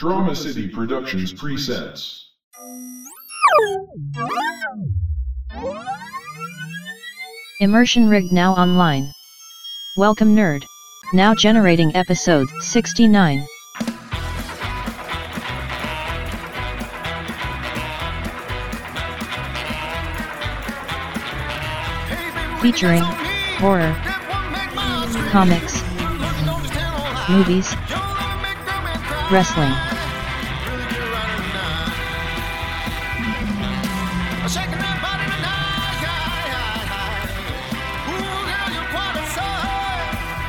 Drama City Productions presents. Immersion Rig now online. Welcome Nerd. Now generating episode 69. Featuring horror, comics, movies, wrestling.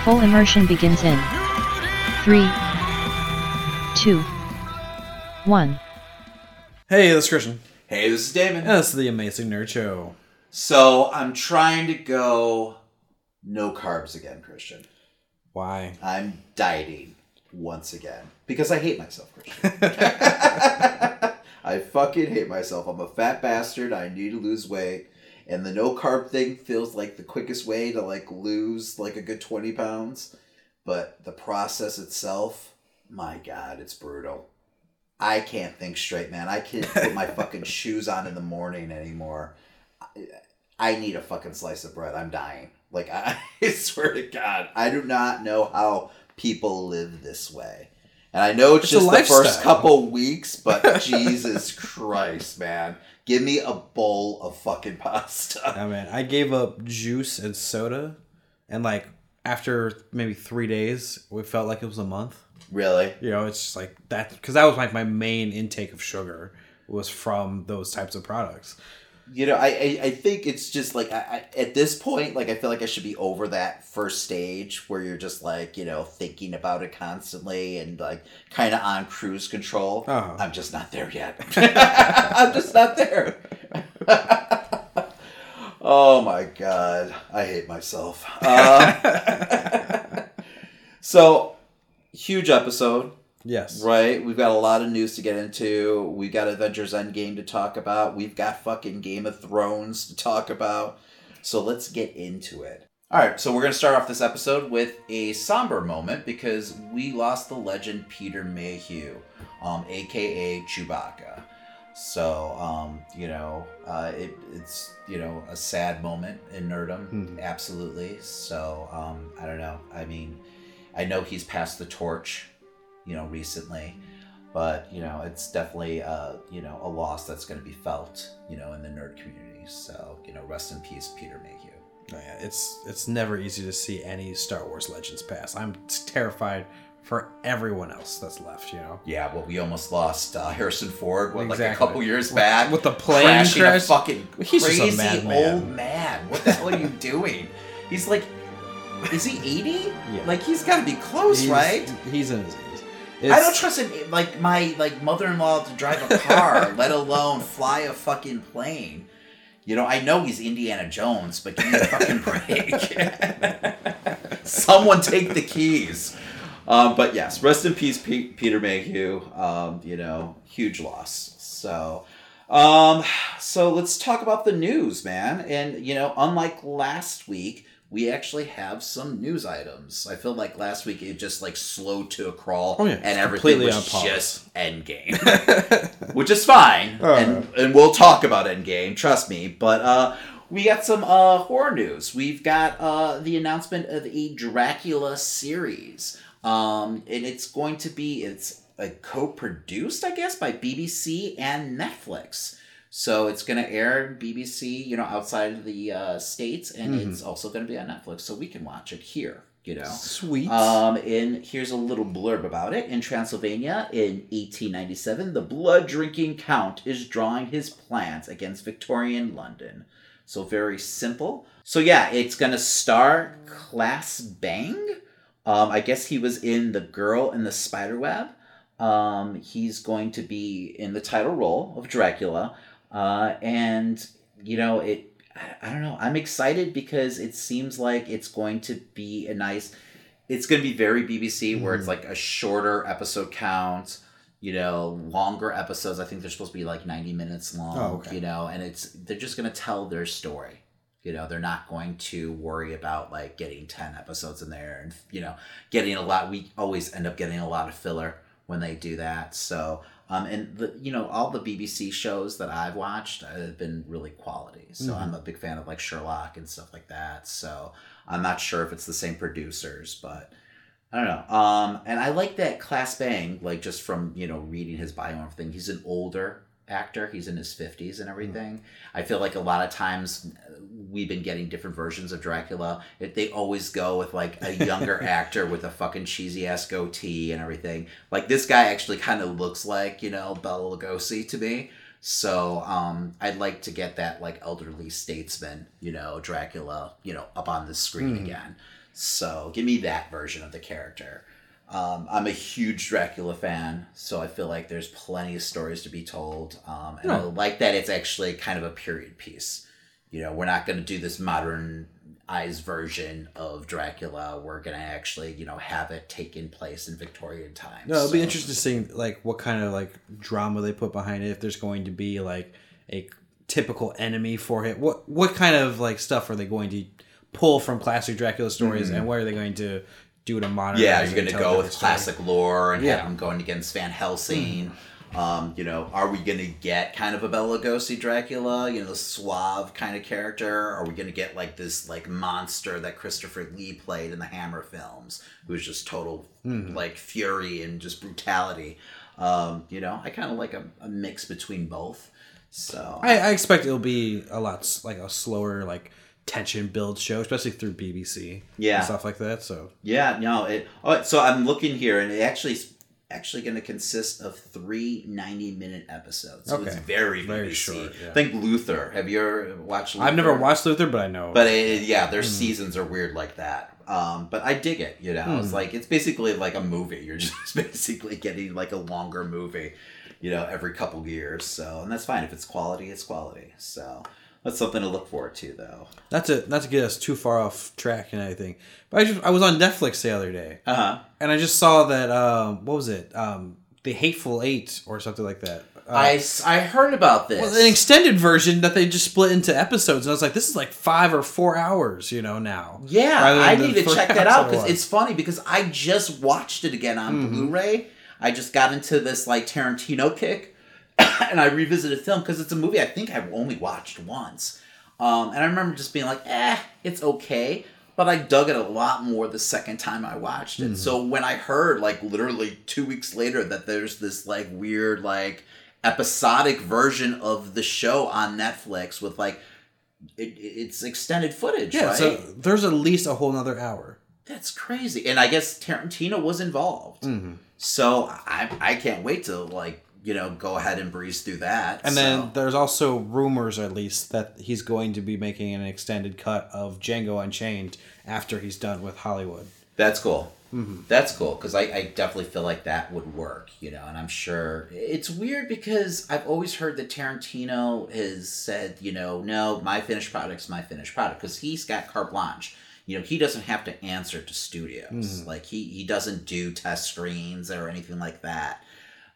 Full immersion begins in 3, 2, 1. Hey, this is Christian. Hey, this is Damon. And this is the Amazing Nerd Show. So I'm trying to go no carbs again, Christian. Why? I'm dieting once again because I hate myself, Christian. I fucking hate myself. I'm a fat bastard. I need to lose weight. And the no carb thing feels like the quickest way to like lose like a good 20 pounds. But the process itself, my God, it's brutal. I can't think straight, man. I can't put my fucking shoes on in the morning anymore. I, I need a fucking slice of bread. I'm dying. Like, I, I swear to God, I do not know how people live this way. And I know it's, It's just the first couple weeks, but Jesus Christ, man. Give me a bowl of fucking pasta. I mean, I gave up juice and soda, and like after maybe three days, it felt like it was a month. Really? You know, it's just like that because that was like my main intake of sugar was from those types of products. You know, I, I, I think it's just like I, I, at this point, like I feel like I should be over that first stage where you're just like you know thinking about it constantly and like kind of on cruise control. Uh-huh. I'm just not there yet. I'm just not there. oh my god, I hate myself. Uh, so huge episode. Yes. Right, we've got a lot of news to get into. We've got Avengers Endgame to talk about. We've got fucking Game of Thrones to talk about. So let's get into it. All right, so we're going to start off this episode with a somber moment because we lost the legend Peter Mayhew, um, aka Chewbacca. So, um, you know, uh, it, it's, you know, a sad moment in nerdom, Mhm. absolutely. So, um, I don't know. I mean, I know he's passed the torch you know, recently. But, you know, it's definitely, uh, you know, a loss that's going to be felt, you know, in the nerd community. So, you know, rest in peace, Peter Mayhew. Oh, yeah, it's it's never easy to see any Star Wars Legends pass. I'm terrified for everyone else that's left. You know. Yeah, well, we almost lost uh, Harrison Ford, what, like a couple years With- back. with the plane crashing crash. a fucking He's a crazy old man. What the hell are you doing? He's like, is he 80? Yeah. Like, he's got to be close, He's- right? He's in his 80s. I don't trust him, like my like mother-in-law to drive a car, let alone fly a fucking plane. You know, I know he's Indiana Jones, but give me a fucking break. Someone take the keys. Um, but yes, rest in peace, Pe- Peter Mayhew. Um, you know, huge loss. So, um, so let's talk about the news, man. And you know, unlike last week, we actually have some news items. I feel like last week it just like slowed to a crawl, Oh, yeah, and everything was just Endgame, which is fine, Oh, and and we'll talk about Endgame. Trust me, but uh. We got some uh, horror news. We've got uh, the announcement of a Dracula series, um, and it's going to be it's like co-produced, I guess, by BBC and Netflix. So it's going to air in BBC, you know, outside of the uh, states, and Mhm. it's also going to be on Netflix, so we can watch it here. You know. Sweet. Um, and here's a little blurb about it. In Transylvania in 1897, the blood drinking count is drawing his plans against Victorian London. So very simple. So yeah, it's gonna star Claes Bang. Um, I guess he was in The Girl in the Spiderweb. Um, he's going to be in the title role of Dracula. Uh, and you know, it I- don't know. I'm excited because it seems like it's going to be a nice. It's going to be very BBC, where it's like a shorter episode count. You know, longer episodes. I think they're supposed to be like 90 minutes long. Oh, okay. You know, and it's they're just going to tell their story. You know, they're not going to worry about like getting 10 episodes in there and, you know, getting a lot. We always end up getting a lot of filler when they do that. So, um, and the you know all the BBC shows that I've watched have been really quality. So I'm a big fan of like Sherlock and stuff like that. So I'm not sure if it's the same producers, but I don't know. Um, and I like that Claes Bang, like just from you know reading his bio and everything. He's an older actor. He's in his fifties and everything. I feel like a lot of times uh, we've been getting different versions of Dracula. It, they always go with like a younger actor with a fucking cheesy ass goatee and everything. Like this guy actually kind of looks like you know Bela Lugosi to me. So um, I'd like to get that like elderly statesman, you know, Dracula, you know, up on the screen again. So give me that version of the character. Um, I'm a huge Dracula fan, so I feel like there's plenty of stories to be told, um, and I like that it's actually kind of a period piece. You know, we're not going to do this modernized version of Dracula. We're going to actually, you know, have it taking place in Victorian times. No, it'll be interesting to see like what kind of like drama they put behind it. If there's going to be like a typical enemy for it, what what kind of like stuff are they going to pull from classic Dracula stories, and what are they going to do to modern? Mm-hmm. Yeah, you're going to go with classic lore and Yeah. have him going against Van Helsing. Um, you know, are we going to get kind of a Bela Lugosi Dracula? You know, the suave kind of character. Are we going to get like this like monster that Christopher Lee played in the Hammer films, who was just total like fury and just brutality? Um, you know, I kind of like a, a mix between both. So I, I expect it'll be a lot like a slower like tension build show, especially through BBC. Yeah. and stuff like that. So Yeah, no. It, oh, so I'm looking here, and it actually is actually going to consist of three 90 minute episodes. So it's Okay. very Very BBC. short, yeah. Think Luther. Have you ever watched? Luther? I've never watched Luther, but I know. But it, yeah, their Hmm. seasons are weird like that. Um, but I dig it. You know, Hmm. it's like it's basically like a movie. You're just basically getting like a longer movie. You know, every couple years. So, and that's fine if it's quality. It's quality. So. That's something to look forward to, though. not to not to get us too far off track and anything, but I just I was on Netflix the other day. Uh huh. and I just saw that um, what was it? Um, the Hateful Eight or something like that. Uh, I, I heard about this. well, an extended version that they just split into episodes, and I was like, this is like five or four hours, you know, now. Yeah, I need to check that out because it's funny because I just watched it again on Mm-hmm. Blu-ray. I just got into this like Tarantino kick, and I revisited film because it's a movie I think I've only watched once. Um, and I remember just being like, "eh, it's okay," but I dug it a lot more the second time I watched it. Mm-hmm. So when I heard like literally two weeks later that there's this like weird like episodic version of the show on Netflix with like it, it's extended footage, Yeah, right? so there's at least a whole nother hour. That's crazy. And I guess Tarantino was involved. Mm-hmm. So I I can't wait to like, you know, go ahead and breeze through that. And so. then there's also rumors, at least, that he's going to be making an extended cut of Django Unchained after he's done with Hollywood. that's cool. Mm-hmm. That's cool because I, I definitely feel like that would work, you know, and I'm sure it's weird because I've always heard that Tarantino has said, you know, no, my finished product's my finished product because he's got carte blanche. You know, he doesn't have to answer to studios. Mm-hmm. Like he he doesn't do test screens or anything like that.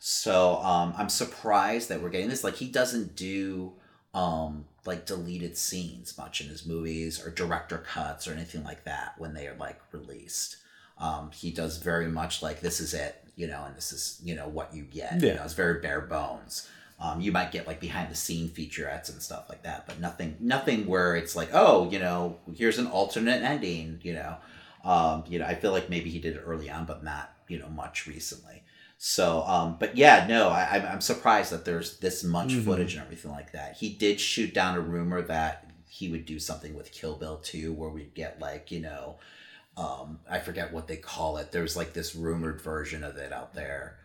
So um, I'm surprised that we're getting this. Like he doesn't do um, like deleted scenes much in his movies or director cuts or anything like that when they are like released. Um, he does very much like this is it, you know, and this is you know what you get. You Yeah. know, it's very bare bones. Um, you might get like behind the scene featurettes and stuff like that, but nothing nothing where it's like oh you know here's an alternate ending. You know, um, you know I feel like maybe he did it early on, but not you know much recently. So, um, but yeah, no, I, I'm, I'm surprised that there's this much Mhm. footage and everything like that. He did shoot down a rumor that he would do something with Kill Bill 2 where we'd get like, you know, um, I forget what they call it. There's like this rumored version of it out there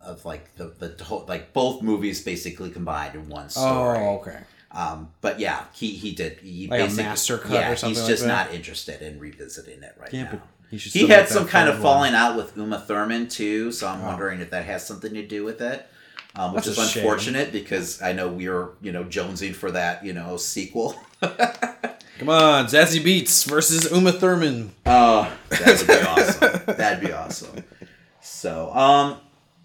of like the, the whole, like both movies basically combined in one story. Oh, okay. Um, but yeah, he, he did. He Like a master cut yeah, or something He's like just that? not interested in revisiting it right Yeah, now. but he should. He still had some kind of falling out with Uma Thurman too, so I'm Oh. wondering if that has something to do with it. Um, which That's is a shame. unfortunate because I know we are you know, jonesing for that, you know, sequel. Come on, Zazie Beetz versus Uma Thurman. Oh, that would be awesome. That'd be awesome. So, um,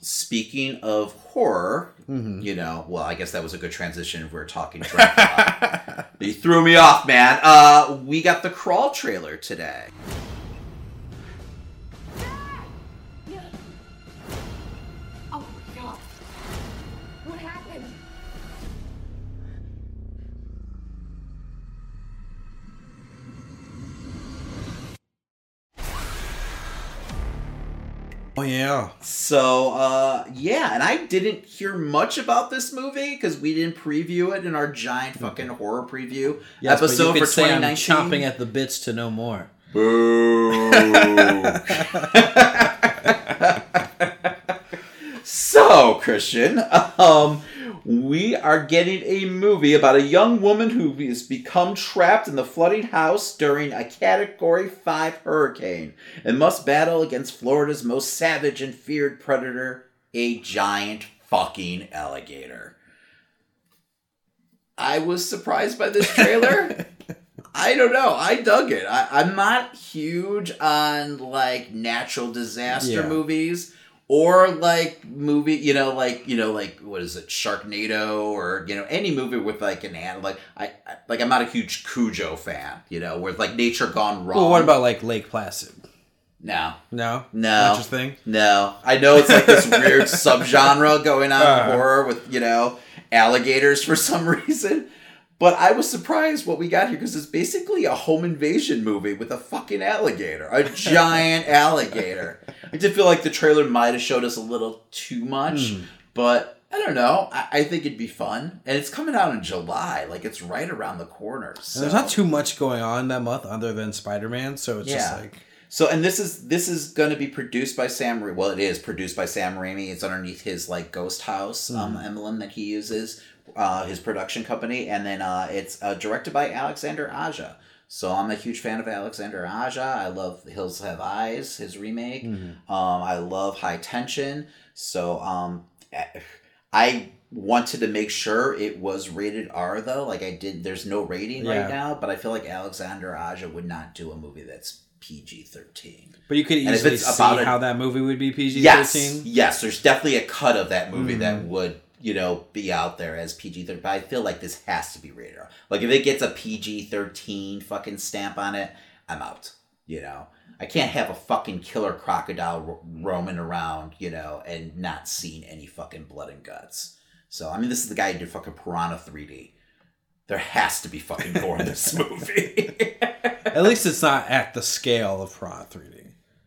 speaking of horror, Mm-hmm. you know, well, I guess that was a good transition if we were talking Dracula. you threw me off, man. Uh, we got the Crawl trailer today. Oh yeah. So uh, yeah, and I didn't hear much about this movie because we didn't preview it in our giant fucking horror preview Yes, but episode you for could say I'm chomping at the bits to know more. Boo. so, Christian, um, we are getting a movie about a young woman who has become trapped in the flooding house during a Category 5 hurricane and must battle against Florida's most savage and feared predator, a giant fucking alligator. I was surprised by this trailer. I don't know. I dug it. I, I'm not huge on like natural disaster Yeah. movies or like movie, you know, like you know, like what is it, Sharknado, or you know, any movie with like an animal. Like I, I like I'm not a huge Cujo fan, you know, with like nature gone wrong. Well, what about like Lake Placid? no? No, No. Not your thing. No, I know it's like this weird subgenre going on in Uh. horror with you know alligators for some reason. But I was surprised what we got here because it's basically a home invasion movie with a fucking alligator, a giant alligator. I did feel like the trailer might have showed us a little too much, Hmm. but I don't know. I, I think it'd be fun, and it's coming out in July. Like it's right around the corner. So. There's not too much going on that month other than Spider Man, so it's just like So, and this is this is going to be produced by Sam. Ra- Well, it is produced by Sam Raimi. It's underneath his like Ghost House um, emblem that he uses, uh, his production company, and then uh, it's uh, directed by Alexander Aja. So I'm a huge fan of Alexander Aja. I love Hills Have Eyes, his remake. Um, I love High Tension. So um, I wanted to make sure it was rated R though. Like I did. There's no rating Yeah. right now, but I feel like Alexander Aja would not do a movie that's PG thirteen. But you could easily see about a- how that movie would be PG thirteen. yes. There's definitely a cut of that movie that Mhm. would you know be out there as PG thirteen. But I feel like this has to be rated R. Like if it gets a PG thirteen fucking stamp on it, I'm out. You know. I can't have a fucking killer crocodile ro- roaming around, you know, and not seeing any fucking blood and guts. So, I mean, this is the guy who did fucking Piranha 3D. There has to be fucking gore in this movie. At least it's not at the scale of Piranha 3D.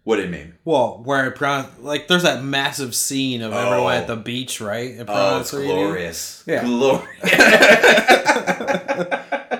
What do you mean? Well, where Piranha, like, there's that massive scene of everyone Oh. at the beach, right? In Oh, Piranha it's 3D. glorious. Yeah. Glorious.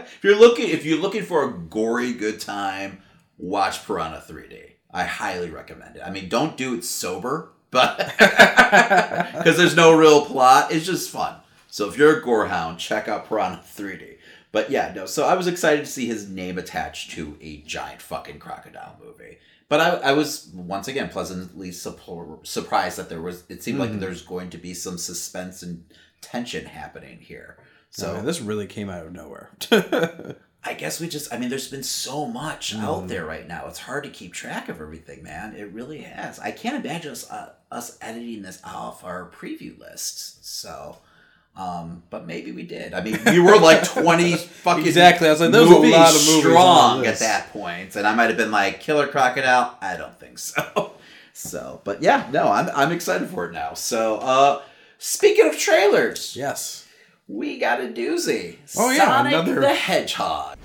if you're looking if you're looking for a gory good time, watch Piranha 3D. I highly recommend it. I mean, don't do it sober, but because there's no real plot, it's just fun. So if you're a gorehound, check out Piranha 3D. But yeah, no. So I was excited to see his name attached to a giant fucking crocodile movie. But I, I was once again pleasantly suppor- surprised that there was. It seemed like Mhm. there's going to be some suspense and tension happening here. So Oh, this really came out of nowhere. I guess we just. I mean, there's been so much Mhm. out there right now. It's hard to keep track of everything, man. It really has. I can't imagine us uh, us editing this off our preview list. So. Um, but maybe we did. I mean, we were like twenty fucking Exactly. I was like, there was a lot of movies on strong at that point, and I might have been like Killer Crocodile. I don't think so. So, but yeah, no, I'm I'm excited for it now. So, uh, speaking of trailers, yes. we got a doozy. Oh, yeah, Sonic another- the Hedgehog.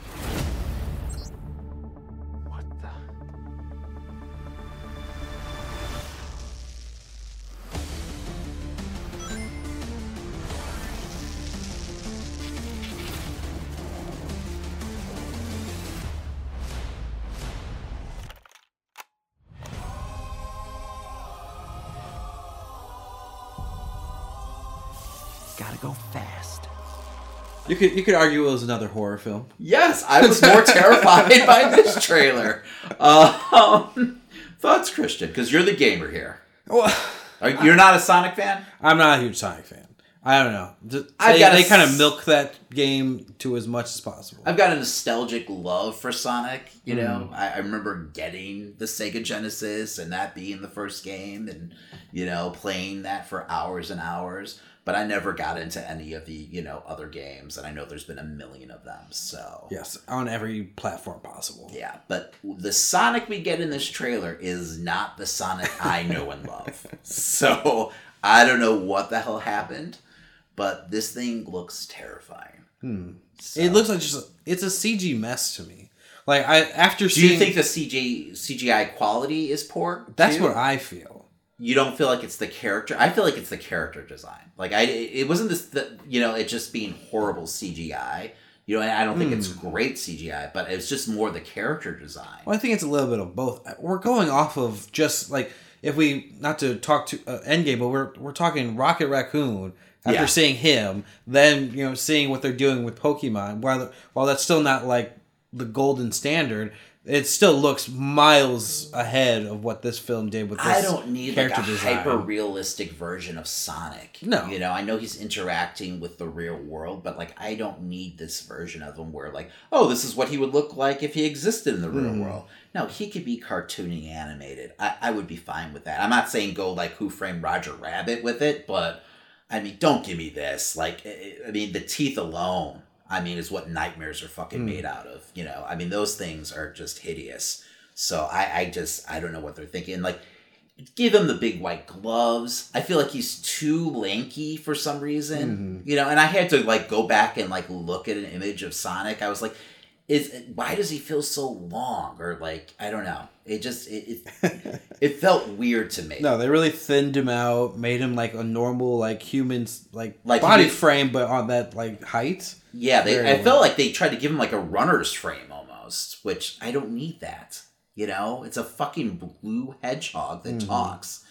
Could you could argue it was another horror film. Yes, I was more terrified by this trailer. Um, thoughts, Christian? Because you're the gamer here. Well, Are, you're not a Sonic fan? I'm not a huge Sonic fan. I don't know. Just- I've They, a kind of milk that game to as much as possible. I've got a nostalgic love for Sonic. You know, Mm. I, I remember getting the Sega Genesis and that being the first game, and you know, playing that for hours and hours. But I never got into any of the you know other games, and I know there's been a million of them. So yes, on every platform possible. Yeah, but the Sonic we get in this trailer is not the Sonic I know and love. So I don't know what the hell happened, but this thing looks terrifying. Hmm. So- It looks like just it's a CG mess to me. Like I after Do seeing you think the CG CGI quality is poor? that's too? what I feel. You don't feel like it's the character. I feel like it's the character design. Like I, it wasn't this, the, you know, it just being horrible CGI. You know, I don't think it's great CGI, but it's just more the character design. Well, I think it's a little bit of both. We're going off of just like if we not to talk to uh, Endgame, but we're we're talking Rocket Raccoon. After Yeah. seeing him, then you know seeing what they're doing with Pokemon. While while that's still not like the golden standard, it still looks miles ahead of what this film did with this I don't need like a hyper realistic version of Sonic. No. you know, I know he's interacting with the real world, but like, I don't need this version of him where like, oh, this is what he would look like if he existed in the real Hmm. world. No, he could be cartoony animated. I, I would be fine with that. I'm not saying go like Who Framed Roger Rabbit with it, but I mean, don't give me this. Like, I mean, the teeth alone. I mean, is what nightmares are fucking Hmm. made out of. You know, I mean, those things are just hideous. So I, I just, I don't know what they're thinking. Like, give him the big white gloves. I feel like he's too lanky for some reason. You know, and I had to like go back and like look at an image of Sonic. I was like, is why does he feel so long? Or like, I don't know. It just it it, it felt weird to me. No, they really thinned him out, made him like a normal like human's like, Like body frame, but on that like height. Yeah, they, Very I well. felt like they tried to give him like a runner's frame almost, which I don't need that. You know, it's a fucking blue hedgehog that Mm-hmm. talks.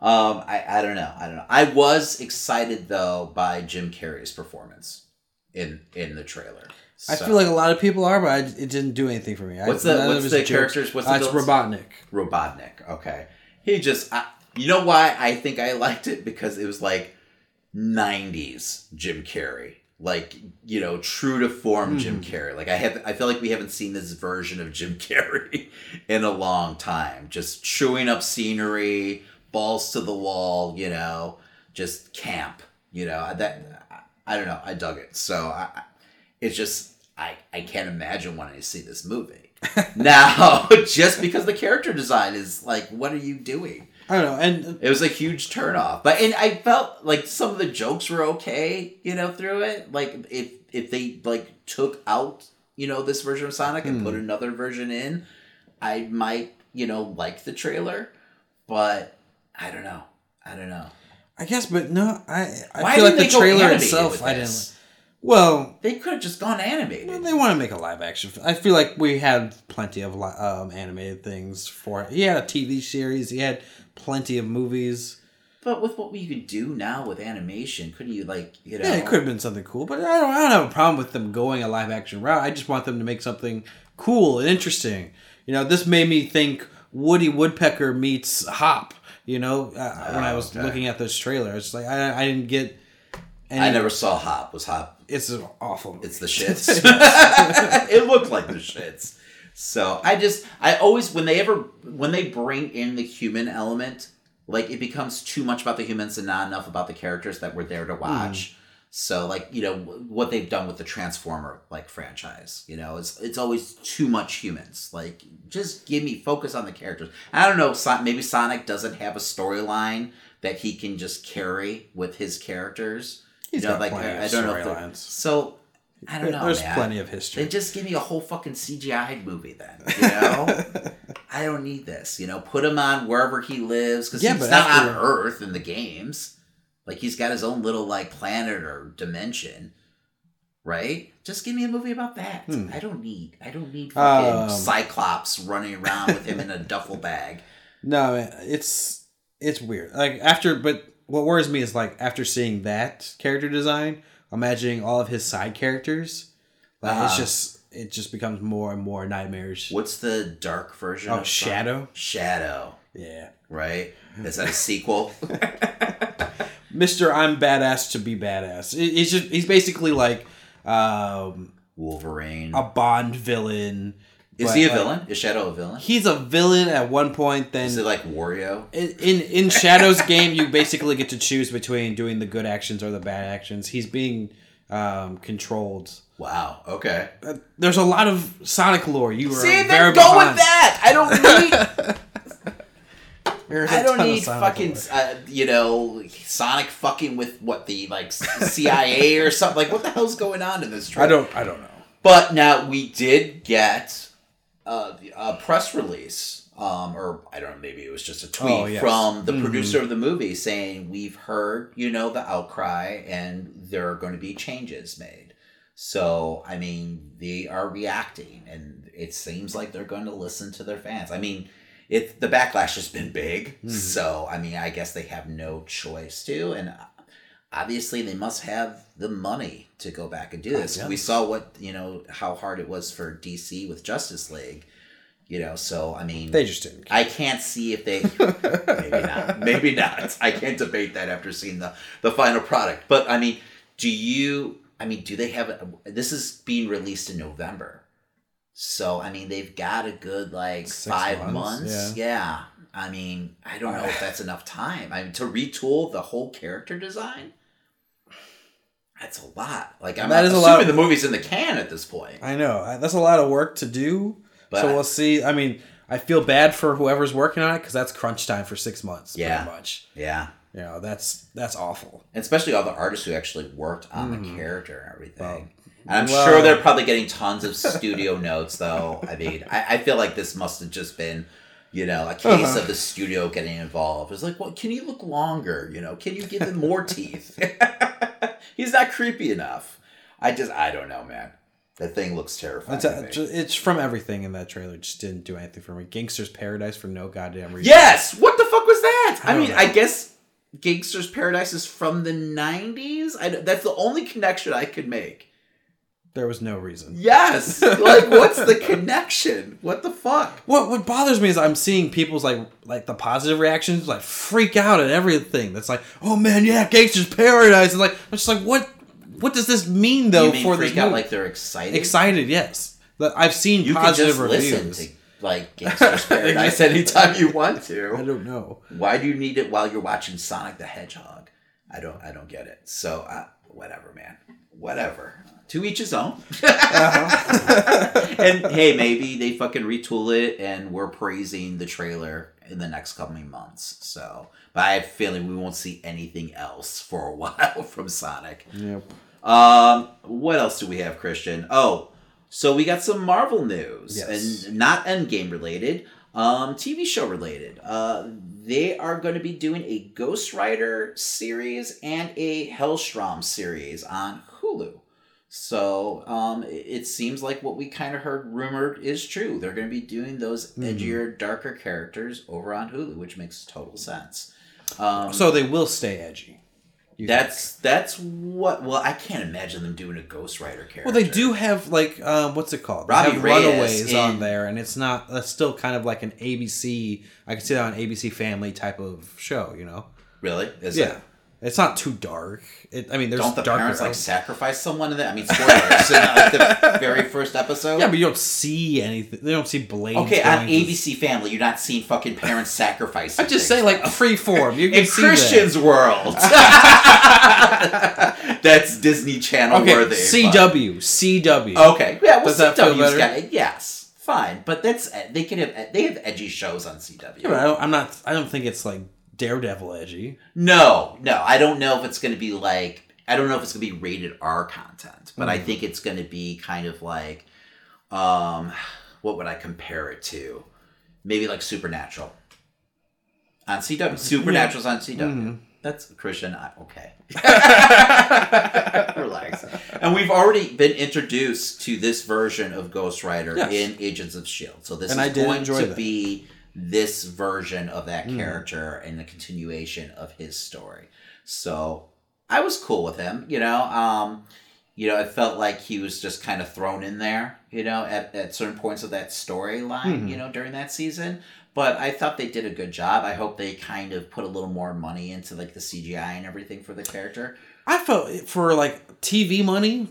Um, I, I don't know. I don't know. I was excited though by Jim Carrey's performance in in the trailer. I feel like a lot of people are, but I, it didn't do anything for me. I- What's the- of what's the characters- what's the uh, it's? Robotnik. Robotnik. Okay, he just. I, you know why I think I liked it because it was like '90s Jim Carrey, like you know, true to form Jim hmm. Carrey. Like I have, I feel like we haven't seen this version of Jim Carrey in a long time. Just chewing up scenery, balls to the wall. You know, just camp. You know that. I, don't know. I dug it. So I, I- it's just I I can't imagine wanting to see this movie now just because the character design is like what are you doing I don't know, and it was a huge turnoff but and i felt like some of the jokes were okay you know through it. Like if if they like took out you know this version of sonic and put hmm. another version in i might you know like the trailer but i don't know. I don't know. I guess, but no, I I Why feel like the trailer itself, I didn't. Well, they could have just gone animated well, they want to make a live action. I feel like we had plenty of um, animated things for it. He had a TV series. He had plenty of movies. but with what we could do now with animation couldn't you like you know Yeah, it could have been something cool, but I don't, I don't have a problem with them going a live action route. I just want them to make something cool and interesting. You know, this made me think Woody Woodpecker meets Hop. You know, uh, when I was okay. looking at this trailer, it's like I, I didn't get. Any, I never saw Hop. Was Hop? It's an awful. movie. It's the shits. it looked like the shits. So I just I always when they ever when they bring in the human element, like it becomes too much about the humans and not enough about the characters that we're there to hmm. watch. So like you know what they've done with the Transformer like franchise, you know, it's it's always too much humans. Like just give me focus on the characters. I don't know, maybe Sonic doesn't have a storyline that he can just carry with his characters. He's you know, got like plenty I, of I don't know. If they're- storylines. so I don't know. There's man. plenty of history. Then just give me a whole fucking CGI movie then. You know, I don't need this. You know, put him on wherever he lives because Yeah, he's but not after- on Earth in the games. Like he's got his own little like planet or dimension, right? Just give me a movie about that. I don't need. I don't need fucking Hmm. Um, Cyclops running around with him in a duffel bag. No, it's it's weird. Like after, but what worries me is like after seeing that character design, imagining all of his side characters, like it's Uh-huh. just it just becomes more and more nightmarish. What's the dark version? Oh, of Shadow? Shadow, Yeah, right? Is that a sequel? Mister, I'm badass to be badass. He's just he's basically like um, Wolverine. a Bond villain. Is but, he a like, villain? Is Shadow a villain? He's a villain at one point. Then Is it like Wario? in in in Shadow's game, you basically get to choose between doing the good actions or the bad actions. He's being um, controlled. Wow. Okay. Uh, there's a lot of Sonic lore. You are See, very then go behind. with that. I don't need. I don't need fucking, uh, you know, Sonic fucking with what the like CIA or something. Like, what the hell's going on in this? I don't. I don't know. But now we did get uh, a press release um, or I don't know, maybe it was just a tweet Oh, yes. from the Mhm. producer of the movie saying, We've heard, you know, the outcry and there are going to be changes made. So, I mean, they are reacting and it seems like they're going to listen to their fans. I mean, it the backlash has been big. Mhm. So, I mean, I guess they have no choice to. And obviously, they must have the money to go back and do this. We saw what, you know, how hard it was for DC with Justice League. You know, so I mean, They just didn't. I can't see if they maybe not. Maybe not. I can't debate that after seeing the the final product. But I mean, do you I mean, do they have a, this is being released in November. So I mean, they've got a good like Six 5 months, months. Yeah. I mean, I don't know if that's enough time. I mean, to retool the whole character design that's a lot. Like I'm That is a assuming lot of- the movie's in the can at this point. I know that's a lot of work to do. But- so we'll see. I mean, I feel bad for whoever's working on it because that's crunch time for six months. Yeah. pretty much. Yeah. You know, that's that's awful. And especially all the artists who actually worked on the character and everything. Well- and I'm well- sure they're probably getting tons of studio notes, though. I mean, I, I feel like this must have just been, you know, a case Uh-huh. of the studio getting involved. It's like, well, can you look longer? You know, can you give them more teeth? He's not creepy enough. I just, I don't know, man. That thing looks terrifying. It's, me. it's from everything in that trailer. Just didn't do anything for me. Gangster's Paradise for no goddamn reason. Yes. What the fuck was that? I, I mean, know. I guess Gangster's Paradise is from the '90s. I, that's the only connection I could make. There was no reason. Yes. like, what's the connection? What the fuck? What what bothers me is I'm seeing people's like like the positive reactions like freak out at everything. That's like, oh man, yeah, Gangster's Paradise. And like, I'm just like, what what does this mean though you mean for freak this out movie? like they're excited? Excited, yes. I've seen You can positive just reviews. listen to like Gangster's Paradise anytime you want to. I don't know. Why do you need it while you're watching Sonic the Hedgehog? I don't. I don't get it. So, uh, whatever, man. Whatever. To each his own. and hey, maybe they fucking retool it, and we're praising the trailer in the next coming months. So, but I have a feeling we won't see anything else for a while from Sonic. Yep. Um, what else do we have, Christian? Oh, so we got some Marvel news, Yes. and not Endgame related, um, TV show related. Uh, they are going to be doing a Ghost Rider series and a Hellstrom series on Hulu. So um, it- seems like what we kind of heard rumored is true. They're going to be doing those Mhm. edgier, darker characters over on Hulu, which makes total sense. Um, So they will stay edgy. You think? that's that's what. Well, I can't imagine them doing a Ghost Rider character. well, they do have like um, what's it called? They Robbie have Reyes Runaways in- on there, and it's not. That's still kind of like an ABC. I can see that on ABC Family type of show. You know? Really? Is yeah. It, It's not too dark. It, I mean, there's don't the parents like sacrifice someone in that? I mean, spoilers in like, the very first episode. Yeah, but you don't see anything. They don't see blades. okay, on going to- ABC Family, you're not seeing fucking parents sacrifice. I'm just saying, like free form. You can in see that. Christian's world. That's Disney Channel Okay, worthy. CW, CW. Okay, yeah. Well, that CW's better? got yes, fine, but that's they can have they have edgy shows on CW. Yeah, but I don't, I'm not. I don't think it's like Daredevil edgy. No, no, I don't know if it's going to be like I don't know if it's going to be rated R content, but I Hmm. think it's going to be kind of like um what would I compare it to? Maybe like Supernatural. On CW. Supernatural's on CW. Mhm. That's Christian. I, okay. Relax. And we've already been introduced to this version of Ghost Rider Yes. in Agents of Shield. So this And is going to that. be this version of that Mhm. character and the continuation of his story. So I was cool with him, you know. Um, you know, it felt like he was just kind of thrown in there, you know, at, at certain points of that storyline, Mhm. you know, during that season. But I thought they did a good job. I hope they kind of put a little more money into like the CGI and everything for the character. I felt for like TV money.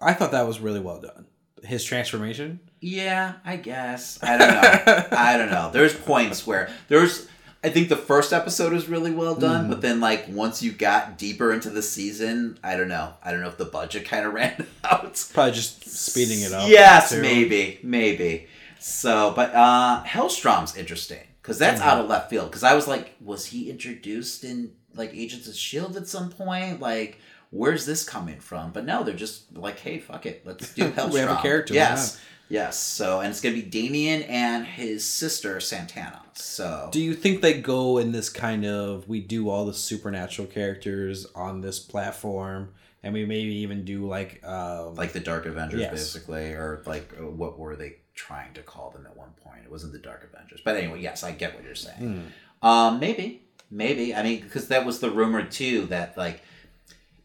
I thought that was really well done. His transformation. Yeah, I guess. I don't know. I don't know. There's points where there's I think the first episode was really well done, Mhm. but then like once you got deeper into the season, I don't know. I don't know if the budget kind of ran out. Probably just speeding it up. Yes, too. maybe, maybe. So, but uh Hellstrom's interesting because that's Mhm. out of left field. Because I was like, was he introduced in like Agents of Shield at some point? Like, where's this coming from? But no, they're just like, hey, fuck it, let's do Hellstrom. We have a character, Yes, Yes. So, and it's gonna be Damien and his sister Santana. So, Do you think they go in this kind of we do all the supernatural characters on this platform, and we maybe even do like um, like the Dark Avengers, Yes. basically, or like uh, what were they trying to call them at one point? It wasn't the Dark Avengers, but anyway, yes, I get what you're saying. Um, maybe, maybe. I mean, because that was the rumor too that like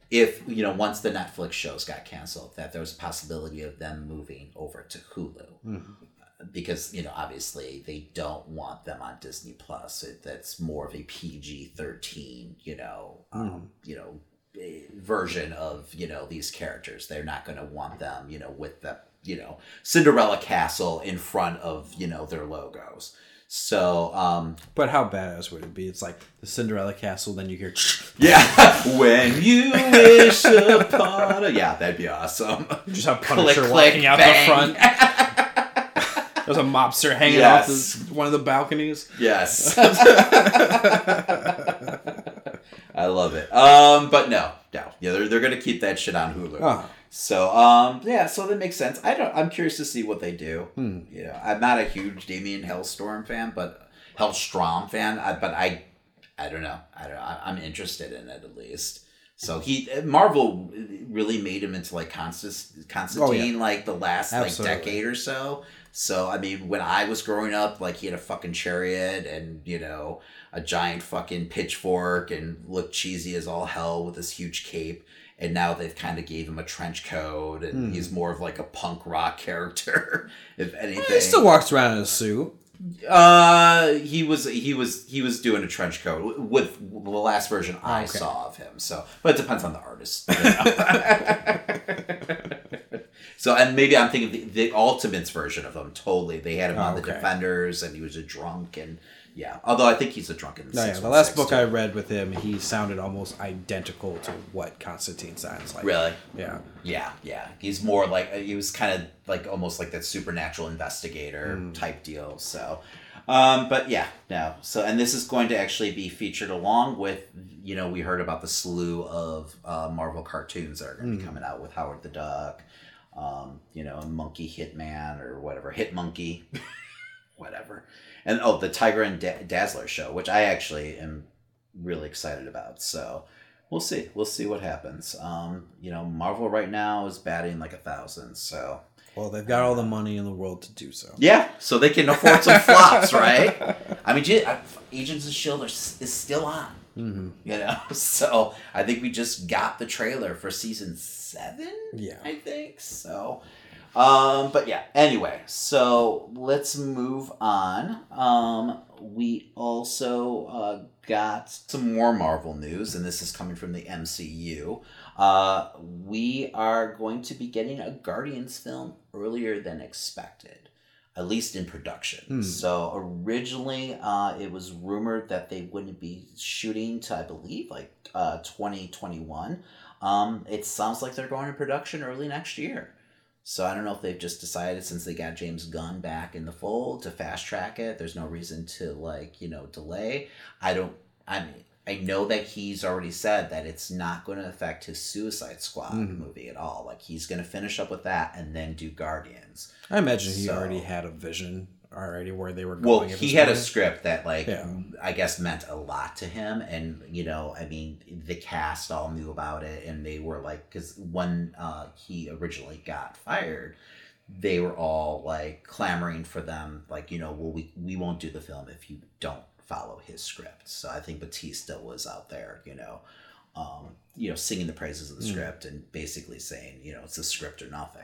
if you know once the Netflix shows got canceled, that there was a possibility of them moving over to Hulu. Because you know, obviously, they don't want them on Disney Plus. It, that's more of a PG thirteen, you know, um, you know, version of you know these characters. They're not going to want them, you know, with the you know Cinderella castle in front of you know their logos. So um, But how badass would it be? It's like the Cinderella castle, then you hear yeah, when you wish upon a yeah, that'd be awesome. just have Click, Punisher click, walking out bang. the front. There's a mobster hanging Yes. off the, one of the balconies. Yes. I love it. Um, but no, no, yeah, they're, they're gonna keep that shit on Hulu. Oh. So, um, yeah, so that makes sense. I don't. I'm curious to see what they do. Hmm. You know, I'm not a huge Damien Hellstorm fan, but Hellstrom fan. I, but I, I don't know. I don't. I, I'm interested in it at least. So he Marvel really made him into like Constant, Constantine like the last Absolutely. like decade or so. So I mean, when I was growing up, like he had a fucking chariot and you know a giant fucking pitchfork and looked cheesy as all hell with this huge cape. And now they've kind of gave him a trench coat, and he's more of like a punk rock character, if anything. He still walks around in a suit. Uh, he was he was he was doing a trench coat with the last version I Okay. saw of him. So, but it depends on the artist. you know? so, and maybe I'm thinking the, the Ultimates version of him. Totally, they had him on the Defenders, and he was a drunk, and yeah. Although I think he's a drunken. the No, yeah, the last book too. I read with him, he sounded almost identical to what Constantine sounds like. really. Yeah. Yeah, yeah. He's more like he was kind of like almost like that supernatural investigator type deal. So, um, but yeah, no. So, and this is going to actually be featured along with you know we heard about the slew of uh, Marvel cartoons that are going to be coming out with Howard the Duck, um, you know, Monkey Hitman or whatever, Hit Monkey, whatever, and oh, the Tigra and da- Dazzler show, which I actually am really excited about. So we'll see. We'll see what happens. Um, you know, Marvel right now is batting like a thousand. So Well, they've got all the money in the world to do so. yeah, so they can afford some flops, right? I mean, Agents of Shield are, is still on. Mm-hmm. You know, so I think we just got the trailer for season seven. Yeah. I think so. Um, but yeah. Anyway, so let's move on. Um, we also uh, got some more Marvel news, and this is coming from the MCU. Uh, we are going to be getting a Guardians film earlier than expected, at least in production. Hmm. So originally, uh, it was rumored that they wouldn't be shooting to, I believe, like uh, 2021. Um, it sounds like they're going to production early next year. So I don't know if they've just decided since they got James Gunn back in the fold to fast track it. There's no reason to like you know delay. I don't. I mean, I know that he's already said that it's not going to affect his Suicide Squad Mhm. movie at all. Like he's going to finish up with that and then do Guardians. I imagine he already had a vision already where they were going. Well, he had a script that like Yeah. I guess meant a lot to him, and you know, I mean, the cast all knew about it, and they were like, because when uh, he originally got fired, they were all like clamoring for them, like you know, well, we we won't do the film if you don't follow his script. So I think Batista was out there, you know. Um, you know, singing the praises of the Mm. script and basically saying, you know, it's a script or nothing.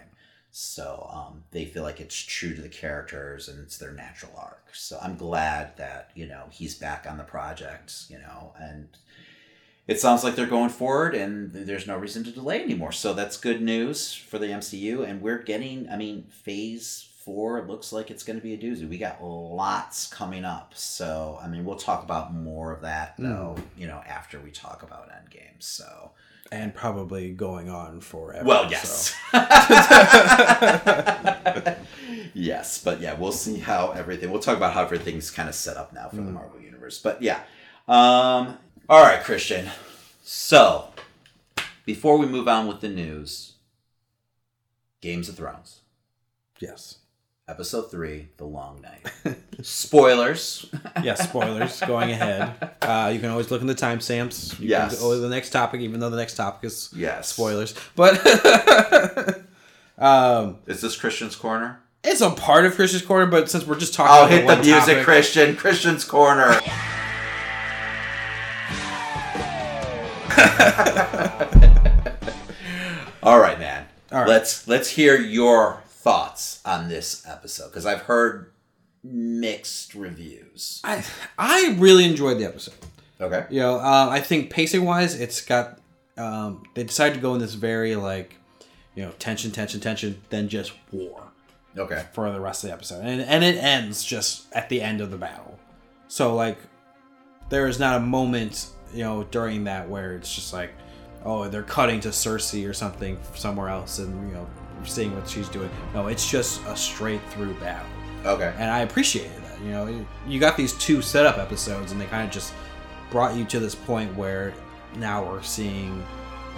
So um, they feel like it's true to the characters and it's their natural arc. So I'm glad that you know he's back on the project. You know, and it sounds like they're going forward, and there's no reason to delay anymore. So that's good news for the MCU, and we're getting. I mean, Phase Four looks like it's going to be a doozy. We got lots coming up. So I mean, we'll talk about more of that though. You know, after we talk about Endgame. So. And probably going on forever. Well, so- yes. yes, but yeah, we'll see how everything. We'll talk about how everything's kind of set up now for the Mm. Marvel universe. But yeah. Um all right, Christian. So, before we move on with the news, Games of Thrones. Yes. Episode three, The Long Night. Spoilers. yeah, spoilers going ahead. Uh, you can always look in the timestamps. You Yes. Can go to the next topic, even though the next topic is Yes. spoilers. But um, Is this Christian's Corner? it's a part of Christian's Corner, but since we're just talking Oh, about hit the one music, topic- Christian. Christian's Corner. All right, man. All right. Let's let's hear your thoughts on this episode because I've heard mixed reviews. I I really enjoyed the episode. Okay. You know, um, I think pacing wise, it's got. Um, they decided to go in this very like, you know, tension, tension, tension, then just war Okay. for the rest of the episode, and and it ends just at the end of the battle. So like, there is not a moment you know during that where it's just like, oh, they're cutting to Cersei or something somewhere else, and you know, seeing what she's doing. No, it's just a straight through battle Okay. and I appreciated that. You know, you got these two setup episodes, and they kind of just brought you to this point where now we're seeing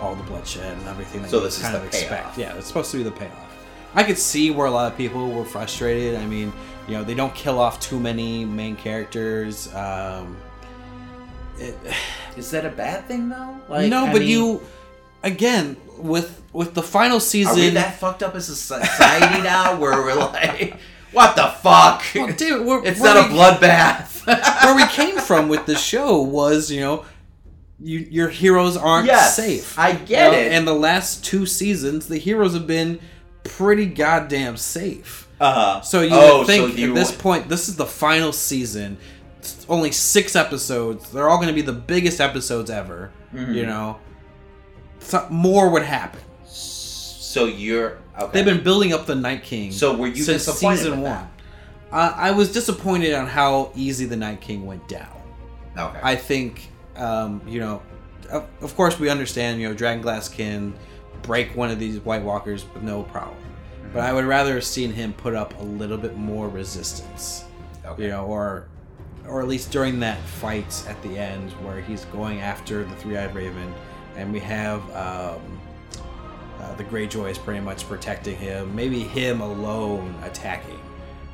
all the bloodshed and everything that So you this is kind the of expect. payoff. Yeah, it's supposed to be the payoff. I could see where a lot of people were frustrated. I mean, you know, they don't kill off too many main characters. Um, it, Is that a bad thing though? Like, no, I but mean, you again with with the final are we season. that fucked up as a society now where we're like, what the fuck? Well, dude, we're- it's not a bloodbath. where we came from with the show was, you know, you, your heroes aren't Yes, safe. I get You know, it. And the last two seasons, the heroes have been pretty goddamn safe. Uh-huh. So you Oh, would think so you at this want- point, this is the final season. It's only six episodes. They're all going to be the biggest episodes ever. Mm-hmm. You know, so, more would happen. So you're okay. They've been building up the Night King. So were you since disappointed season one? Uh, I was disappointed on how easy the Night King went down. okay. I think, um, you know, of, of course we understand, you know, Dragonglass can break one of these White Walkers with no problem. But I would rather have seen him put up a little bit more resistance, Okay. you know, or or at least during that fight at the end where he's going after the Three-Eyed Raven, and we have um, uh, the Greyjoy is pretty much protecting him. Maybe him alone attacking,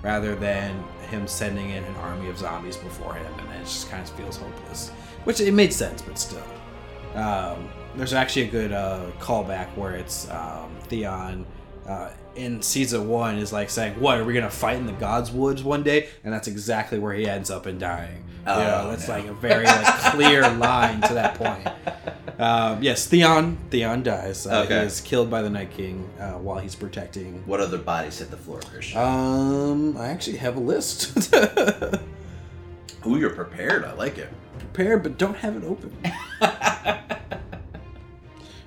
rather than him sending in an army of zombies before him, and it just kind of feels hopeless. Which it made sense, but still. Um, there's actually a good uh, callback where it's um, Theon uh, in season one is like saying, "What are we gonna fight in the Gods' Woods one day?" And that's exactly where he ends up and dying. Oh, you know, that's no. like a very like clear line to that point. Um, yes, Theon. Theon dies. Uh, Okay. He is killed by the Night King uh, while he's protecting. what other bodies hit the floor, Christian? Um, I actually have a list. Ooh, you're prepared. I like it. prepared, but don't have it open.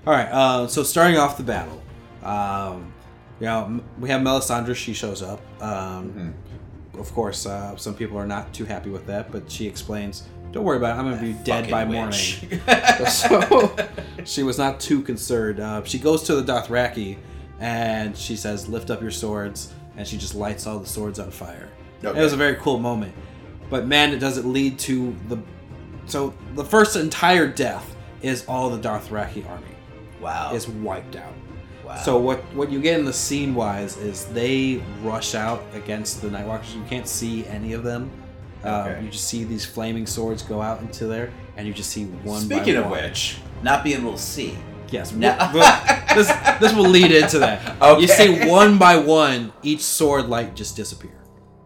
All right. Uh, so starting off the battle, um, you know, we have Melisandre. She shows up. Um, Of course, uh, some people are not too happy with that, but she explains, "Don't worry about it. I'm going to be dead by witch. morning." so she was not too concerned. Uh, she goes to the Dothraki, and she says, "Lift up your swords," and she just lights all the swords on fire. Okay. It was a very cool moment. But man, it does it lead to the so the first entire death is all the Dothraki army Wow. is wiped out. Wow. So what what you get in the scene wise is they rush out against the Nightwalkers. You can't see any of them. Uh, Okay. You just see these flaming swords go out into there, and you just see one. by Speaking of one. which, not being able to see. Yes. No. we'll- we'll- this this will lead into that. You see one by one each sword light just disappear.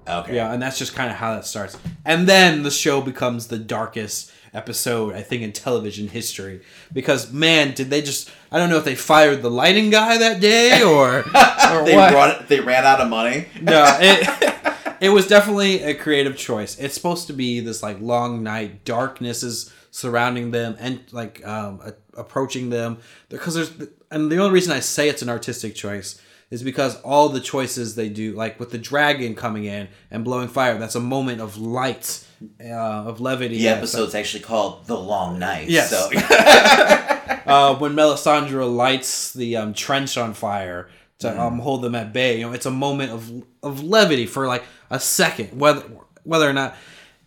Okay. Yeah, and that's just kind of how that starts. And then the show becomes the darkest episode I think in television history because man, did they just I don't know if they fired the lighting guy that day or or They what. run. They ran out of money. no, it it was definitely a creative choice. It's supposed to be this like long night, darkness is surrounding them and like um, a- approaching them because there's and the only reason I say it's an artistic choice is because all the choices they do, like with the dragon coming in and blowing fire, that's a moment of light, uh, of levity. The episode's actually called "The Long Night." Yes. So uh, when Melisandre lights the um, trench on fire to um, hold them at bay. You know, it's a moment of of levity for like a second, whether whether or not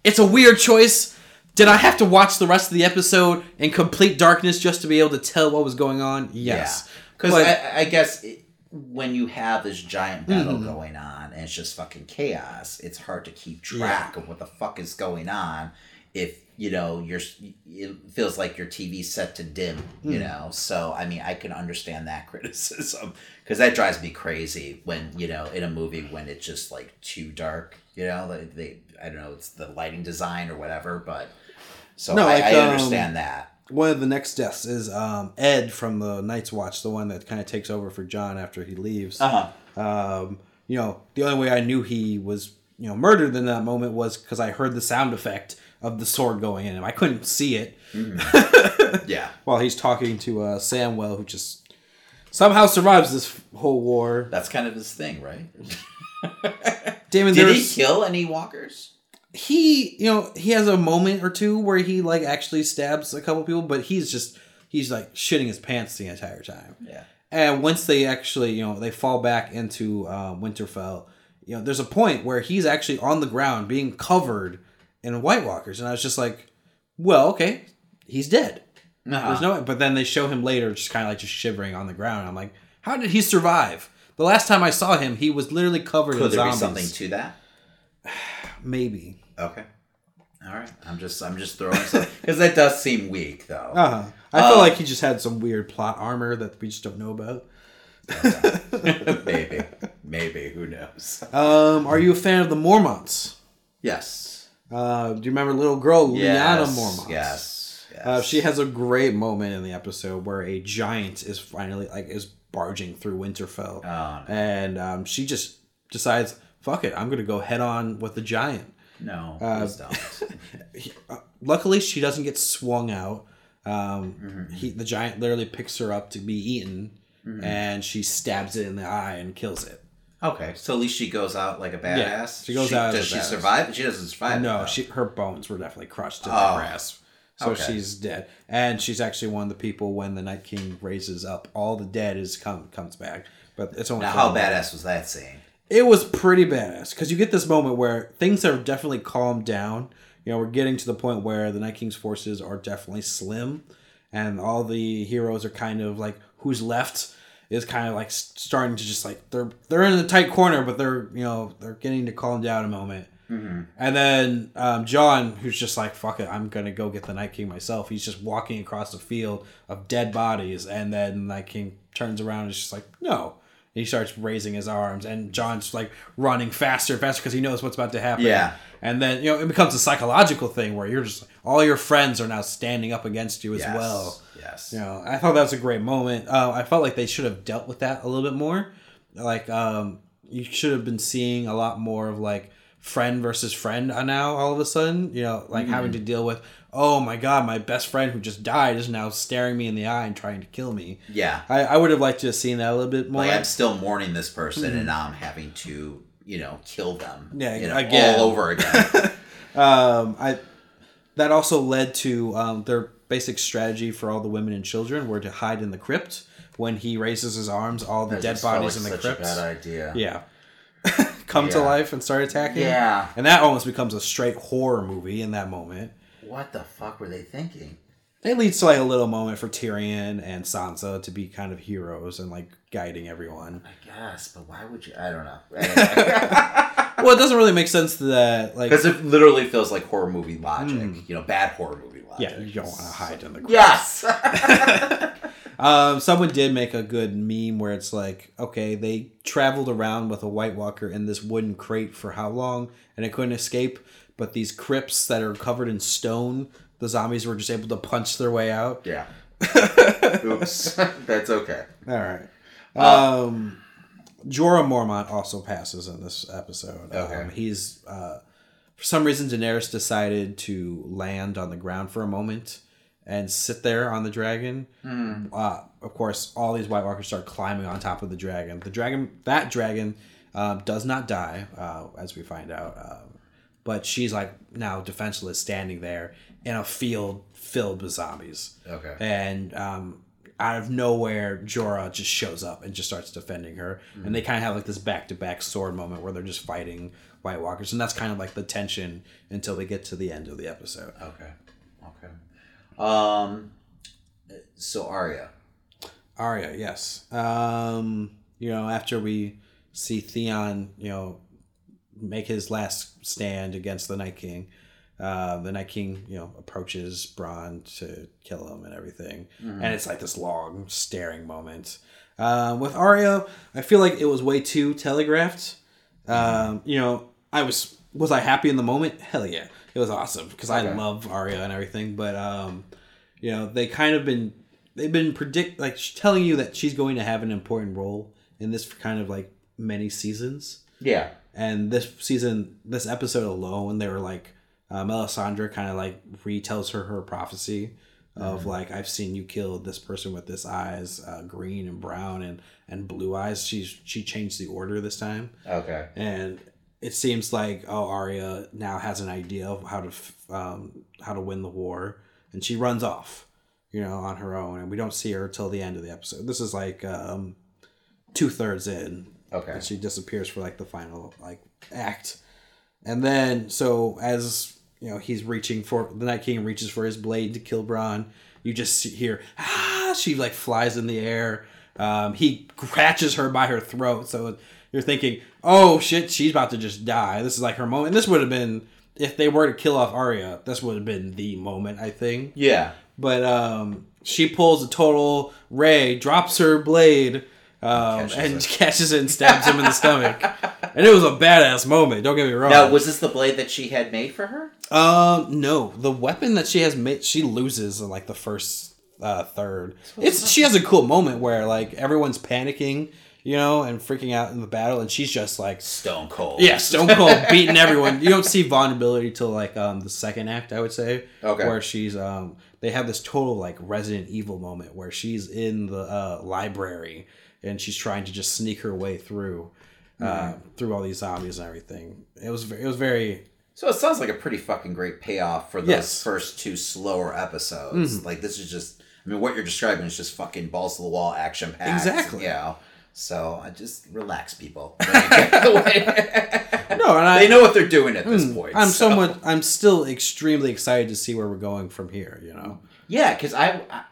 it's a weird choice. Did I have to watch the rest of the episode in complete darkness just to be able to tell what was going on? Yes. Because But- I, I guess it, when you have this giant battle Mm-hmm. going on and it's just fucking chaos, it's hard to keep track of what the fuck is going on if you know you're it feels like your TV's set to dim, you Mm. know. So I mean, I can understand that criticism because that drives me crazy when you know in a movie when it's just like too dark, you know. Like they, I don't know, it's the lighting design or whatever, but so No, I, like, I um, understand that. One of the next deaths is um, Edd from the Night's Watch, the one that kind of takes over for Jon after he leaves. Uh huh. Um, you know, the only way I knew he was, you know, murdered in that moment was because I heard the sound effect of the sword going in him. I couldn't see it Yeah. while he's talking to uh, Samwell, who just somehow survives this whole war. That's kind of his thing, right? Damon, Did he kill any walkers? he, you know, he has a moment or two where he like actually stabs a couple people, but he's just he's like shitting his pants the entire time. Yeah. And once they actually, you know, they fall back into uh, Winterfell, you know, there's a point where he's actually on the ground being covered in White Walkers, and I was just like, well, okay, he's dead. Uh-huh. There's no, but then they show him later, just kind of like just shivering on the ground. I'm like, how did he survive? The last time I saw him, he was literally covered Could in there be zombies. something to that? Maybe. Okay. All right. I'm just I'm just throwing because that does seem weak though. Uh huh. I feel like he just had some weird plot armor that we just don't know about. maybe, maybe. Who knows? Um, are you a fan of the Mormonts? Yes. Uh, do you remember little girl Lyanna Yes. Mormont? Yes. yes. Uh, she has a great moment in the episode where a giant is finally like is barging through Winterfell, Oh, no. and um, she just decides, "Fuck it, I'm gonna go head on with the giant." No, Uh, please don't. Luckily, she doesn't get swung out. Um, Mm-hmm. he, the giant literally picks her up to be eaten, Mm-hmm. and she stabs it in the eye and kills it. Okay, so at least she goes out like a badass. Yeah, she goes out as Does she badass. survive? She doesn't survive. No, she her bones were definitely crushed in Oh. the grass. So Okay. she's dead, and she's actually one of the people when the Night King raises up all the dead is come comes back. But it's only Now, how badass was that scene? It was pretty badass because you get this moment where things are definitely calmed down. You know, we're getting to the point where the Night King's forces are definitely slim, and all the heroes are kind of like who's left is kind of like starting to just like they're they're in a tight corner, but they're you know they're getting to calm down a moment. And then um, Jon, who's just like, fuck it, I'm going to go get the Night King myself. He's just walking across the field of dead bodies. And then the Night King turns around and is just like, no. He starts raising his arms. And Jon's like running faster and faster because he knows what's about to happen. Yeah. And then, you know, it becomes a psychological thing where you're just, all your friends are now standing up against you as Yes. well. Yes. You know, I thought that was a great moment. Uh, I felt like they should have dealt with that a little bit more. Like, um, you should have been seeing a lot more of like friend versus friend now. All of a sudden, you know, like having to deal with, oh my god, my best friend who just died is now staring me in the eye and trying to kill me. Yeah. I, I would have liked to have seen that a little bit more. Like I'm still mourning this person, and now I'm having to, you know, kill them. Hmm. Yeah, you know, again. all over again. um, I that also led to um, their basic strategy for all the women and children were to hide in the crypt. When he raises his arms, all the dead bodies like in the crypt. a bad idea. Yeah. Come to life and start attacking. Yeah. And that almost becomes a straight horror movie in that moment. What the fuck were they thinking? It leads to like a little moment for Tyrion and Sansa to be kind of heroes and like guiding everyone. I guess, but why would you? I don't know. Because well, it doesn't really make sense that. Like, because it literally feels like horror movie logic. You know, bad horror movie logic. Yeah, you don't want to hide in the crypt. Yes. Um, someone did make a good meme where it's like, okay, they traveled around with a White Walker in this wooden crate for how long, and it couldn't escape. But these crypts that are covered in stone, the zombies were just able to punch their way out. yeah. Oops. That's okay. All right. Um, Jorah Mormont also passes in this episode. Okay. Um, he's uh, for some reason Daenerys decided to land on the ground for a moment and sit there on the dragon. Uh, of course, all these White Walkers start climbing on top of the dragon. The dragon, that dragon, um, does not die, uh, as we find out. But she's like now defenseless, standing there in a field filled with zombies Okay. and um, out of nowhere, Jorah just shows up and just starts defending her, and they kind of have like this back to back sword moment where they're just fighting White Walkers, and that's kind of like the tension until we get to the end of the episode. Okay. Okay. Um. So Arya. Arya, yes. Um, you know, after we see Theon, you know, make his last stand against the Night King, uh, the Night King, you know, approaches Bran to kill him and everything, and it's like this long staring moment. Um, with Arya, I feel like it was way too telegraphed. Um, you know, I was was I happy in the moment? Hell yeah, it was awesome because I love Arya and everything. But um, you know, they kind of been they've been predict like telling you that she's going to have an important role in this for kind of like many seasons. Yeah. And this season, this episode alone, they were like, uh, Melisandre kind of like retells her her prophecy of like, I've seen you kill this person with this eyes, uh, green and brown and and blue eyes. She's she changed the order this time Okay. and it seems like oh Arya now has an idea of how to f- um, how to win the war, and she runs off, you know, on her own, and we don't see her till the end of the episode. This is like um, two thirds in, Okay. and she disappears for like the final like act, and then so as you know he's reaching for the Night King reaches for his blade to kill Bran. You just hear ah, she like flies in the air. Um, he catches her by her throat, so you're thinking, oh shit, she's about to just die. This is like her moment. This would have been if they were to kill off Arya. This would have been the moment, I think. Yeah. But um, she pulls a total Ray, drops her blade, um, Catches and it. catches it and stabs him in the stomach. And it was a badass moment. Don't get me wrong. Now, was this the blade that she had made for her? Um, no, the weapon that she has made, she loses in like the first uh, third. It's she has a cool moment where like everyone's panicking, you know, and freaking out in the battle, and she's just like, Stone cold. yeah, Stone Cold beating everyone. You don't see vulnerability till like um the second act, I would say. Okay. Where she's um they have this total like Resident Evil moment where she's in the uh, library and she's trying to just sneak her way through. Uh, through all these zombies and everything, it was ve- it was very So it sounds like a pretty fucking great payoff for those Yes. Mm-hmm. first two slower episodes. Like this is just, I mean, what you're describing is just fucking balls to the wall action packed. Exactly. You know? So I just relax, people. When you get out of the way. no, and I they know what they're doing at this point. Hmm. I'm so. somewhat. I'm still extremely excited to see where we're going from here. You know. Yeah, because I, I,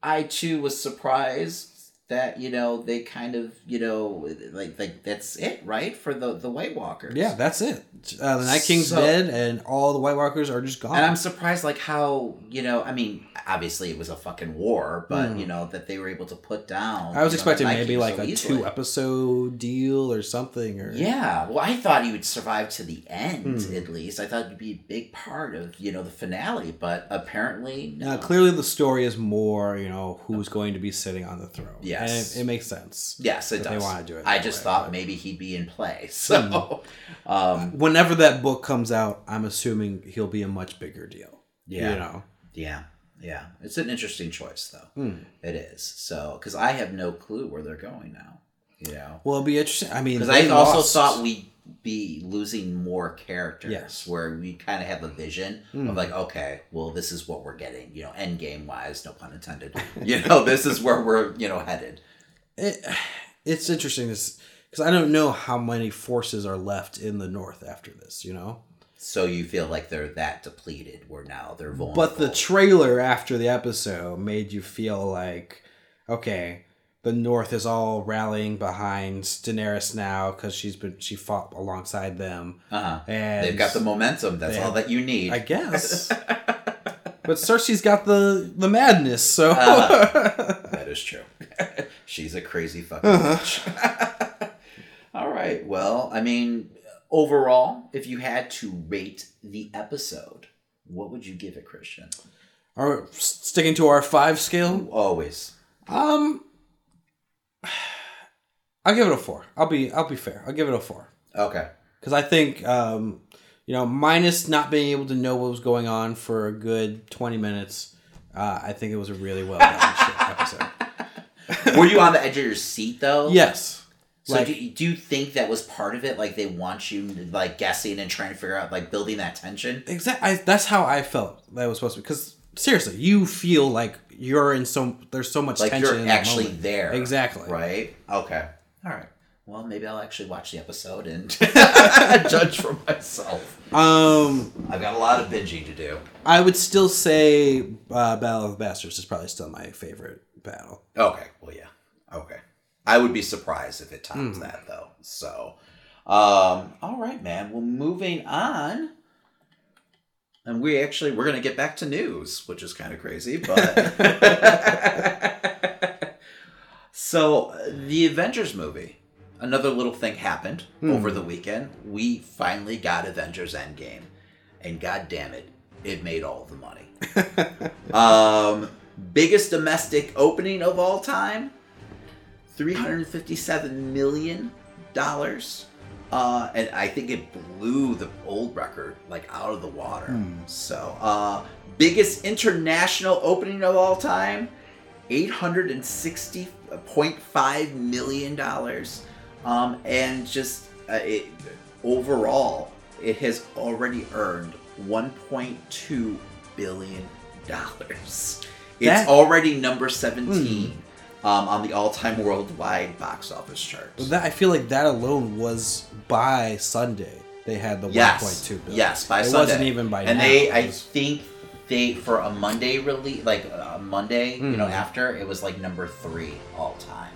I too was surprised that you know they kind of you know like like that's it right for the the White Walkers. Yeah, that's it. Uh, the Night King's So- dead, and all the White Walkers are just gone. And I'm surprised, like how you know. I mean, obviously it was a fucking war, but Mm. you know that they were able to put down. I was you know, expecting maybe like so a easily. two episode deal or something. Or Yeah, well, I thought he would survive to the end Hmm. at least. I thought it'd be a big part of you know the finale, but apparently no. Now, clearly, the story is more, you know, who's going to be sitting on the throne. Yes. and it, it makes sense. Yes, it that they does. wanna do it I just way, thought but- Hmm. maybe he'd be in play. So, um, Whenever that book comes out, I'm assuming he'll be a much bigger deal. Yeah. you know. yeah, yeah, it's an interesting choice though. Hmm. It is. So, because I have no clue where they're going now. You know. Well, it'll be interesting. I mean, Because I also lost- thought we'd be losing more characters. Yes. Where we kind of have a vision Mm. of like, okay, well, this is what we're getting. You know, end game wise, no pun intended. you know, this is where we're you know headed. it, it's interesting because I don't know how many forces are left in the north after this. You know, So you feel like they're that depleted. Where now they're vulnerable. but the trailer after the episode made you feel like, okay, the north is all rallying behind Daenerys now because she's been she fought alongside them. uh-huh. And they've got the momentum. That's they all that you need. I guess. but Cersei's got the the madness, so That is true. She's a crazy fucking Uh-huh. bitch. All right. Well, I mean, overall, if you had to rate the episode, what would you give it, Christian? are sticking to our five scale. Always. Um, I'll give it a four. I'll be I'll be fair. I'll give it a four Okay. because I think um, you know, minus not being able to know what was going on for a good twenty minutes, uh, I think it was a really well done episode. Were you on the edge of your seat though? Yes, So like do, you- do you think that was part of it? Like they want you like guessing and trying to figure out, like building that tension. exactly. That's how I felt that was supposed to be. Because seriously, you feel like you're in so there's so much Like tension. you're in actually there. Exactly. Right. Okay. All right. Well, maybe I'll actually watch the episode and judge for myself. Um, I've got a lot of binging to do. I would still say uh, Battle of the Bastards is probably still my favorite battle. Okay. Well, yeah. Okay. I would be surprised if it tops that though. So, um, all right, man. Well, moving on. And we actually we're gonna get back to news, which is kind of crazy, but so the Avengers movie. Another little thing happened over the weekend. We finally got Avengers Endgame, and god damn it, it made all the money. um, biggest domestic opening of all time, three hundred fifty-seven million dollars. Uh, and I think it blew the old record like out of the water. So, uh, biggest international opening of all time, eight hundred and sixty point five million dollars. Um, and just uh, it, overall, it has already earned one point two billion dollars. It's That- already number seventeen um, on the all-time worldwide box office charts. That I feel like that alone was by Sunday. They had the yes, 1.2 billion. yes, by it Sunday. wasn't even by and now. they, It I think they for a Monday release, like a Monday, you know, Mhm. after it was like number three all time.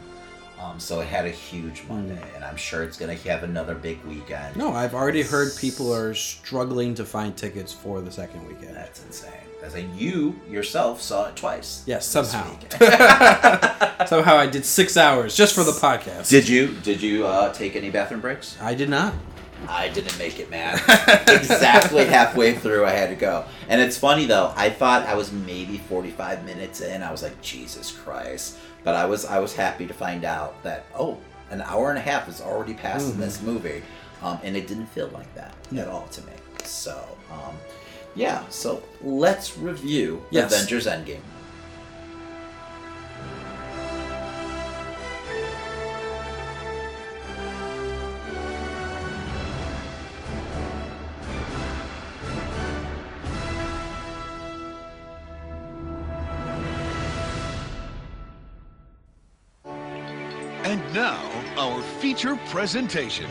Um, so it had a huge Monday, Mm. and I'm sure it's gonna have another big weekend. no, I've already heard people are struggling to find tickets for the second weekend. That's insane. As in, you yourself saw it twice. Yes, somehow. Somehow I did six hours just for the podcast. did you? Did you uh, take any bathroom breaks? I did not. I didn't make it, man. exactly halfway through, I had to go. And it's funny though. I thought I was maybe forty-five minutes in. I was like, Jesus Christ! But I was I was happy to find out that oh, an hour and a half is already passed in this movie, um, and it didn't feel like that at all to me. So um, yeah. So let's review Yes. Avengers Endgame. Feature presentation.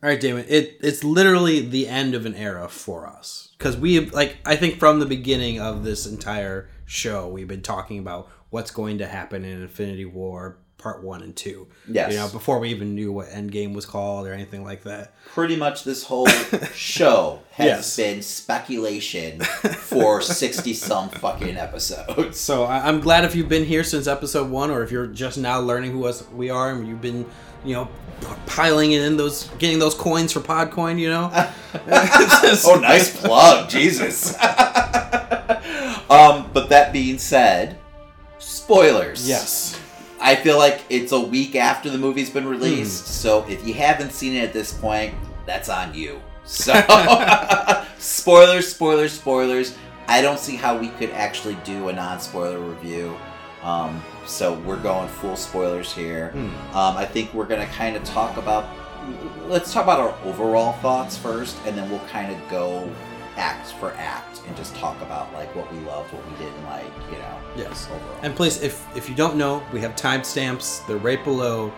All right, Damon. It it's literally the end of an era for us because we like I think from the beginning of this entire show we've been talking about what's going to happen in Infinity War Part One and Two. Yes. you know before we even knew what Endgame was called or anything like that. pretty much this whole show has Yes. been speculation for 60 some fucking episodes. So I, I'm glad if you've been here since episode one, or if you're just now learning who us we are, and you've been, you know, piling in those, getting those coins for Podcoin, you know. oh, nice plug, Jesus. um, but that being said, spoilers. Yes. I feel like it's a week after the movie's been released, Hmm. so if you haven't seen it at this point, that's on you. So, spoilers, spoilers, spoilers. I don't see how we could actually do a non-spoiler review. Um, so we're going full spoilers here. Hmm. Um, I think we're gonna kind of talk about. Let's talk about our overall thoughts first, and then we'll kind of go act for act and just talk about like what we loved, what we didn't like, you know. Yes. Overall. And please, if if you don't know, we have timestamps. They're right below.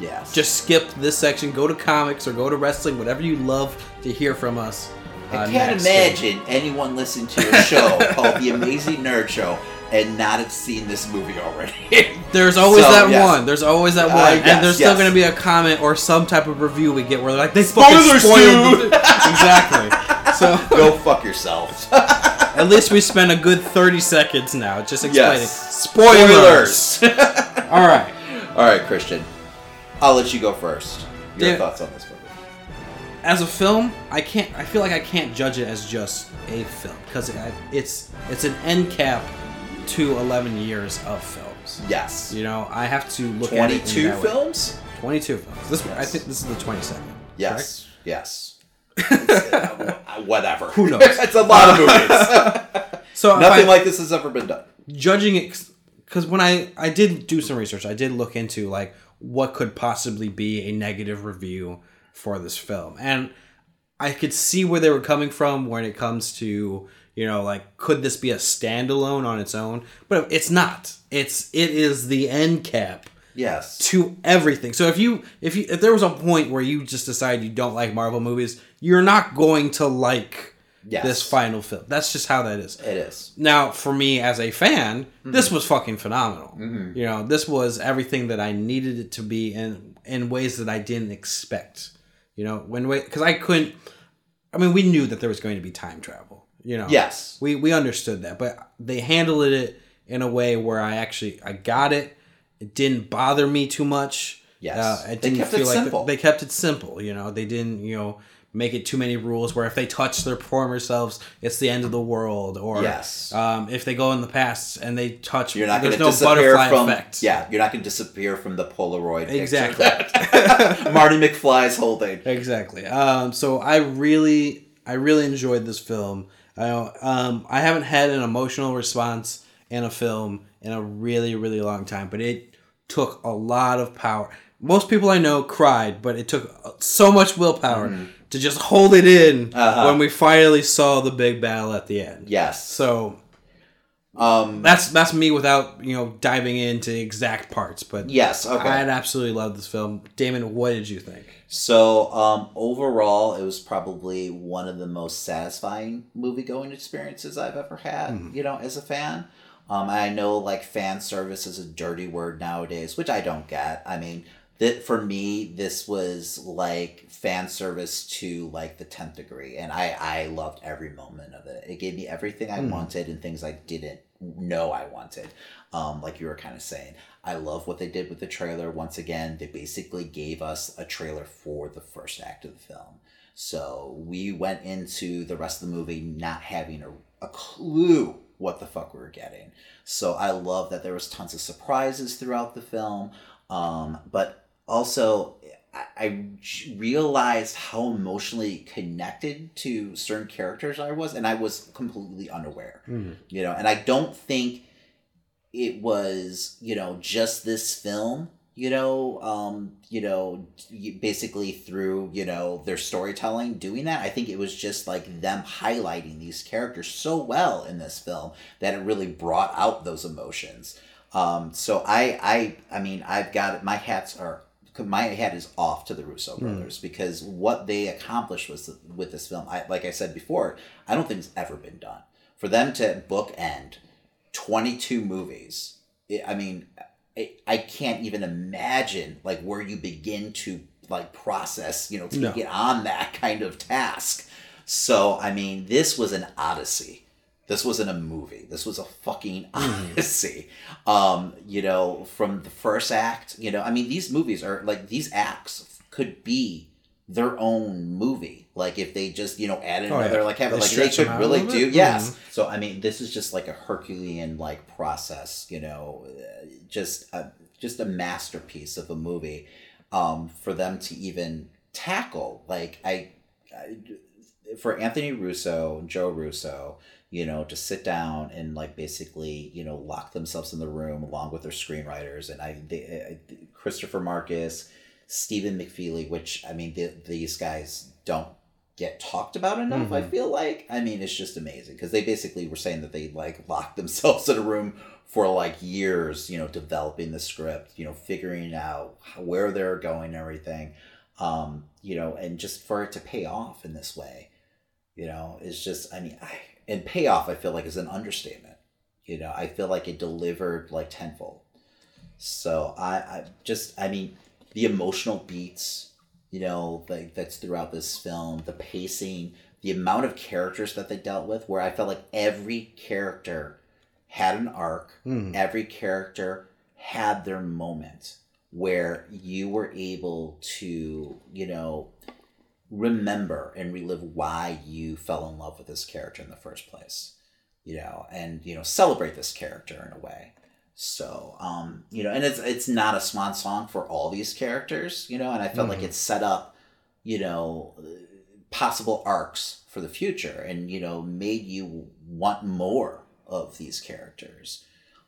yes. Just skip this section. Go to comics or go to wrestling. Whatever you love to hear from us. I uh, can't next. imagine anyone listening to a show called The Amazing Nerd Show and not have seen this movie already. There's always So, that yes. one. There's always that Uh, one, yes, and there's still going to be a comment or some type of review we get where they're like, "They Spoilers, spoiled." the-" exactly. So Go fuck yourself. at least we spent a good 30 seconds now just explaining Yes. spoilers. Spoilers. All right. All right, Christian. I'll let you go first. Your thoughts on this movie? As a film, I can't. I feel like I can't judge it as just a film because it, it's it's an end cap to 11 years of films. Yes. You know, I have to look at 22 that way. films? 22 films. This I think this is the 22nd. Yes. Yes. Uh, Whatever. Who knows? it's a lot of movies. So Nothing I- like this has ever been done. judging it because when I I did do some research, I did look into like what could possibly be a negative review for this film, and I could see where they were coming from when it comes to you know like could this be a standalone on its own? But it's not. It's it is the end cap Yes. to everything. So if you if you if there was a point where you just decide you don't like Marvel movies, you're not going to like Yes. this final film. That's just how that is. It is. Now, for me as a fan, this Mm-hmm. was fucking phenomenal. You know, this was everything that I needed it to be in in ways that I didn't expect. You know, when because I couldn't. I mean, we knew that there was going to be time travel. You know, Yes. we we understood that, but they handled it in a way where I actually I got it. It didn't bother me too much. Yes. uh, it They didn't kept it feel like simple. they kept it simple. You know, they didn't you know make it too many rules where if they touch their former selves, it's the end of the world. Or Yes. um, if they go in the past and they touch, You're not going there's to no disappear butterfly from effect. yeah. You're not going to disappear from the Polaroid. Exactly. Marty McFly's holding. Exactly. Um, so I really, I really enjoyed this film. I, um, I haven't had an emotional response in a film in a really, really long time, but it took a lot of power. Most people I know cried, but it took so much willpower to just hold it in Mm-hmm. Uh-huh. when we finally saw the big battle at the end. Yes. So Um. that's that's me without you know diving into exact parts, but Yes. Okay. I absolutely loved this film. Damon, what did you think? So, um, overall, it was probably one of the most satisfying movie going experiences I've ever had, you know, as a fan. Um, I know, like, fan service is a dirty word nowadays, which I don't get. I mean, that for me, this was like fan service to like the 10th degree, and I, I loved every moment of it. It gave me everything I wanted and things I didn't know I wanted. Um, like you were kind of saying. I love what they did with the trailer. Once again, they basically gave us a trailer for the first act of the film. So we went into the rest of the movie not having a, a clue what the fuck we were getting. So I love that there was tons of surprises throughout the film. Um, but also, I, I realized how emotionally connected to certain characters I was, and I was completely unaware. You know, and I don't think it was you know just this film you know um you know basically through you know their storytelling doing that i think it was just like them highlighting these characters so well in this film that it really brought out those emotions um so i i i mean i've got my hats are my hat is off to the Russo brothers because what they accomplished was with this film. I like I said before, I don't think it's ever been done. For them to bookend 22 movies. It, I mean, I, I can't even imagine like where you begin to like process, you know, No. get on that kind of task. So, I mean, this was an odyssey. This wasn't a movie. This was a fucking odyssey. Um, you know, from the first act, you know, I mean, these movies are like these acts could be their own movie. Like if they just, you know, added Oh, yeah. another like have They like they could really do bit? yes. Mhm. So I mean, this is just like a Herculean like process, you know, uh, just a just a masterpiece of a movie um, for them to even tackle. Like I, I, for Anthony Russo, Joe Russo, you know, to sit down and like basically, you know, lock themselves in the room along with their screenwriters and I, they, I Christopher Marcus, Stephen McFeely, which I mean, the, these guys don't get talked about enough. I feel like I mean, it's just amazing because they basically were saying that they like locked themselves in a room for like years, you know, developing the script, you know, figuring out how- where they're going and everything, um, you know, and just for it to pay off in this way, you know, it's just I mean, I, and payoff I feel like is an understatement. You know, I feel like it delivered like tenfold. So I, I just I mean the emotional beats, you know, like that's throughout this film, the pacing, the amount of characters that they dealt with, where I felt like every character had an arc, hmm. every character had their moment where you were able to, you know, remember and relive why you fell in love with this character in the first place you know and you know celebrate this character in a way so um you know and it's it's not a swan song for all these characters you know and i felt like it set up you know possible arcs for the future and you know made you want more of these characters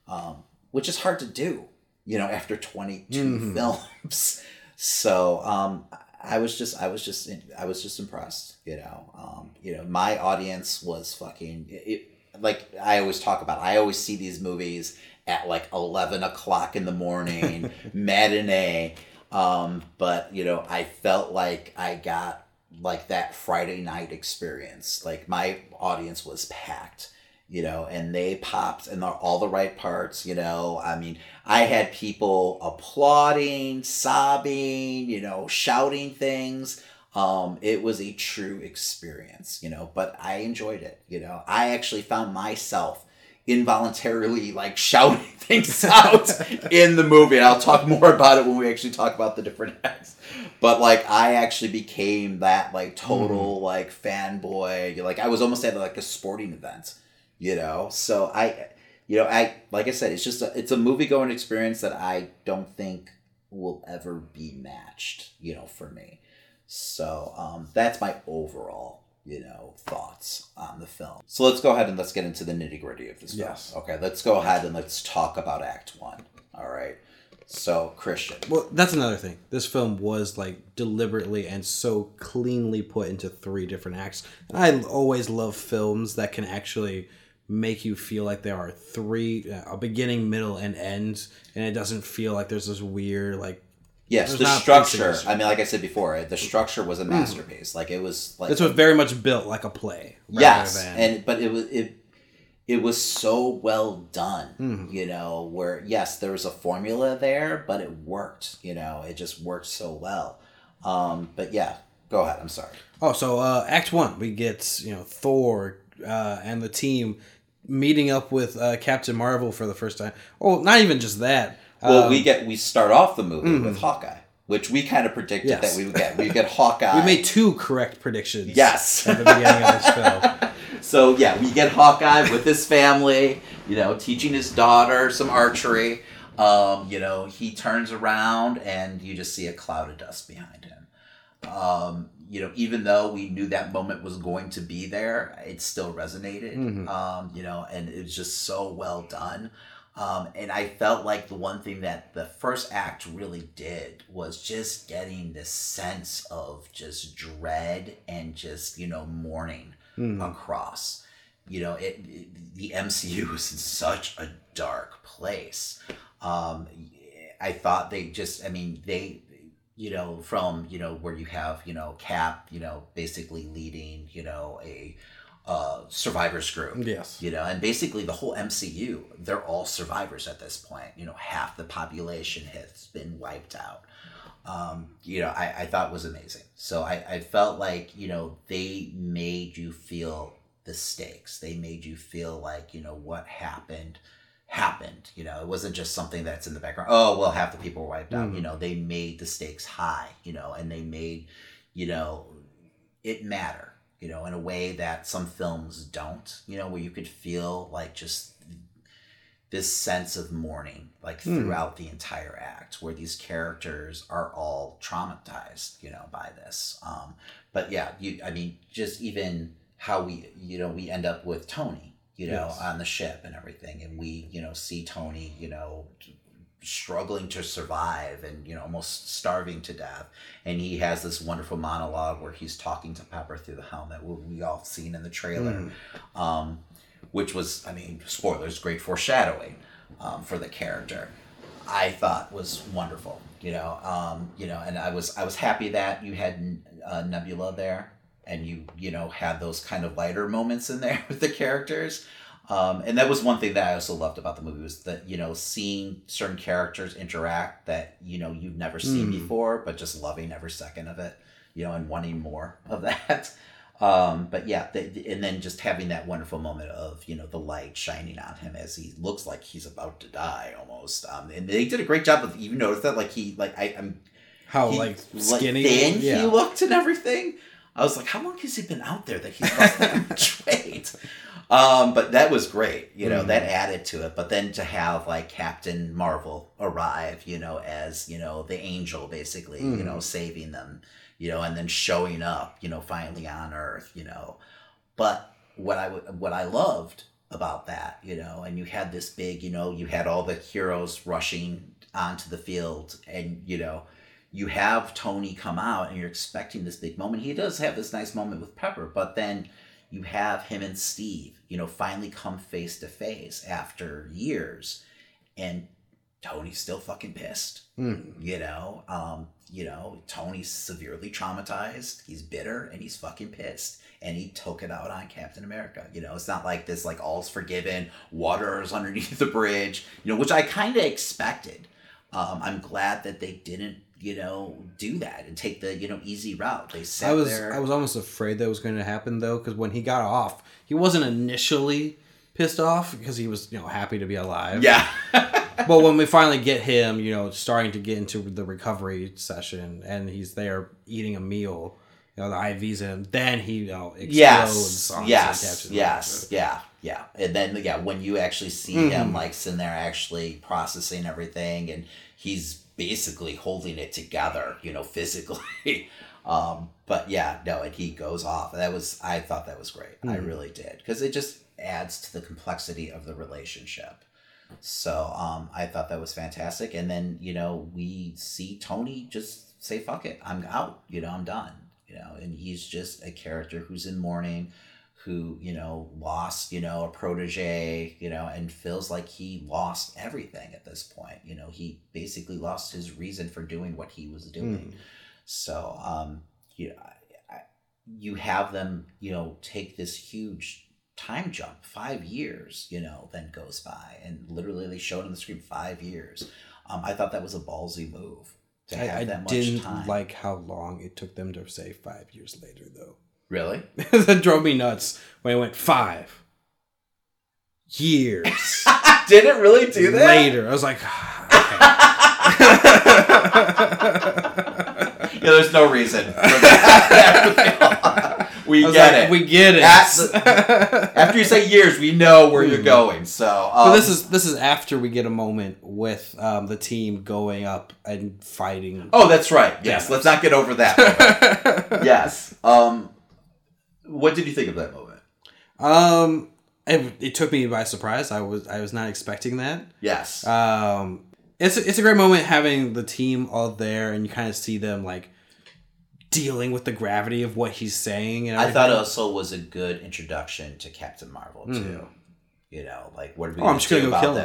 um which is hard to do you know after 22 films. So um i was just i was just i was just impressed you know um you know my audience was fucking it, like i always talk about i always see these movies at like 11 o'clock in the morning matinee um but you know i felt like i got like that Friday night experience. Like my audience was packed, you know, and they popped in the, all the right parts, you know. I mean, I had people applauding, sobbing, you know, shouting things. Um, it was a true experience, you know, but I enjoyed it, you know. I actually found myself involuntarily like shouting things out in the movie. And I'll talk more about it when we actually talk about the different acts. But like I actually became that like total like fanboy. Like I was almost at like a sporting event, you know. So I you know, I like I said, it's just a, it's a movie going experience that I don't think will ever be matched, you know, for me. So um, that's my overall, you know, thoughts on the film. So let's go ahead and let's get into the nitty gritty of this film. Yes. Okay, let's go ahead and let's talk about Act One. All right. So Christian. Well, that's another thing. This film was like deliberately and so cleanly put into three different acts. I always love films that can actually make you feel like there are three uh, a beginning, middle, and end, and it doesn't feel like there's this weird like. Yes, the structure. I mean, like I said before, the structure was a Hmm. masterpiece. Like it was like This was very much built like a play. yes than- and but it was it it was so well done Mhm. you know where yes there was a formula there but it worked you know it just worked so well um but yeah go ahead i'm sorry Oh, so uh, Act One, we get you know Thor uh, and the team meeting up with uh, Captain Marvel for the first time. Oh, not even just that. Well Um, we get we start off the movie with hawkeye which we kind of predicted Yes. that we would get we get hawkeye we made two correct predictions. Yes. at the beginning of this film. So yeah, we get Hawkeye with his family, you know, teaching his daughter some archery. Um, you know, he turns around and you just see a cloud of dust behind him. Um, you know, even though we knew that moment was going to be there, it still resonated. Mhm. Um, you know, and it's just so well done. Um, and I felt like the one thing that the first act really did was just getting this sense of just dread and just, you know, mourning Mhm. across. You know, it, it- the MCU is in such a dark place. Um, I thought they just, I mean, they, you know, from you know where you have you know Cap, you know, basically leading, you know, a uh, survivors group. Yes. You know, and basically the whole MCU, they're all survivors at this point. You know, half the population has been wiped out. Um, you know, I, I thought was amazing. So I, I felt like, you know, they made you feel the stakes. They made you feel like, you know, what happened happened. You know, it wasn't just something that's in the background. Oh, well, half the people were wiped out. Mhm. You know, they made the stakes high, you know, and they made, you know, it matter, you know, in a way that some films don't, you know, where you could feel like just this sense of mourning like Hmm. throughout the entire act where these characters are all traumatized you know by this um but yeah you i mean just even how we you know we end up with tony you know Yes. on the ship and everything and we you know see tony you know struggling to survive and you know almost starving to death and he has this wonderful monologue where he's talking to pepper through the helmet we we all seen in the trailer Mhm. um, which was, I mean, spoilers, great foreshadowing um, for the character. I thought was wonderful, you know, um, you know, and I was I was happy that you had uh, Nebula there, and you you know had those kind of lighter moments in there with the characters. Um, and that was one thing that I also loved about the movie was that you know seeing certain characters interact that you know you've never seen Mm. before, but just loving every second of it, you know, and wanting more of that. Um, but yeah, the, and then just having that wonderful moment of you know the light shining on him as he looks like he's about to die almost. Um, and they did a great job of you notice that like he like I, I'm How he- like skinny? thin yeah. he looked and everything. I was like, how long has he been out there that he's lost that much weight? Um, but that was great, you know, Mhm. that added to it. But then to have like Captain Marvel arrive, you know, as you know the angel, basically, you Mhm. know, saving them, you know, and then showing up, you know, finally on Earth, you know. But what I w- what I loved about that, you know, and you had this big, you know, you had all the heroes rushing onto the field, and you know, you have Tony come out, and you're expecting this big moment. He does have this nice moment with Pepper, but then you have him and Steve, you know, finally come face to face after years, and Tony's still fucking pissed. Mhm. You know, um, you know, Tony's severely traumatized. He's bitter and he's fucking pissed. And he took it out on Captain America. You know, it's not like this like all's forgiven, water's underneath the bridge, you know, which I kind of expected. Um, I'm glad that they didn't, you know, do that and take the, you know, easy route. They sat I was there. I was almost afraid that was going to happen though, because when he got off, he wasn't initially pissed off because he was you know happy to be alive. yeah. but when we finally get him, you know, starting to get into the recovery session, and he's there eating a meal, you know, the IVs in him, then he you know explodes. yes yes yes yeah yeah and then yeah when you actually see Mm-hmm. him like sitting there actually processing everything and he's basically holding it together you know physically. Um but yeah no and he goes off. That was i thought that was great. I Mhm. really did. Because it just adds to the complexity of the relationship. So um i thought that was fantastic. And then you know we see tony just say fuck it i'm out. You know i'm done. You know and he's just a character who's in mourning who you know lost you know a protege you know and feels like he lost everything at this point. You know he basically lost his reason for doing what he was doing. So um you you have them you know take this huge time jump five years you know then goes by and literally they showed on the screen five years. Um i thought that was a ballsy move to have I, I that much didn't time. like how long it took them to say five years later though. Really that drove me nuts when it went five years did it really do that later. I was like, okay. yeah, there's no reason for that. we get like, it. We get it. After you say years, we know where you're Mhm. going. So, um, but this is this is after we get a moment with um, the team going up and fighting. Oh, that's right. Yes, Yeah. let's not get over that. yes. Um, what did you think of that moment? um, it, it took me by surprise. I was I was not expecting that. Yes. Um, it's a, it's a great moment having the team all there and you kind of see them like dealing with the gravity of what he's saying. And I thought also was a good introduction to Captain Marvel too. Mhm. You know, like what are we Oh, I'm just do gonna go about kill him.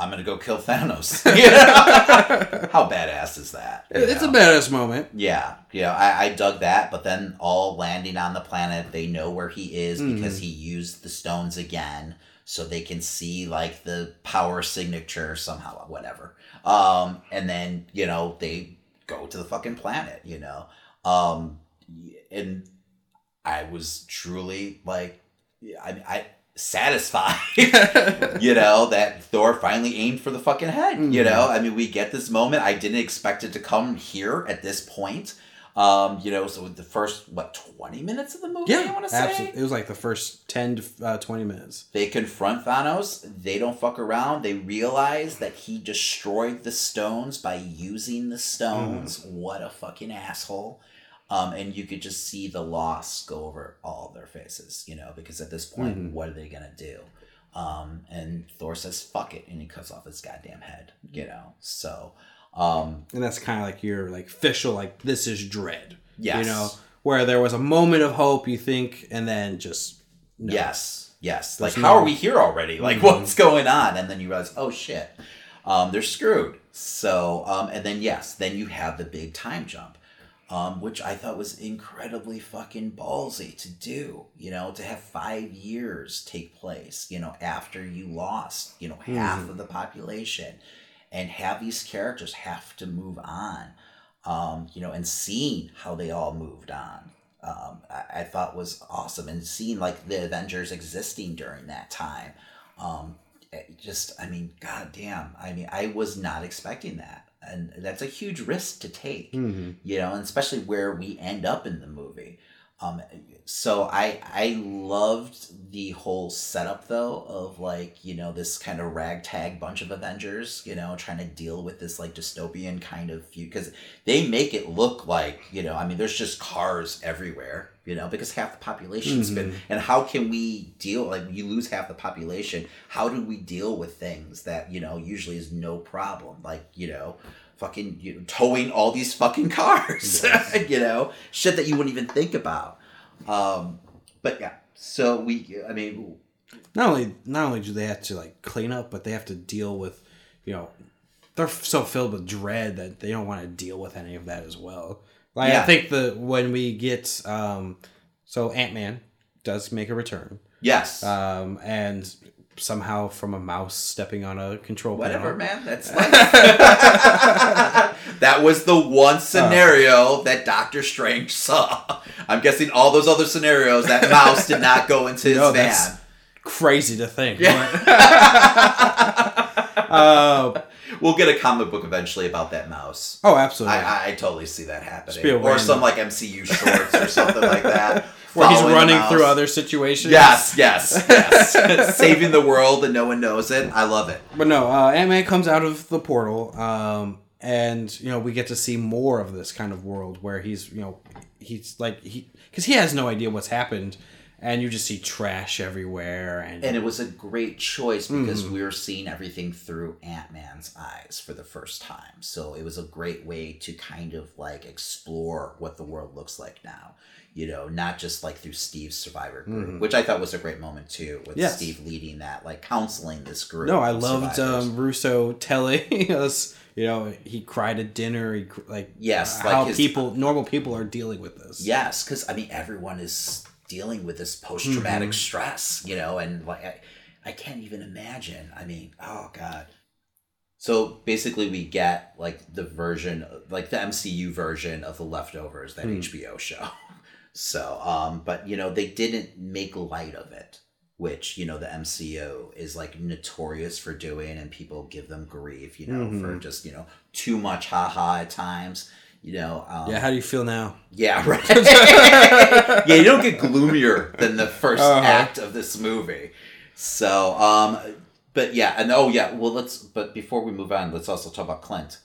I'm gonna go kill Thanos. How badass is that? it's a badass moment. Yeah, yeah, I, I dug that, but then all landing on the planet, they know where he is because Mhm. he used the stones again, so they can see like the power signature somehow, whatever. Um, and then you know they go to the fucking planet, you know, um, and I was truly like, I, I satisfied you know that thor finally aimed for the fucking head you Mhm. know? I mean we get this moment. I didn't expect it to come here at this point. Um you know so the first what 20 minutes of the movie yeah, i want to say? absolutely. It was like the first ten to uh, twenty minutes. they confront thanos. They don't fuck around. They realize that he destroyed the stones by using the stones. What a fucking asshole um, and you could just see the loss go over all their faces, you know, because at this point, Mhm. what are they gonna do? Um, and Thor says, "Fuck it," and he cuts off his goddamn head, you know. So, um, And that's kind of like your like official like this is dread. yes, You know, where there was a moment of hope, you think, and then just no. yes, yes. There's Like, how no- are we here already? Like, Mhm. what's going on? And then you realize, oh shit, um, they're screwed. So, um, and then yes, then you have the big time jump. Um, which I thought was incredibly fucking ballsy to do. You know, to have five years take place, you know, after you lost, you know, half Mhm. of the population, and have these characters have to move on, um, you know, and seeing how they all moved on. Um, I, I thought was awesome, and seeing like the Avengers existing during that time, um, just I mean, goddamn, I mean, I was not expecting that, and that's a huge risk to take Mhm. you know, and especially where we end up in the movie. Um, so I I loved the whole setup though of like you know this kind of ragtag bunch of Avengers, you know, trying to deal with this like dystopian kind of view because they make it look like you know I mean there's just cars everywhere, you know, because half the population's been Mhm. and how can we deal like you lose half the population? How do we deal with things that you know usually is no problem like you know fucking you know, towing all these fucking cars, Yes. you know, shit that you wouldn't even think about. Um, but yeah, so we, I mean, Not only not only do they have to like clean up, but they have to deal with, you know, they're so filled with dread that they don't want to deal with any of that as well. Like Yeah. I think the when we get um, so Ant Man does make a return, Yes. um, and somehow from a mouse stepping on a control panel. Whatever, panel. man. That's life. that was the one scenario that Doctor Strange saw. I'm guessing all those other scenarios that mouse did not go into his No, van. that's crazy to think. Yeah. but- uh, We'll get a comic book eventually about that mouse. oh, absolutely. I, I, totally see that happening. Or random- some like MCU shorts or something like that. Where he's running through other situations. Yes, yes, yes. Saving the world and no one knows it. I love it. But no, uh, Ant Man comes out of the portal, um, and you know we get to see more of this kind of world where he's you know he's like he because he has no idea what's happened, and you just see trash everywhere, and, And it was a great choice because Mm-hmm. we were seeing everything through Ant Man's eyes for the first time. So it was a great way to kind of like explore what the world looks like now. You know, not just like through Steve's survivor group, which I thought was a great moment too, with. Yes. Steve leading that, like counseling this group. no, I loved survivors. um, Russo telling us. You know, he cried at dinner. He like Yes, uh, like how his- people, normal people, are dealing with this. Yes, because I mean everyone is dealing with this post traumatic Mm-hmm. stress, you know, and like I, I can't even imagine. I mean, oh god. So basically, we get like the version, like the MCU version of the leftovers, that Hmm. HBO show. So, um, but you know, they didn't make light of it, which you know the MCU is like notorious for doing, and people give them grief, you know, for Mhm. just you know too much haha at times. You know, um, Yeah, how do you feel now? yeah, right. yeah, you don't get gloomier than the 1st Uh-huh. act of this movie. So, um, but yeah, and oh yeah, well let's. But before we move on, let's also talk about Clint,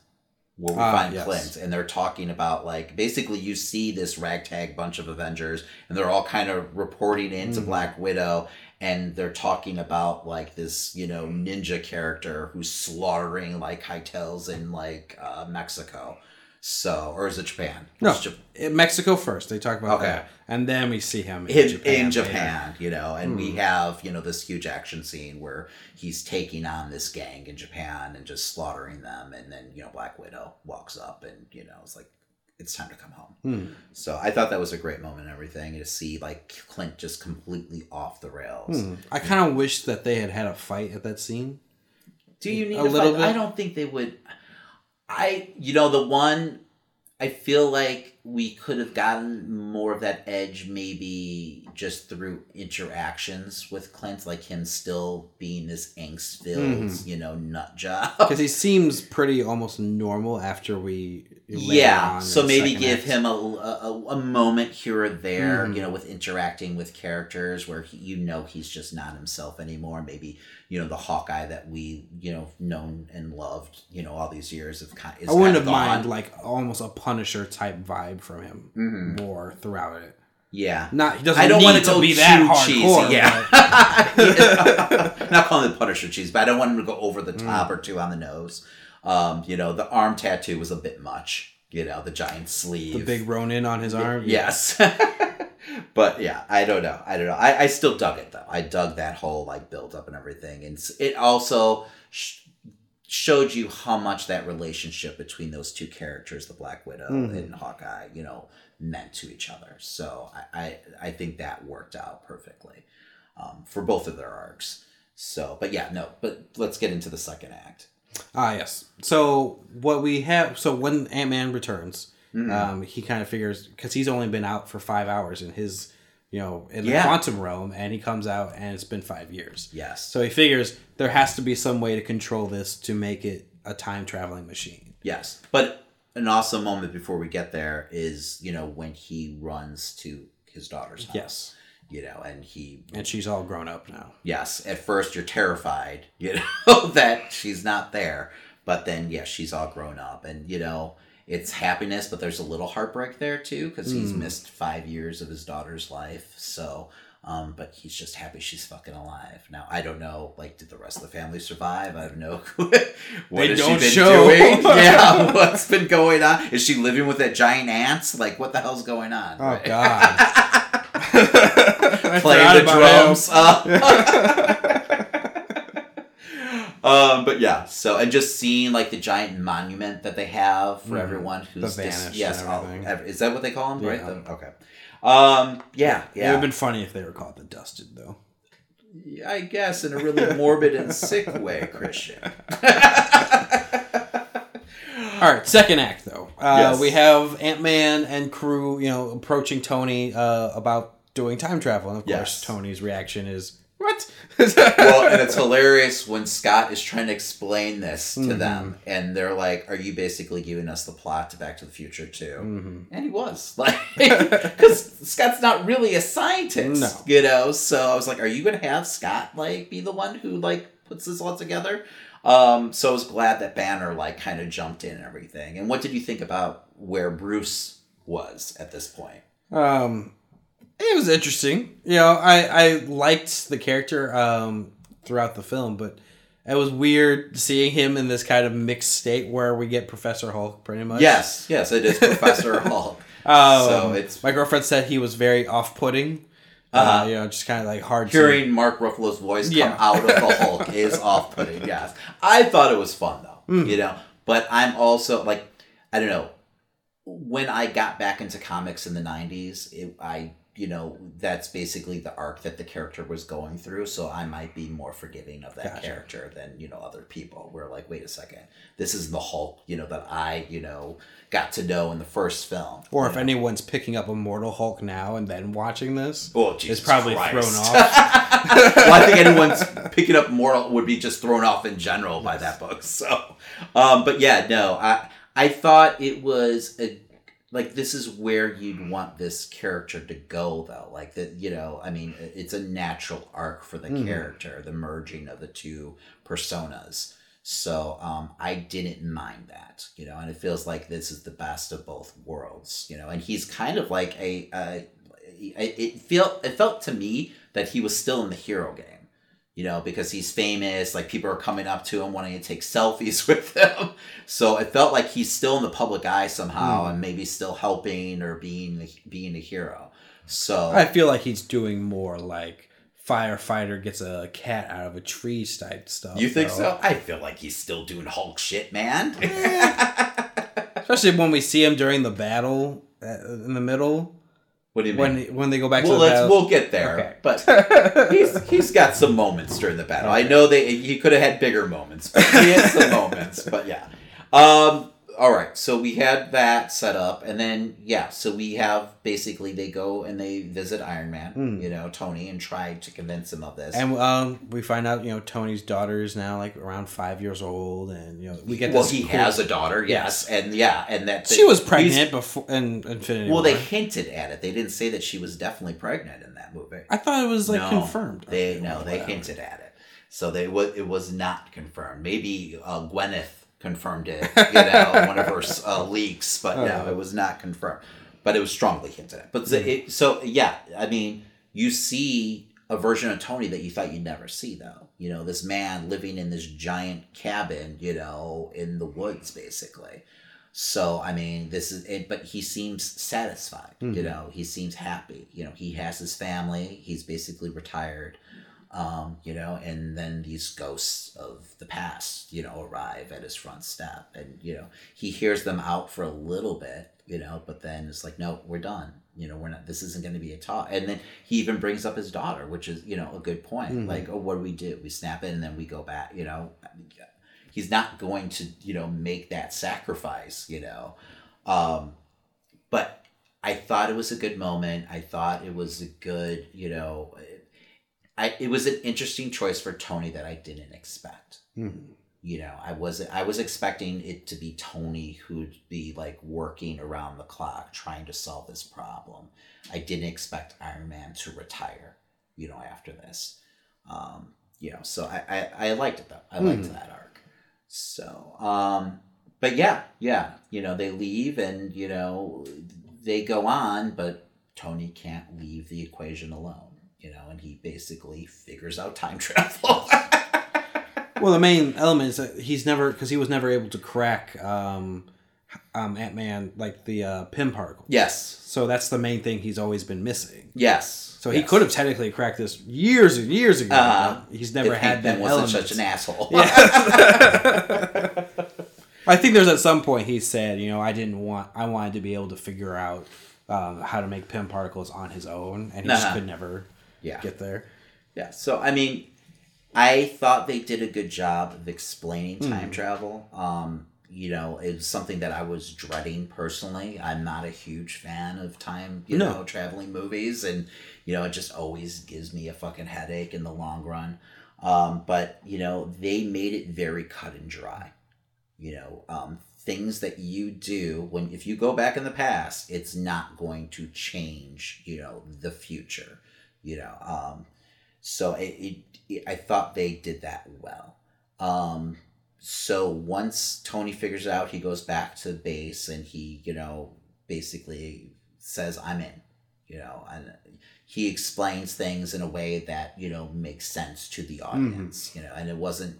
where we Ah, find yes. Clint, and they're talking about like basically you see this ragtag bunch of Avengers, and they're all kind of reporting into Mhm. Black Widow. And they're talking about like this, you know, ninja character who's slaughtering like hightels in like uh, Mexico. So, or is it Japan? No, It's Jap- in Mexico first. They talk about Okay. that, and then we see him in, in, Japan. in later. You know, and we Hmm. have, you know, this huge action scene where he's taking on this gang in Japan and just slaughtering them. And then, you know, Black Widow walks up and, you know, it's like, it's time to come home. Hmm. So I thought that was a great moment and everything to see like Clint just completely off the rails. Hmm. I kind of wish that they had had a fight at that scene. Do you need A a, little fight? bit? I don't think they would. I, you know, the one, I feel like we could have gotten more of that edge maybe just through interactions with Clint, like him still being this angst filled, Mhm. you know, nut job. Because he seems pretty almost normal after we. yeah so maybe give act. him a, a, a moment here or there Mhm. you know with interacting with characters where he, you know he's just not himself anymore maybe you know the hawkeye that we you know known and loved you know all these years of kind is I wouldn't have mind like almost a Punisher type vibe from him Mhm. more throughout it. yeah Not he doesn't. I don't want it to be that hardcore. Yeah, but- not calling it Punisher cheese, but I don't want him to go over the Mm. top or two on the nose. Um, you know, the arm tattoo was a bit much. You know, the giant sleeve, the big Ronin on his arm. Yes. but yeah, I don't know. I don't know. I, I still dug it though. I dug that whole like build up and everything, and it also sh- showed you how much that relationship between those two characters, the Black Widow Mhm. and Hawkeye, you know, meant to each other. So I I, I think that worked out perfectly um, for both of their arcs. So, but yeah, no. But let's get into the second act. Ah, yes. So what we have, so when Ant Man returns, Mhm. um, he kind of figures because he's only been out for five hours in his, you know, in the Yeah. quantum realm, and he comes out and it's been five years. yes. So he figures there has to be some way to control this to make it a time traveling machine. Yes, but an awesome moment before we get there is you know when he runs to his daughter's house. Yes, you know, and he and she's all grown up now. yes at first you're terrified you know that she's not there, but then yes she's all grown up and you know it's happiness, but there's a little heartbreak there too because he's Mm. missed five years of his daughter's life. So. Um, but he's just happy she's fucking alive. Now I don't know, like, did the rest of the family survive? I don't know. what They has don't she been show. doing? Yeah, what's been going on? Is she living with that giant ants? Like, what the hell's going on? Oh Right. God! Playing the drums. Uh, Um, but yeah, so and just seeing like the giant monument that they have for Mhm. everyone who's The dis- yes, and everything. is that what they call them? Right. Yeah. The- okay. Um, yeah, It would have been funny if they were called the Dusted, though. I guess in a really morbid and sick way, Christian. All right, second act though. Uh, Yes. We have Ant Man and crew, you know, approaching Tony uh, about doing time travel, and of Yes. course, Tony's reaction is what? well, and it's hilarious when Scott is trying to explain this to Mhm. them, and they're like, "Are you basically giving us the plot to Back to the Future too?" Mhm. And he was like, because Scott's not really a scientist, No. you know. So I was like, "Are you gonna have Scott like be the one who like puts this all together?" Um, so I was glad that Banner like kind of jumped in and everything. And what did you think about where Bruce was at this point? Um, it was interesting. You know, I I liked the character um throughout the film, but it was weird seeing him in this kind of mixed state where we get Professor Hulk pretty much. Yes, yes, it is Professor Hulk. Um, So it's- my girlfriend said he was very off-putting. uh Uh-huh. you know, just kind of like hard. to- Hearing Mark Ruffalo's voice come Yeah. out of the Hulk is off-putting. Yes, I thought it was fun though. Mm. You know, but I'm also like, I don't know. When I got back into comics in the '90s, it, I you know that's basically the arc that the character was going through. So I might be more forgiving of that Gotcha. character than you know other people. We're like, wait a second, this is the Hulk. You know that I you know got to know in the first film. Or if know? anyone's picking up Immortal Hulk now and then watching this, Oh, Jesus it's probably Christ. thrown off. well, I think anyone's picking up moral would be just thrown off in general by that book. So, um, but yeah, no, I I thought it was a like this is where you'd want this character to go though. Like that, you know, I mean, it's a natural arc for the Mhm. character, the merging of the two personas. So um, I didn't mind that, you know, and it feels like this is the best of both worlds, you know, and he's kind of like a, a it felt it felt to me that he was still in the hero game, you know, because he's famous. Like people are coming up to him wanting to take selfies with him. So it felt like he's still in the public eye somehow, Hmm. and maybe still helping or being being a hero. So I feel like he's doing more like firefighter gets a cat out of a tree type stuff. you think though. so? I feel like he's still doing Hulk shit, man. Especially when we see him during the battle uh, in the middle what do you mean? when when they go back well, to the let's battle. we'll get there. Okay. But he's he's got some moments during the battle. I know they he could have had bigger moments, but he had some moments. But yeah. Um. All right. So we had that set up, and then yeah. So we have basically they go and they visit Iron Man, Hmm. you know, Tony, and try to convince him of this. and um, we find out you know Tony's daughter is now like around five years old, and you know we get well, he cool- has a daughter, yes, and yeah, and that She was pregnant before in Infinity Well, War. they hinted at it. They didn't say that she was definitely pregnant in that movie. I thought it was like No, confirmed. They no, they whatever. hinted at it. So they was it was not confirmed. Maybe uh, Gwyneth confirmed it, you know, one of her uh, leaks, but no, Uh-huh. it was not confirmed. But it was strongly hinted at. But so, it, so yeah, I mean, you see a version of Tony that you thought you'd never see, though. You know, this man living in this giant cabin, you know, in the woods, basically. So I mean, this is it, but he seems satisfied. You Mhm. know, he seems happy. You know, he has his family. He's basically retired. Um, you know, and then these ghosts of the past, you know, arrive at his front step, and you know, he hears them out for a little bit, you know, but then it's like, no, we're done. You know, we're not. This isn't going to be a talk. And then he even brings up his daughter, which is, you know, a good point. Mhm. Like, oh, what do we do? We snap it, and then we go back. You know, he's not going to you know make that sacrifice you know um but i thought it was a good moment i thought it was a good you know i it was an interesting choice for tony that i didn't expect. Mhm. you know i wasn't i was expecting it to be tony who'd be like working around the clock trying to solve this problem. I didn't expect iron man to retire you know after this. Um you know so i i, I liked it though. I liked Mhm. that arc. So um but yeah yeah you know they leave and you know they go on but tony can't leave the equation alone you know and he basically figures out time travel Well, the main element is that he's never because he was never able to crack um, um, Ant Man like the uh, Pym particle. Yes. So that's the main thing he's always been missing. Yes. So he Yes. could have technically cracked this years and years ago. Uh, he's never had that wasn't element. such an asshole. I think there's at some point he said, you know, I didn't want, I wanted to be able to figure out um, how to make Pym particles on his own, and he just Uh-huh. could never Yeah. get there. Yeah. So I mean, I thought they did a good job of explaining Hmm. time travel. Um, you know, it's something that I was dreading personally. I'm not a huge fan of time, you No. know, traveling movies, and you know, it just always gives me a fucking headache in the long run. Um, but you know, they made it very cut and dry. You know, um, things that you do when if you go back in the past, it's not going to change. You know, the future. You know, um, so it, it, it I thought they did that well. Um, so once Tony figures it out, he goes back to base and he, you know, basically says, "I'm in," you know, and he explains things in a way that you know makes sense to the audience, you know, and it wasn't,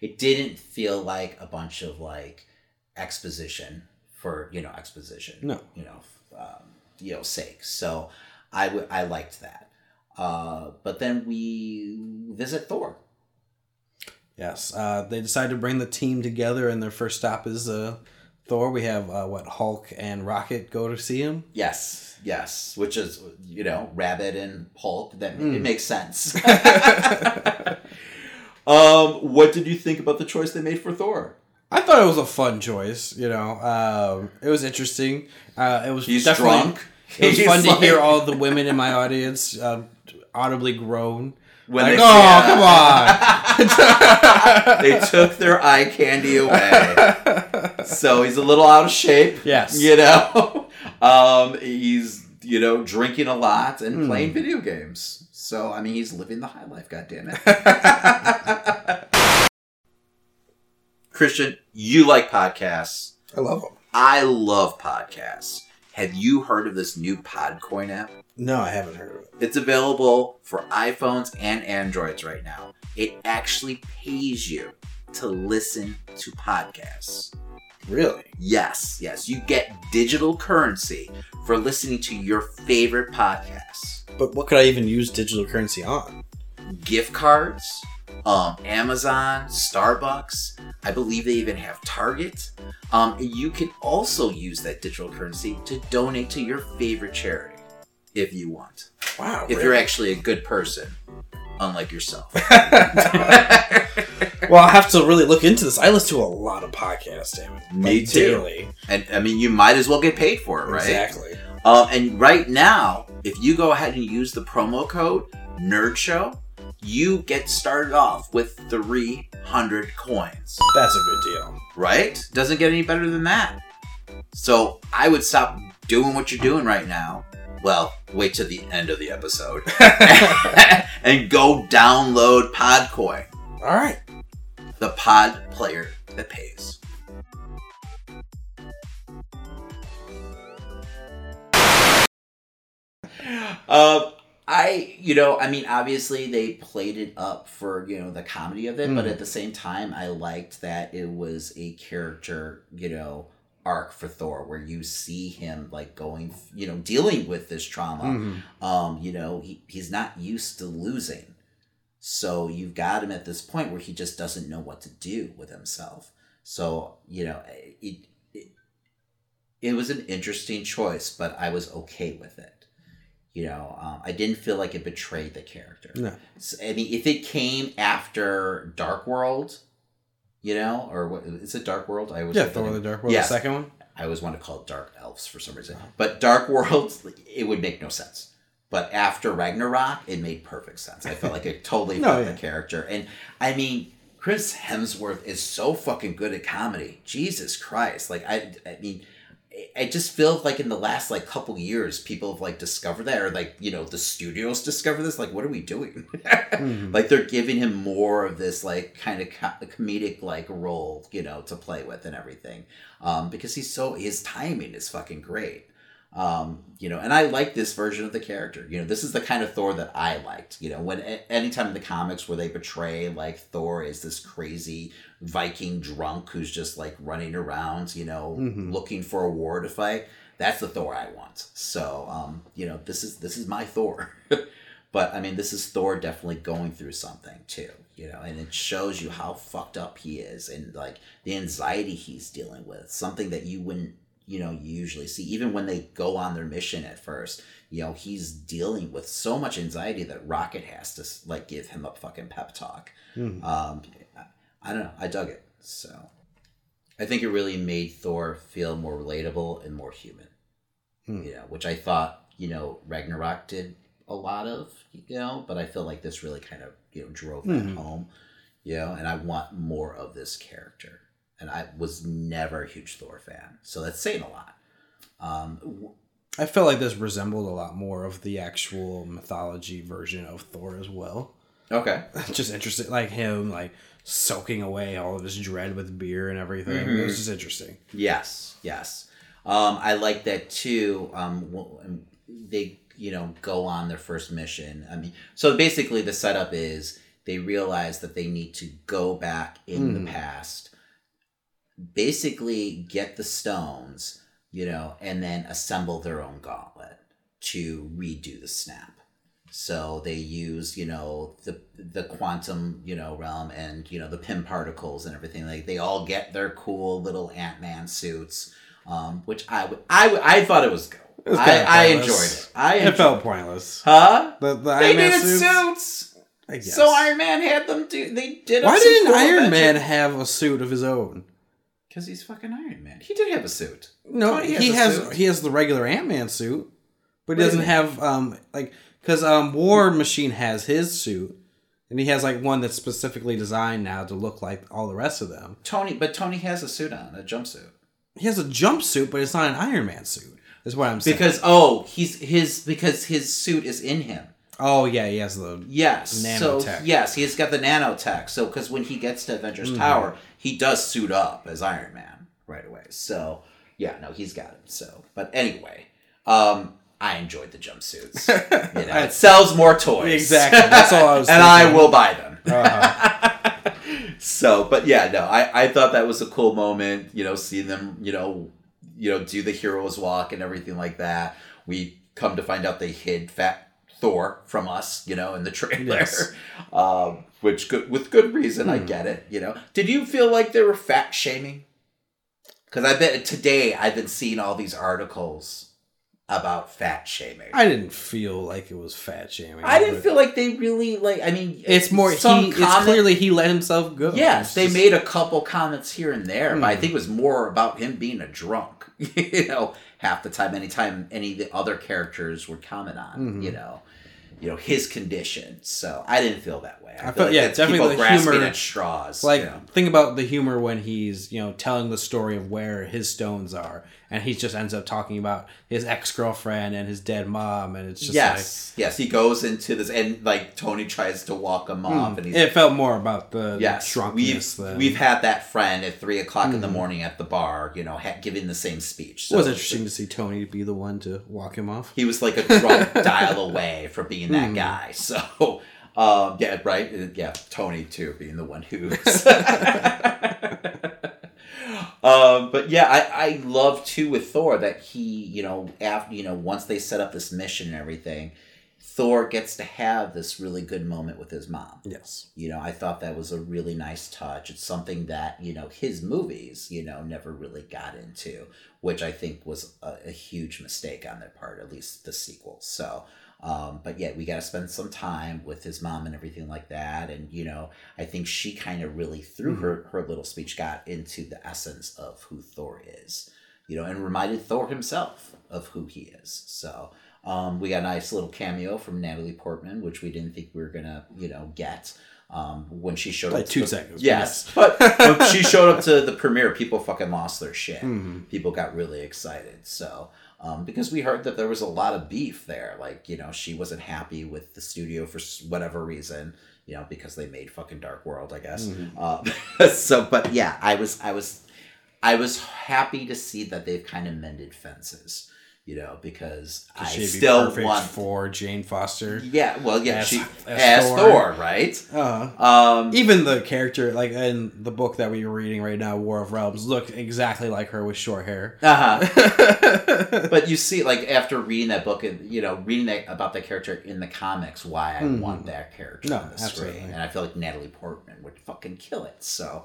it didn't feel like a bunch of like exposition for you know exposition, No. you know, um, you know, sake. So I would I liked that. Uh, but then we visit Thor. Yes, uh, they decide to bring the team together, and their first stop is uh, Thor. We have uh, what Hulk and Rocket go to see him. Yes, yes, which is you know Rabbit and Hulk. That Mm. it makes sense. um, what did you think about the choice they made for Thor? I thought it was a fun choice. You know, um, it was interesting. Uh, it was He's definitely drunk. it was He's fun to hear all the women in my audience um, audibly groan. When like, they- oh, yeah. come on! they took their eye candy away. so he's a little out of shape. Yes. You know? Um, he's, you know, drinking a lot and Hmm. playing video games. So, I mean, he's living the high life, goddammit. Christian, you like podcasts. I love them. I love podcasts. Have you heard of this new Podcoin app? No, I haven't heard of it. It's available for iPhones and Androids right now. It actually pays you to listen to podcasts. Really? Yes, yes, you get digital currency for listening to your favorite podcasts. But what could I even use digital currency on? Gift cards, um, Amazon, Starbucks. I believe they even have Target. Um, you can also use that digital currency to donate to your favorite charity if you want. Wow. If you're actually a good person, unlike yourself. well, I have to really look into this. I listen to a lot of podcasts, damn it. Me Like, too. Daily. and I mean, you might as well get paid for it, right? Exactly. Um, and right now, if you go ahead and use the promo code NerdShow, you get started off with 300 coins. That's a good deal. Right? Doesn't get any better than that. So I would stop doing what you're doing right now. Well, wait to the end of the episode and go download Podcoin, All right. the pod player that pays. Uh, I, you know, I mean, obviously they played it up for, you know, the comedy of it, but Mm. at the same time, I liked that it was a character, you know, arc for Thor where you see him like going, you know, dealing with this trauma. Mhm. Um, you know, he, he's not used to losing. So you've got him at this point where he just doesn't know what to do with himself. So, you know, it, it, it was an interesting choice, but I was okay with it. You know, um, I didn't feel like it betrayed the character. No. So, I mean, if it came after Dark World, you know, or what is it Dark World? I was Yeah, Thor the. Dark World, Yes. the second one. I always want to call it Dark Elves for some reason. But Dark World, it would make no sense. But after Ragnarok, it made perfect sense. I felt like it totally No, fit yeah. the character. And I mean, Chris Hemsworth is so fucking good at comedy. Jesus Christ. Like I I mean I- I just feel like in the last like couple years, people have like discovered that, or like you know the studios discover this. Like, what are we doing? Mhm. like they're giving him more of this like kind of co- comedic like role, you know, to play with and everything, um, because he's so his timing is fucking great. Um, you know, and I like this version of the character. You know, this is the kind of Thor that I liked. You know, when anytime in the comics where they portray like Thor is this crazy Viking drunk who's just like running around, you know, looking for a war to fight. That's the Thor I want. So, um, you know, this is this is my Thor. but I mean, this is Thor definitely going through something too, you know, and it shows you how fucked up he is and like the anxiety he's dealing with, something that you wouldn't, you know, usually see. Even when they go on their mission at first, you know, he's dealing with so much anxiety that Rocket has to like give him a fucking pep talk. Hmm. Um, I- I don't know. I dug it. So I think it really made Thor feel more relatable and more human. Hmm. You know, which I thought, you know, Ragnarok did a lot of, you know, but I feel like this really kind of, you know, drove that hmm. home. You know, and I want more of this character. And I was never a huge Thor fan. So that's saying a lot. Um, I felt like this resembled a lot more of the actual mythology version of Thor as well. okay. just interesting, like him like soaking away all of his dread with beer and everything. It was just interesting. Yes, yes. Um, I like that too. Um, um, they, you know, go on their first mission. I mean, so basically, the setup is they realize that they need to go back in the past, basically get the stones, you know, and then assemble their own gauntlet to redo the snap. So they use, you know, the the quantum, you know, realm and you know the Pym particles and everything. Like they all get their cool little Ant Man suits, um, which I I I thought it was cool. was I, I enjoyed it. I It enjoyed felt pointless. huh? The, the They needed suits. suits. I guess. So Iron Man had them do. They did. Why didn't Iron Man have a suit of his own? Because he's fucking Iron Man. He did have a suit. No, Tony has he has suit. he has the regular Ant Man suit, but he doesn't have um like because um War Machine has his suit, and he has like one that's specifically designed now to look like all the rest of them. Tony, but Tony has a suit on, a jumpsuit. He has a jumpsuit, but it's not an Iron Man suit. Is what I'm saying. Because oh, he's his because his suit is in him. Oh yeah, he has the Yes. So yes, he's got the nanotech. So because when he gets to Avengers Mm-hmm. Tower, he does suit up as Iron Man right away. So yeah, no, he's got it. So but anyway, um, I enjoyed the jumpsuits. You know, it sells more toys. Exactly, that's all I was saying. and I will buy them. uh, So, but yeah, no, I, I thought that was a cool moment, you know, seeing them, you know, you know, do the hero's walk and everything like that. We come to find out they hid Fat Thor from us, you know, in the trailer, Yes. um, which good with good reason. I get it, you know. Did you feel like they were fat shaming? Because I bet today I've been seeing all these articles about fat shaming. I didn't feel like it was fat shaming. I didn't feel like they really like. I mean, it's more. some He, it's clearly he let himself go. Yes, It's they just- made a couple comments here and there, Hmm. but I think it was more about him being a drunk. you know, half the time, anytime any of the other characters would comment on, Mm-hmm. you know, you know his condition. So I didn't feel that way. I, I feel felt- yeah, definitely the humor- at straws. Like you know. think about the humor when he's you know telling the story of where his stones are, and he just ends up talking about his ex girlfriend and his dead mom, and it's just yes, yes, he goes into this, and like Tony tries to walk him off, and like he's it felt more about the Yes, drunkenness. we've than- we've had that friend at three o'clock in the Hmm. morning at the bar, you know, ha- giving the same speech. it was interesting to see Tony be the one to walk him off. He was like a drunk dial away from being that Hmm. guy. So, um, yeah, right, Uh, yeah, Tony too being the one who's. um, but yeah, I I love too with Thor that he, you know, after you know, once they set up this mission and everything, Thor gets to have this really good moment with his mom. Yes. You know, I thought that was a really nice touch. It's something that, you know, his movies, you know, never really got into, which I think was a, a huge mistake on their part, at least the sequel. So, um, but yeah, we got to spend some time with his mom and everything like that. And, you know, I think she kind of really, through her, her little speech, got into the essence of who Thor is, you know, and reminded Thor himself of who he is. So, um, we got a nice little cameo from Natalie Portman, which we didn't think we were gonna, you know, get. Um, when she showed Like up, two the- seconds, Yes, but when she showed up to the premiere, people fucking lost their shit. Mm-hmm. People got really excited. So, um, because we heard that there was a lot of beef there, like you know, she wasn't happy with the studio for whatever reason, you know, because they made fucking Dark World, I guess. Mm-hmm. Um, so, but yeah, I was, I was, I was happy to see that they've kind of mended fences You know, because I be still perfect want. for Jane Foster. yeah, well, yeah, as- she as as, Thor. Thor. right? Uh, Um, even the character, like in the book that we were reading right now, War of Realms, looked exactly like her with short hair. uh-huh. but you see, like after reading that book and you know reading that about that character in the comics, why I want that character No, on the absolutely. screen, and I feel like Natalie Portman would fucking kill it. So,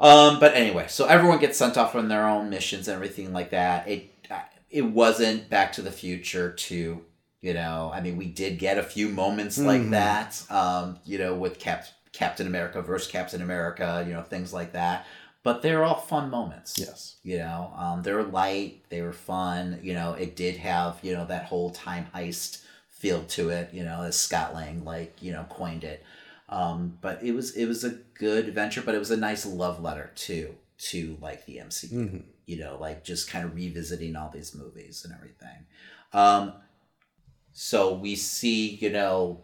um, but anyway, so everyone gets sent off on their own missions and everything like that. It uh, it wasn't Back to the Future two. You know, I mean, we did get a few moments like Mhm. that. Um, you know, with Cap Captain America versus Captain America. You know, things like that. But they're all fun moments yes. you know um, they were light they were fun you know it did have you know that whole time heist feel to it you know as scott lang like you know coined it um, but it was it was a good adventure but it was a nice love letter too to like the mcu Mhm. You know like just kind of revisiting all these movies and everything um, so we see you know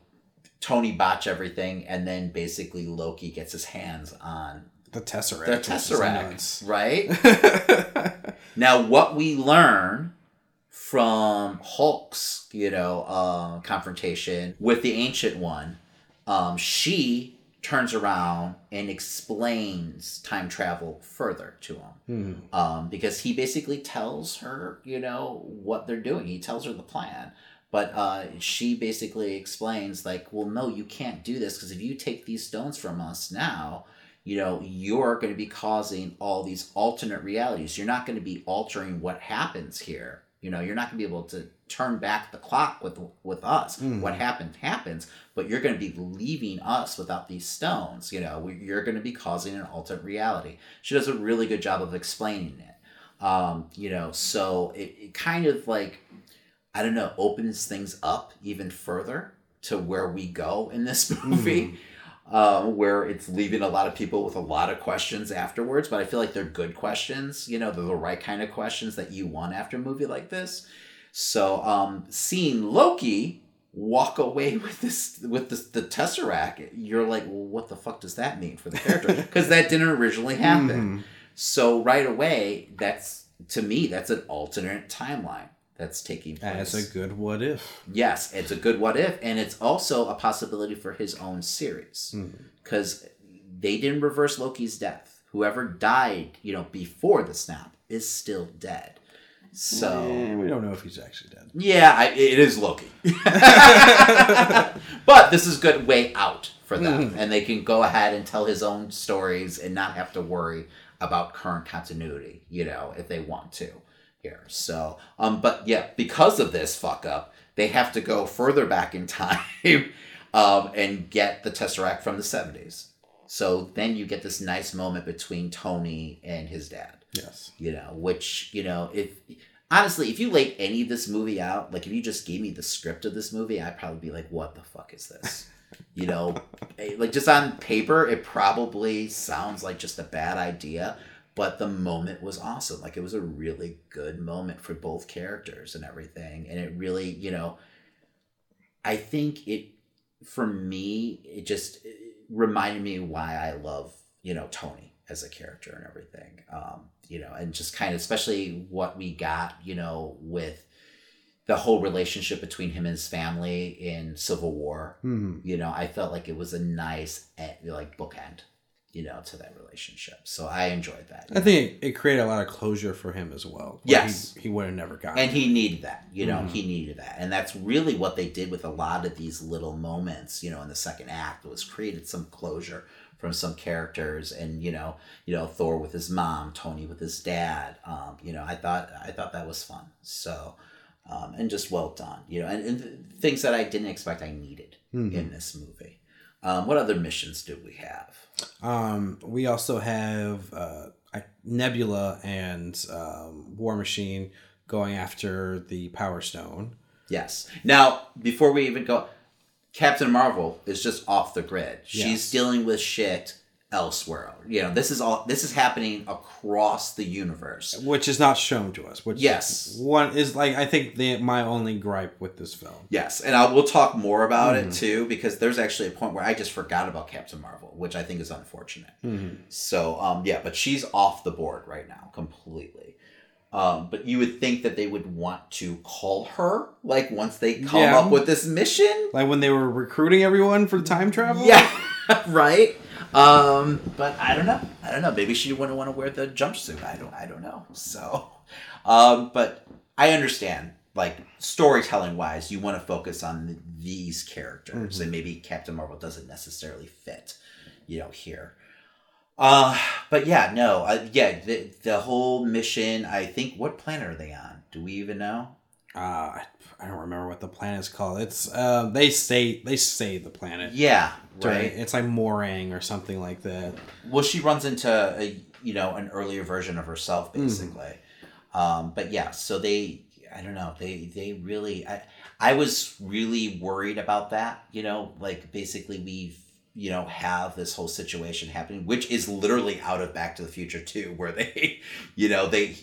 tony botch everything and then basically loki gets his hands on The Tesseract. the tesseract right now, what we learn from Hulk's, you know, uh, confrontation with the Ancient One, um, she turns around and explains time travel further to him. Mhm. Um, because he basically tells her, you know, what they're doing. He tells her the plan. But uh, she basically explains, like, well, no, you can't do this because if you take these stones from us now, you know, you're going to be causing all these alternate realities. You're not going to be altering what happens here. You know, you're not going to be able to turn back the clock with with us. Mhm. What happened happens, but you're going to be leaving us without these stones. You know, you're going to be causing an alternate reality. She does a really good job of explaining it. Um, you know, so it, it kind of like I don't know opens things up even further to where we go in this movie um, where it's leaving a lot of people with a lot of questions afterwards. But I feel like they're good questions. You know, they're the right kind of questions that you want after a movie like this. So, um, seeing Loki walk away with this with this, the Tesseract, you're like, well, what the fuck does that mean for the character? Because that didn't originally happen. Mhm. So right away, that's to me, that's an alternate timeline that's taking place. And it's a good what if. Yes, it's a good what if, and it's also a possibility for his own series because they didn't reverse Loki's death. Whoever died, you know, before the snap is still dead. So Eh, we don't know if he's actually dead. yeah, I, it is Loki. but this is good way out for them, Mhm. and they can go ahead and tell his own stories and not have to worry about current continuity. You know, if they want to here. So, um, but yeah, because of this fuck up, they have to go further back in time, um, and get the Tesseract from the seventies. So then you get this nice moment between Tony and his dad Yes. you know which you know if honestly if you laid any of this movie out like if you just gave me the script of this movie i'd probably be like what the fuck is this you know eh, like just on paper it probably sounds like just a bad idea but the moment was awesome. Like it was a really good moment for both characters and everything and it really you know i think it for me it just it reminded me why i love you know tony as a character and everything. Um you know and just kind of especially what we got you know with the whole relationship between him and his family in civil war. Hmm you know i felt like it was a nice eh, like bookend you know to that relationship so i enjoyed that I know. think it, it created a lot of closure for him as well. Yes. He, he would have never gotten. and he needed that you know Mhm. he needed that and that's really what they did with a lot of these little moments you know in the second act was created some closure from some characters and you know you know thor with his mom tony with his dad um, you know i thought i thought that was fun so um, and just well done you know and, and things that i didn't expect i needed Mhm. in this movie um, what other missions do we have Um, we also have uh, Nebula and um, War Machine going after the Power Stone. Yes. Now, before we even go, Captain Marvel is just off the grid. She's Yes. dealing with shit elsewhere. You know, this is all this is happening across the universe. which is not shown to us. Which Yes. one is like I think the my only gripe with this film. Yes, and I will talk more about Mm-hmm. it too because there's actually a point where I just forgot about Captain Marvel, which I think is unfortunate. Mm-hmm. So, um, yeah, but she's off the board right now completely. Um, but you would think that they would want to call her, like once they come Yeah. up with this mission. Like when they were recruiting everyone for the time travel. Yeah, right. Um, but I don't know. I don't know. Maybe she wouldn't want to wear the jumpsuit. I don't. I don't know. So, um, but I understand. Like storytelling wise, you want to focus on these characters, and maybe Captain Marvel doesn't necessarily fit, you know, here. Uh, but yeah, no, uh, yeah, the, the whole mission. I think what planet are they on? Do we even know? Uh, I don't remember what the planet's called. It's uh, they say they say the planet. Yeah, During- right. It's like Morang or something like that. well she runs into a you know an earlier version of herself basically um but yeah so they i don't know they they really i i was really worried about that you know like basically we've you know have this whole situation happening which is literally out of back to the future two where they you know they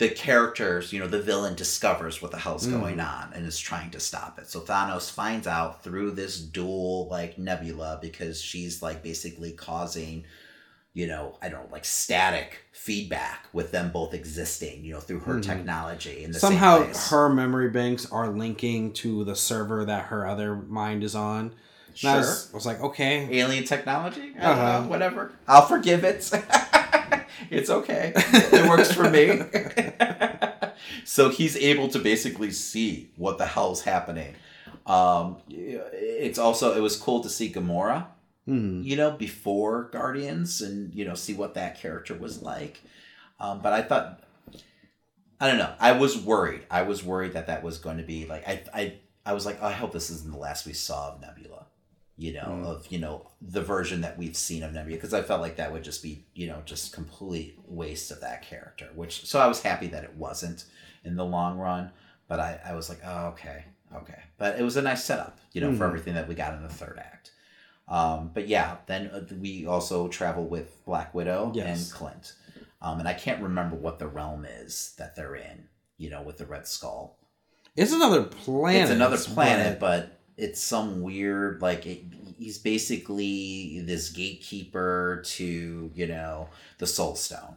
the characters, you know, the villain discovers what the hell's going on and is trying to stop it. So Thanos finds out through this dual like nebula because she's like basically causing, you know, I don't know, like static feedback with them both existing, you know, through her technology in Somehow her memory banks are linking to the server that her other mind is on. And I was, I was like, okay, alien technology. Uh-huh. know, whatever. I'll forgive it. it's okay. It works for me. so he's able to basically see what the hell's happening. Um, it's also it was cool to see Gamora, hmm, you know, before Guardians, and you know, see what that character was like. Um, but I thought, I don't know. I was worried. I was worried that that was going to be like I I I was like, oh, I hope this isn't the last we saw of Nebula. You know, Mm. of you know the version that we've seen of Nebula, because I felt like that would just be you know just complete waste of that character. Which so I was happy that it wasn't in the long run. But I I was like, oh okay, okay. But it was a nice setup, you know, for Mhm. everything that we got in the third act. Um, but yeah, then uh, we also travel with Black Widow Yes. and Clint. Um, and I can't remember what the realm is that they're in, you know, with the Red Skull. it's another planet. it's another planet, but it's some weird, like, it, he's basically this gatekeeper to, you know, the Soul Stone.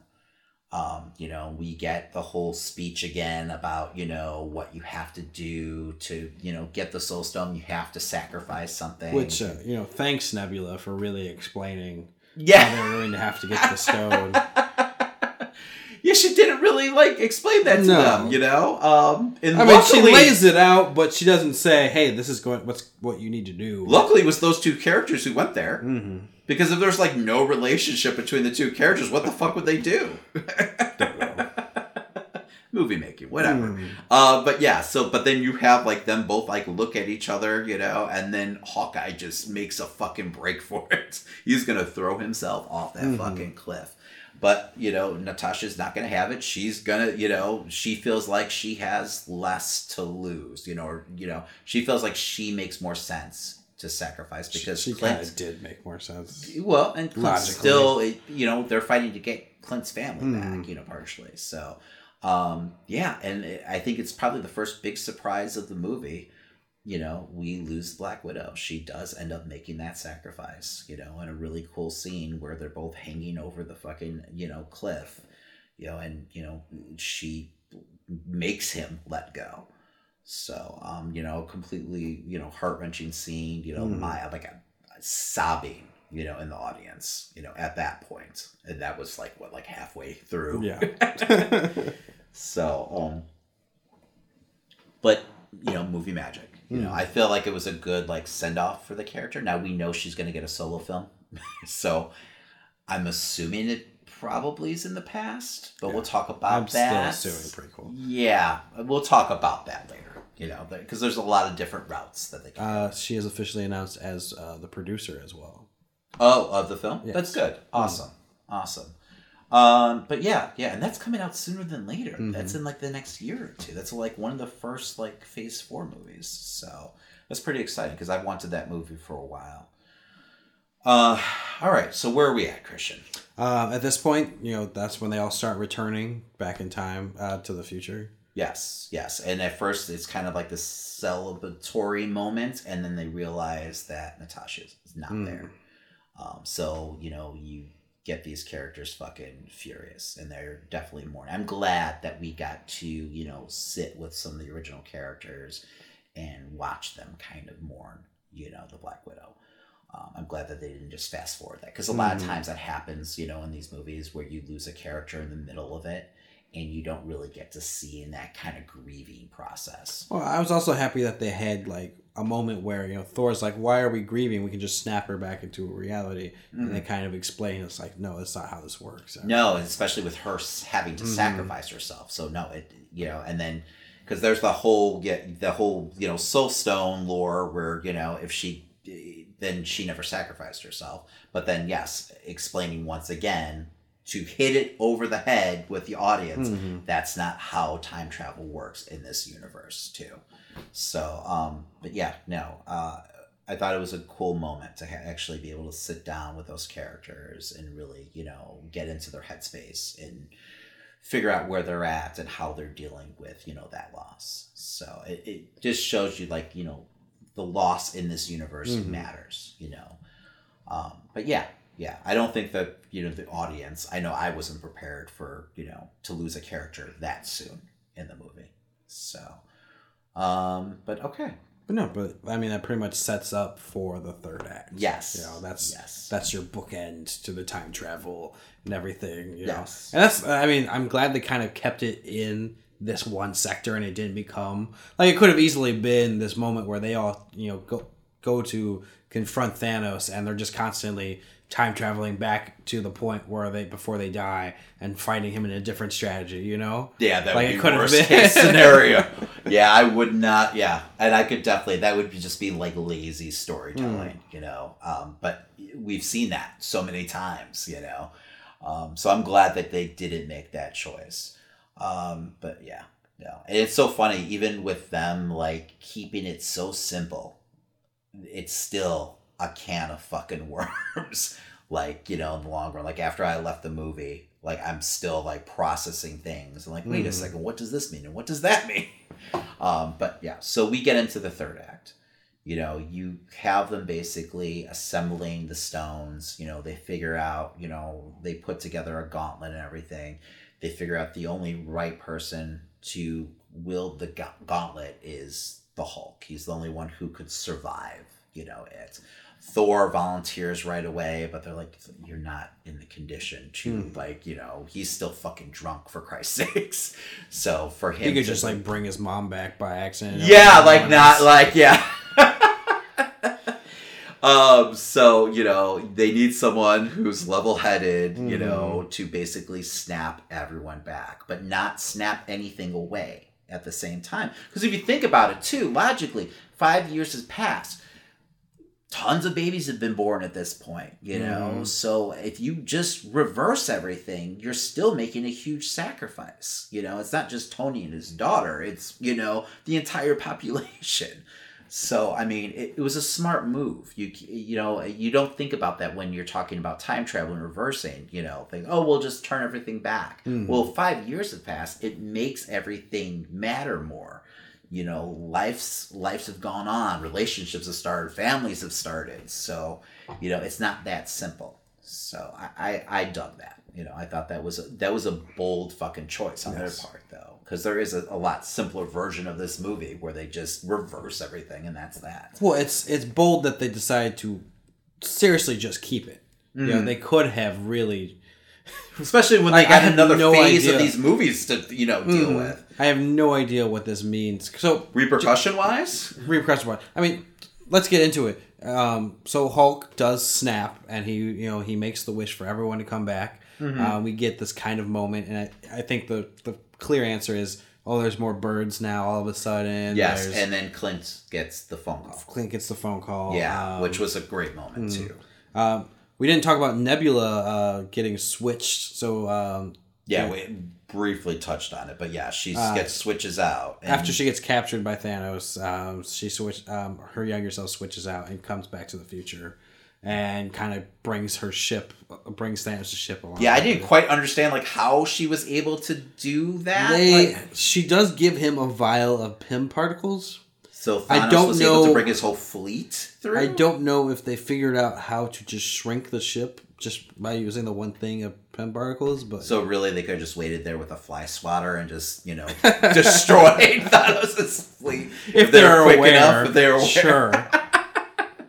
Um, you know, we get the whole speech again about, you know, what you have to do to, you know, get the Soul Stone. You have to sacrifice something. which uh, you know, thanks Nebula for really explaining how yeah. they're going to have to get the stone. yeah, she didn't really like explain that to No. them, you know. Um, and I mean, she lays it out, but she doesn't say, "Hey, this is going. What's what you need to do." Luckily, it was those two characters who went there. hmm Because if there's like no relationship between the two characters, what the fuck would they do? Movie making, whatever. Hmm. Uh, but yeah, so but then you have like them both like look at each other, you know, and then Hawkeye just makes a fucking break for it. He's gonna throw himself off that Mhm. fucking cliff. But you know, Natasha's not gonna have it. She's gonna, you know, she feels like she has less to lose, you know, or you know, she feels like she makes more sense to sacrifice because she Clint did make more sense. well, and Logically. still, you know, they're fighting to get Clint's family Mhm. back, you know, partially. So, um, yeah, and I think it's probably the first big surprise of the movie. You know, we lose Black Widow. She does end up making that sacrifice, you know, in a really cool scene where they're both hanging over the fucking, you know, cliff, you know, and, you know, she makes him let go. So, um, you know, completely, you know, heart wrenching scene, you know, Mhm. my, like a, sobbing, you know, in the audience, you know, at that point. And that was like, what, like halfway through? Yeah. So, um, but you know, movie magic. You know, Hmm. I feel like it was a good like send off for the character. Now we know she's going to get a solo film, so I'm assuming it probably is in the past. But we'll talk about I'm that. still assuming pretty cool. Yeah, we'll talk about that later. You know, because there's a lot of different routes that they can. Uh, she is officially announced as uh, the producer as well. Oh, of the film? Yes. That's good. Awesome. Awesome. Um, but yeah, yeah, and that's coming out sooner than later. Mhm. That's in like the next year or two. That's like one of the first like phase four movies. So that's pretty exciting because I've wanted that movie for a while. Uh all right, so where are we at, Christian? Uh, at this point, you know, that's when they all start returning back in time uh, to the future. Yes, yes. And at first it's kind of like this celebratory moment, and then they realize that Natasha is not Mm. there. Um, so, you know, you get these characters fucking furious, and they're definitely mourning. I'm glad that we got to you know sit with some of the original characters and watch them kind of mourn, you know, the Black Widow. Um, I'm glad that they didn't just fast forward that because a lot of times that happens, you know, in these movies where you lose a character in the middle of it and you don't really get to see in that kind of grieving process. Well, I was also happy that they had like a moment where you know Thor's like, "Why are we grieving? We can just snap her back into reality," and they mm-hmm. kind of explain it's like, "No, that's not how this works." No, especially with her having to mm-hmm. sacrifice herself. So no, it you know, and then because there's the whole get the whole you know soul stone lore where you know if she then she never sacrificed herself. But then yes, explaining once again to hit it over the head with the audience. Mm-hmm. That's not how time travel works in this universe too. So, um, but yeah, no, uh, I thought it was a cool moment to ha- actually be able to sit down with those characters and really, you know, get into their headspace and figure out where they're at and how they're dealing with, you know, that loss. So it, it just shows you, like, you know, the loss in this universe matters, you know. Um, but yeah, yeah, I don't think that, you know, the audience, I know I wasn't prepared for, you know, to lose a character that soon in the movie. So, um, but okay. But no, but I mean that pretty much sets up for the third act. Yes. you know that's Yes. that's your bookend to the time travel and everything. You know? Yes. and that's I mean I'm glad they kind of kept it in this one sector and it didn't become like it could have easily been this moment where they all you know go go to confront Thanos and they're just constantly time traveling back to the point where they before they die and finding him in a different strategy. You know. Yeah, that Like, would be worst been. case scenario. yeah, I would not. Yeah, and I could definitely that would be just be like lazy storytelling, you know. Um, but we've seen that so many times, you know. Um, so I'm glad that they didn't make that choice. Um, but yeah, no, and it's so funny even with them like keeping it so simple. It's still a can of fucking worms. like you know, in the long run, like after I left the movie, like I'm still like processing things. I'm like, wait a Mhm. second, what does this mean and what does that mean? Um, but yeah, so we get into the third act. You know, you have them basically assembling the stones. You know, they figure out. You know, they put together a gauntlet and everything. They figure out the only right person to wield the gauntlet is the Hulk. He's the only one who could survive. You know it. Thor volunteers right away, but they're like, "You're not in the condition to Hmm. like, you know, he's still fucking drunk for Christ's sakes." So for him, He could just like bring his mom back by accident. yeah, like not like yeah. um. So you know they need someone who's level-headed, you know, to basically snap everyone back, but not snap anything away at the same time. Because if you think about it too, logically, five years has passed. Tons of babies have been born at this point, you know. Mhm. So if you just reverse everything, you're still making a huge sacrifice. You know, it's not just Tony and his daughter; it's you know the entire population. So I mean, it, it was a smart move. You you know you don't think about that when you're talking about time travel and reversing. You know, think oh we'll just turn everything back. Mhm. Well, five years have passed. It makes everything matter more. You know, lives lives have gone on, relationships have started, families have started. So you know, it's not that simple. So I I, I dug that. You know, I thought that was a, that was a bold fucking choice on Yes. their part, though, because there is a, a lot simpler version of this movie where they just reverse everything, and that's that. Well, it's it's bold that they decided to seriously just keep it. You know, they could have really. Especially when Like, they got another no phase idea. of these movies to you know deal Mhm. with. I have no idea what this means. So Repercussion wise, repercussion wise. I mean, let's get into it. Um, so Hulk does snap, and he you know he makes the wish for everyone to come back. Mm-hmm. Uh, we get this kind of moment, and I, I think the the clear answer is oh, there's more birds now. All of a sudden, yes, There's- and then Clint gets the phone call. Clint gets the phone call. Yeah, um, which was a great moment mm. too. Um, we didn't talk about Nebula uh, getting switched. So um, Yeah, we briefly touched on it, but yeah, she Uh, gets switches out and- after she gets captured by Thanos, um, she switch um, her younger self switches out and comes back to the future, and kind of brings her ship, brings Thanos' ship along. Yeah, I didn't quite understand like how she was able to do that. They, like- she does give him a vial of Pym particles. So Thanos I don't was able to bring his whole fleet through. I don't know if they figured out how to just shrink the ship just by using the one thing of Pym particles, but So really, they could have just waited there with a fly swatter and just you know destroyed Thanos' fleet if they were they're quick aware, enough. If they're aware. sure.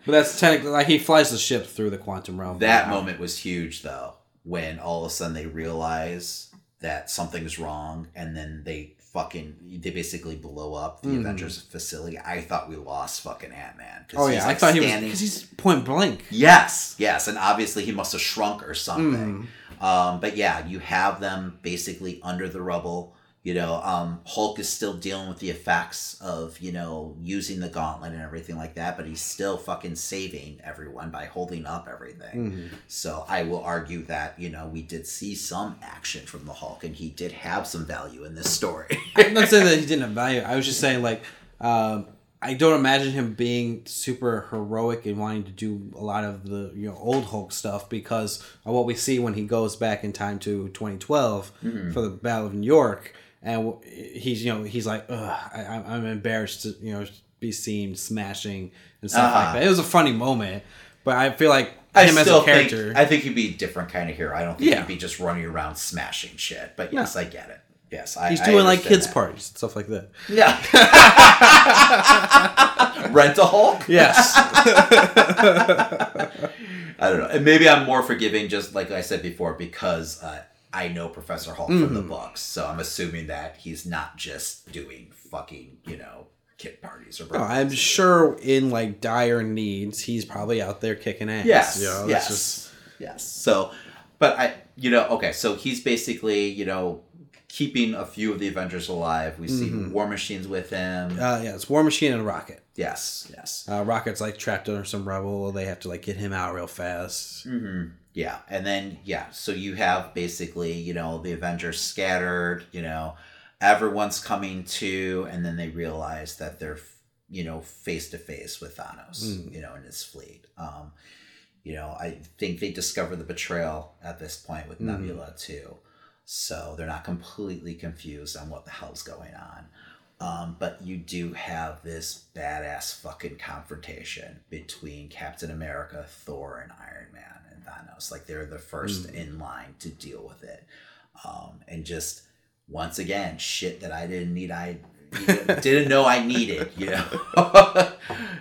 but that's technically like he flies the ship through the quantum realm. That Wow. moment was huge, though, when all of a sudden they realize that something's wrong, and then they fucking they basically blow up the Avengers facility. I thought we lost fucking Ant Man. Oh yeah, I thought he was because he's point blank. Yes, yes, and obviously he must have shrunk or something. Hmm. Um, but yeah, you have them basically under the rubble. You know, um, Hulk is still dealing with the effects of you know using the gauntlet and everything like that, but he's still fucking saving everyone by holding up everything. Hmm. So I will argue that you know we did see some action from the Hulk, and he did have some value in this story. I'm not saying that he didn't have value. I was just saying like um, I don't imagine him being super heroic and wanting to do a lot of the you know old Hulk stuff because of what we see when he goes back in time to 2012 for the Battle of New York, and he's you know he's like Ugh, I, I'm- embarrassed to you know be seen smashing and stuff Uh-huh. like that. It was a funny moment, but I feel like I him as a character. think I think he'd be a different kind of hero. I don't think Yeah. he'd be just running around smashing shit. But yes, I get it. Yes, I, He's I doing like kids that. parties and stuff like that. Yeah. Rent a Hulk? Yes. I don't know. And maybe I'm more forgiving, just like I said before, because uh, I know Professor Hulk from Mm-hmm. the books. So I'm assuming that he's not just doing fucking, you know, kid parties or No, I'm sure in like dire needs, he's probably out there kicking ass. Yes. you know, yes. just Yes. So, but I, you know, okay. So he's basically, you know, keeping a few of the Avengers alive. We see War Machines with him. uh, yeah, it's War Machine and Rocket. yes. Yes. Uh, Rocket's like trapped under some rubble. They have to like get him out real fast. Mm-hmm. Yeah, and then yeah, so you have basically you know the Avengers scattered. You know, everyone's coming to, and then they realize that they're you know face to face with Thanos. You know, and his fleet. Um, you know, I think they discover the betrayal at this point with Nebula too, so they're not completely confused on what the hell's going on. Um, but you do have this badass fucking confrontation between Captain America, Thor, and Iron Man Thanos. Like they're the first in line to deal with it. Um, and just once again, shit that I didn't need, I didn't know I needed, you know?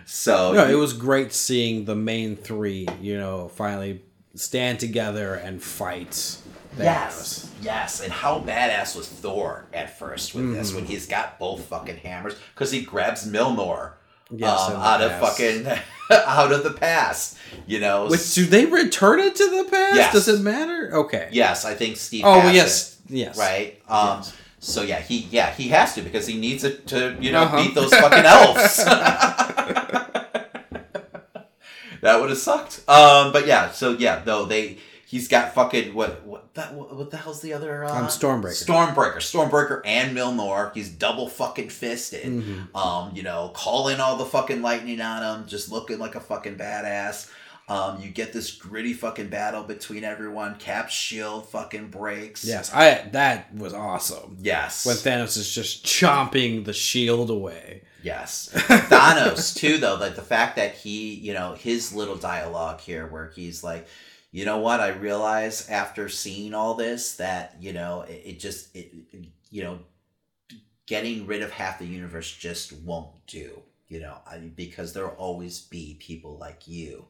so, No, it was great seeing the main three, you know, finally stand together and fight. Yes, yes, and how badass was Thor at first with this Mm-hmm. when he's got both fucking hammers because he grabs Mjolnir Yes, um, out of fucking out of the past, you know. Which do they return it to the past? Yes. Does it matter? Okay. yes, I think Steve. Oh yes, it, yes. right. Um, Yes. so yeah, he yeah he has to because he needs it to you know Uh-huh. beat those fucking elves. that would have sucked. Um, but yeah, so yeah, though they he's got fucking what what that what, what the hell's the other uh, Um, Stormbreaker. Stormbreaker, Stormbreaker, and Mjolnir. He's double fucking fisted. Mm-hmm. Um, you know, calling all the fucking lightning on him, just looking like a fucking badass. Um, you get this gritty fucking battle between everyone. Cap's shield fucking breaks. Yes, I that was awesome. Yes. When Thanos is just chomping the shield away. Yes. Thanos too though, like the fact that he, you know, his little dialogue here where he's like, you know what, I realize after seeing all this that, you know, it, it just it, it- you know, getting rid of half the universe just won't do, you know, I, because there'll always be people like you.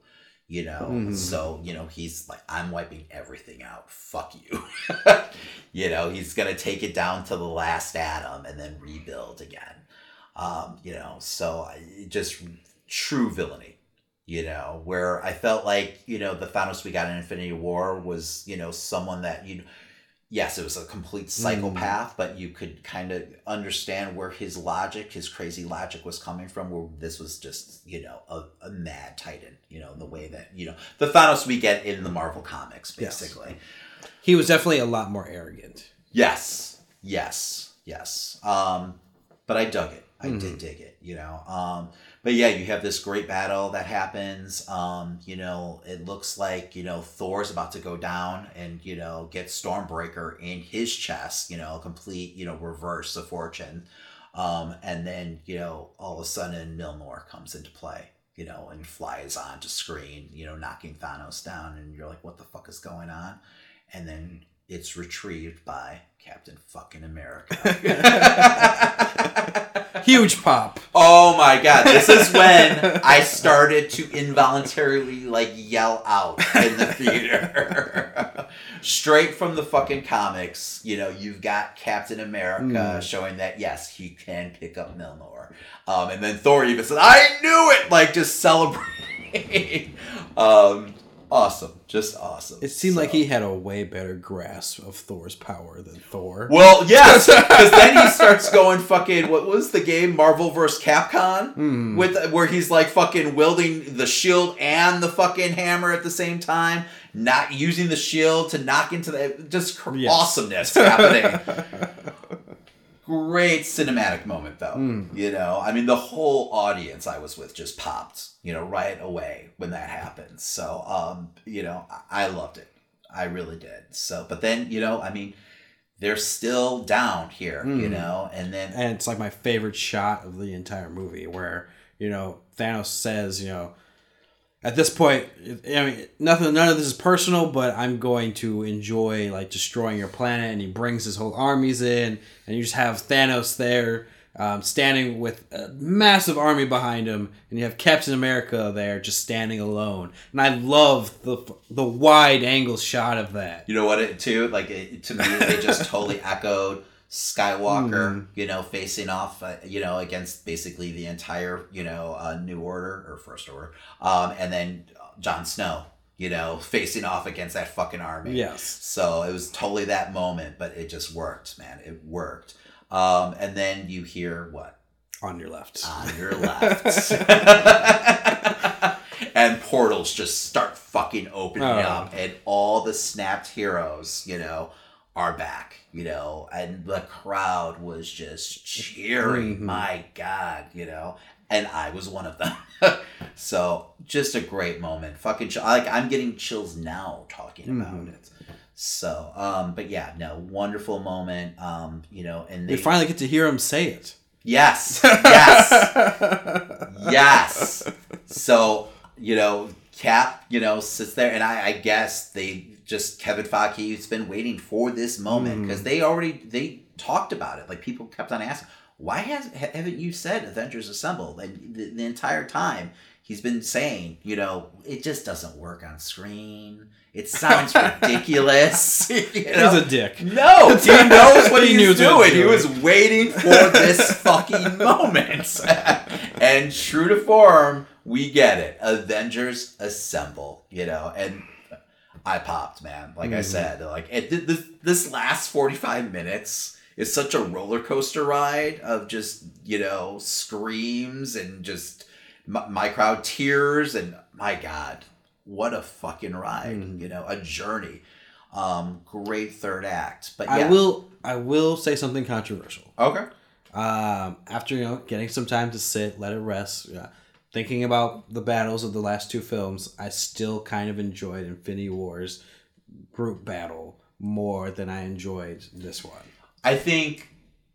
You know, Mhm. so you know he's like, I'm wiping everything out. Fuck you. you know, he's gonna take it down to the last atom and then rebuild again um, you know, so I, just true villainy, you know, where I felt like, you know, the Thanos we got in Infinity War was, you know, someone that, you yes, it was a complete psychopath, but you could kind of understand where his logic, his crazy logic was coming from, where this was just, you know, a, a mad titan, you know, the way that, you know, the Thanos we get in the Marvel comics, Yes. basically. He was definitely a lot more arrogant. Yes, yes, yes. Um, but I dug it. I Mm-hmm. did dig it. You know. Um, but yeah, you have this great battle that happens. Um, you know, it looks like you know Thor's about to go down and you know get Stormbreaker in his chest. You know, complete you know reverse of fortune. Um, and then you know all of a sudden Mjolnir comes into play, you know, and flies onto screen, you know, knocking Thanos down, and you're like, what the fuck is going on? And then it's retrieved by Captain fucking America. Huge pop. Oh my god, this is when I started to involuntarily like yell out in the theater. Straight from the fucking comics, you know, you've got Captain America showing that yes, he can pick up Mjolnir. Um, and then Thor even said, I knew it! Like just celebrating. um, awesome. Just awesome. It seemed like he had a way better grasp of Thor's power than Thor. Well, yes, because then he starts going fucking. What was the game Marvel vs. Capcom Hmm. with where he's like fucking wielding the shield and the fucking hammer at the same time, not using the shield to knock into the just Yes. awesomeness happening. Great cinematic moment though. Hmm. You know, I mean, the whole audience I was with just popped. You know, right away when that happened. So, um, you know, I, I loved it. I really did. So, but then you know, I mean they're still down here, you Mm. know, and then and it's like my favorite shot of the entire movie where you know Thanos says, you know, at this point, I mean, nothing, none of this is personal, but I'm going to enjoy like destroying your planet, and he brings his whole armies in, and you just have Thanos there. Um, standing with a massive army behind him, and you have Captain America there just standing alone, and I love the the wide angle shot of that. you know what it too like it, to me they just totally echoed Skywalker, you know, facing off, uh, you know, against basically the entire, you know, uh, New Order or First Order, um, and then Jon Snow, you know, facing off against that fucking army. Yes. So it was totally that moment, but it just worked, man. It worked. Um, and then you hear what On your left. on your left. and portals just start fucking opening Oh. up, and all the snapped heroes, you know, are back, you know, and the crowd was just cheering. Mhm. My God, you know, and I was one of them. so just a great moment. Fucking chill. like I'm getting chills now talking about Mhm. it. So, um, but yeah, no, wonderful moment. Um, you know, and they finally get to hear him say it. Yes. Yes. yes. So, you know, Cap, you know, sits there, and I, I guess they just Kevin Feige's been waiting for this moment because mm. they already they talked about it. Like people kept on asking, why has ha- haven't you said Avengers Assemble? And the, the entire time he's been saying, you know, it just doesn't work on screen. It sounds ridiculous. you know? He's a dick. No, he knows what He he knew was what doing. he was waiting for this fucking moment. and true to form, we get it. Avengers assemble, you know, and I popped, man. Like I Mhm. said, like it, this this last 45 minutes is such a roller coaster ride of just, you know, screams and just my, my crowd tears and my god, what a fucking ride, Mhm. you know, a journey. Um, great third act. But I will. I will say something controversial. Okay. Um, after you know getting some time to sit, let it rest, yeah, thinking about the battles of the last two films, I still kind of enjoyed Infinity War's group battle more than I enjoyed this one. I think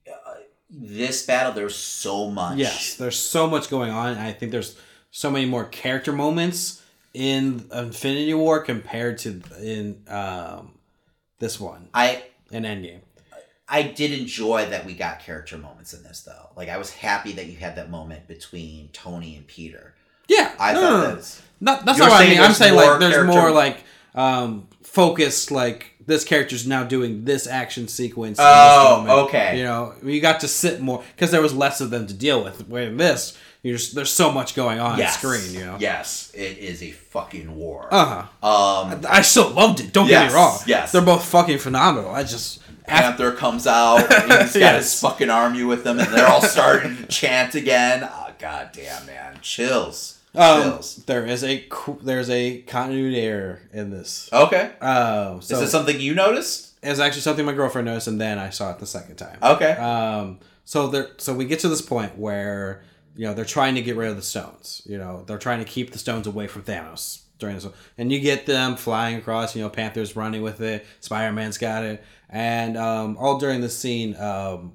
uh, this battle there's so much. Yes, there's so much going on. I think there's so many more character moments in Infinity War compared to in um, this one I in Endgame. I did enjoy that we got character moments in this though. Like I was happy that you had that moment between Tony and Peter. Yeah, I no, thought no, no. that was Not, that's not what I mean. I'm saying like there's character- more like um, focused. Like this character's now doing this action sequence. in Oh, this moment. okay. You know, you got to sit more because there was less of them to deal with. Where in this, just there's so much going on yes. on screen. You know. Yes, it is a fucking war. Uh huh. um I still loved it. Don't get me wrong. yes. They're both fucking phenomenal. I just Panther comes out, he's got his fucking army with him, and they're all starting to chant again. Oh, God damn, man. Chills. um, Chills. there is a there's a continuity error in this. Okay. Uh, so Is it something you noticed? it's actually something my girlfriend noticed, and then I saw it the second time. Okay. Um, so there, so we get to this point where you know they're trying to get rid of the stones. You know, they're trying to keep the stones away from Thanos during this, and you get them flying across. You know, Panther's running with it. Spider Man's got it, and um, all during this scene, um,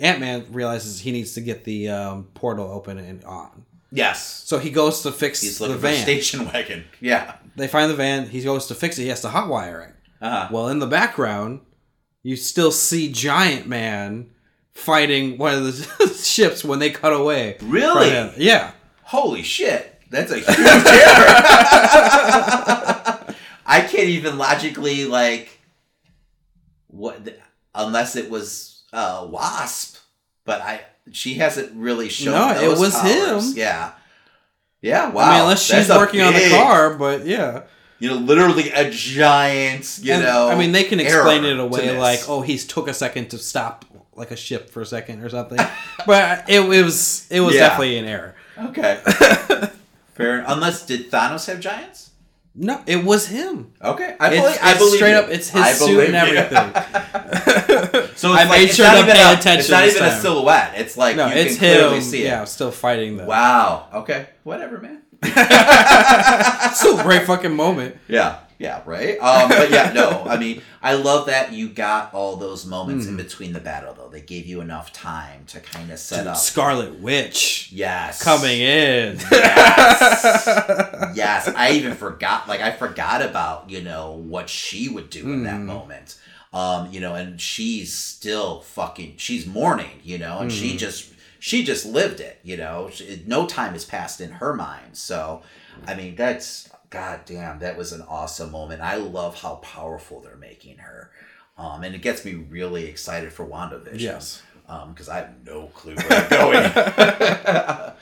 Ant Man realizes he needs to get the um, portal open and on. Yes. So he goes to fix He's the van. station wagon. Yeah. They find the van. He goes to fix it. He has to hotwire it. Uh-huh. Well, in the background, you still see Giant Man fighting one of the ships when they cut away. Really? Yeah. Holy shit. That's a huge error. I can't even logically like what the- unless it was uh Wasp, but I she hasn't really shown No, it was powers. him. Yeah. Yeah, wow. I mean, unless she's That's working on the car, but yeah. You know, literally a giant, you And, know. I mean, they can explain it away like, oh, he's took a second to stop like a ship for a second or something. but it, it was it was Yeah. definitely an error. Okay. Fair. Unless did Thanos have giants? No, it was him. Okay, I It's, believe. I believe straight you. up. It's his I suit and everything. So I it's made it's sure to pay a, attention It's not even a silhouette. It's like no, you it's him. see it. Yeah, I'm still fighting them. Wow. Okay. Whatever, man. it's a great fucking moment. Yeah. Yeah. Right. Um. But yeah. No. I mean, I love that you got all those moments Hmm. in between the battle, though. They gave you enough time to kind of set up. Scarlet Witch Yes. coming in. Yes. yes. I even forgot. Like I forgot about you know what she would do in that Hmm. moment. Um. You know, and she's still fucking. She's mourning. You know, and Hmm. she just she just lived it. You know, no time has passed in her mind. So, I mean, that's god damn. That was an awesome moment. I love how powerful they're making her. Um, and it gets me really excited for WandaVision. Yes. because I have no clue where I'm going.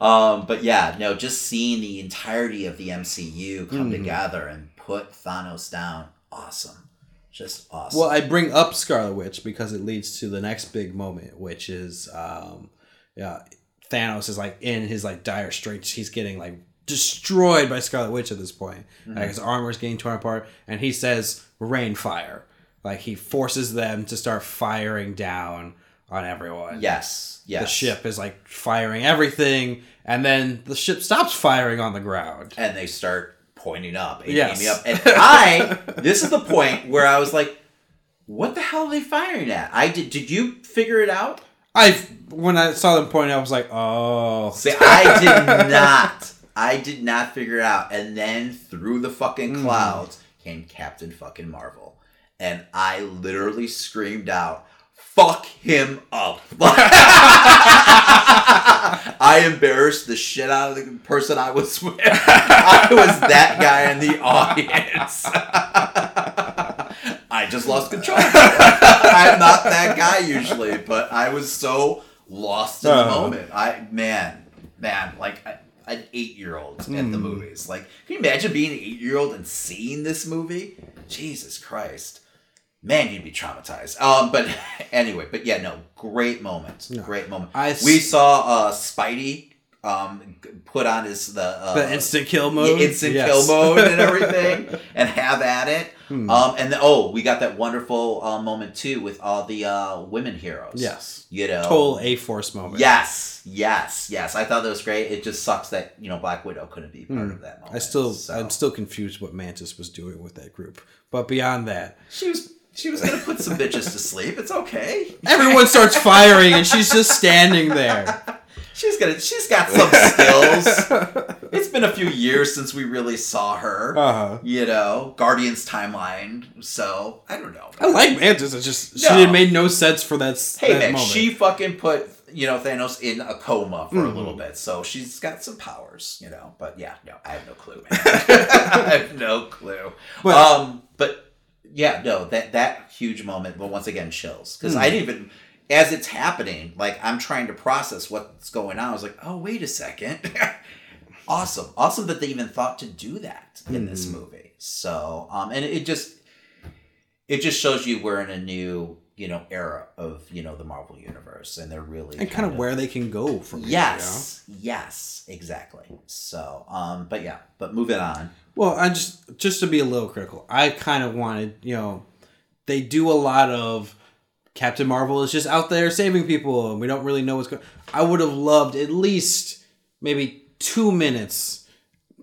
um, but yeah, no, just seeing the entirety of the MCU come Mhm. together and put Thanos down, awesome, just awesome. Well, I bring up Scarlet Witch because it leads to the next big moment, which is, um, yeah, Thanos is like in his like dire straits. He's getting like destroyed by Scarlet Witch at this point. Mm-hmm. Like his armor's getting torn apart, and he says, "Rain fire!" Like he forces them to start firing down on everyone. yes, yes, The ship is like firing everything, and then the ship stops firing on the ground. and they start pointing up, and Yes. aiming up, and I. this is the point where I was like, "What the hell are they firing at?" I did. Did you figure it out? I when I saw them point, I was like, "Oh, See, I did not. I did not figure it out. And then through the fucking clouds came Captain fucking Marvel. And I literally screamed out, fuck him up. I embarrassed the shit out of the person I was with. I was that guy in the audience. I just lost control. I'm not that guy usually, but I was so lost in the Uh. moment. I man, man, like I, an eight year old at Hmm. the movies. Like, can you imagine being an eight year old and seeing this movie? Jesus Christ. Man, you'd be traumatized. Um, but anyway, but yeah, no, great moment. Great moment. I s- we saw uh Spidey um put on his the uh, the instant kill mode, instant Yes. kill mode and everything, and have at it. Hmm. Um, and the, oh, we got that wonderful uh, moment too with all the uh, women heroes. Yes. you know, Total A Force moment. Yes, yes, yes. I thought that was great. It just sucks that you know Black Widow couldn't be part of that moment. I still, so. I'm still confused what Mantis was doing with that group. But beyond that, She was she was gonna put some bitches to sleep. It's okay. everyone starts firing, and she's just standing there. She's gonna she's got some skills. It's been a few years since we really saw her. Uh-huh. You know, Guardians timeline. So I don't know. I like Mantis. It's just No. she it made no sense for that. Hey that man, moment. she fucking put you know Thanos in a coma for a Mm-hmm. little bit, so she's got some powers, you know. But yeah, no, I have no clue, man. I have no clue. But- um, but yeah, no, that that huge moment, but once again, chills because Hmm. I didn't even as it's happening, like I'm trying to process what's going on. I was like, oh wait a second, awesome, awesome that they even thought to do that in this Hmm. movie. So, um, and it just it just shows you we're in a new you know era of you know the Marvel universe, and they're really and kind of where they can go from here, Yes, yes, exactly. So, um, but yeah, but moving on. Well, I just just to be a little critical, I kind of wanted you know they do a lot of Captain Marvel is just out there saving people, and we don't really know what's going. I would have loved at least maybe two minutes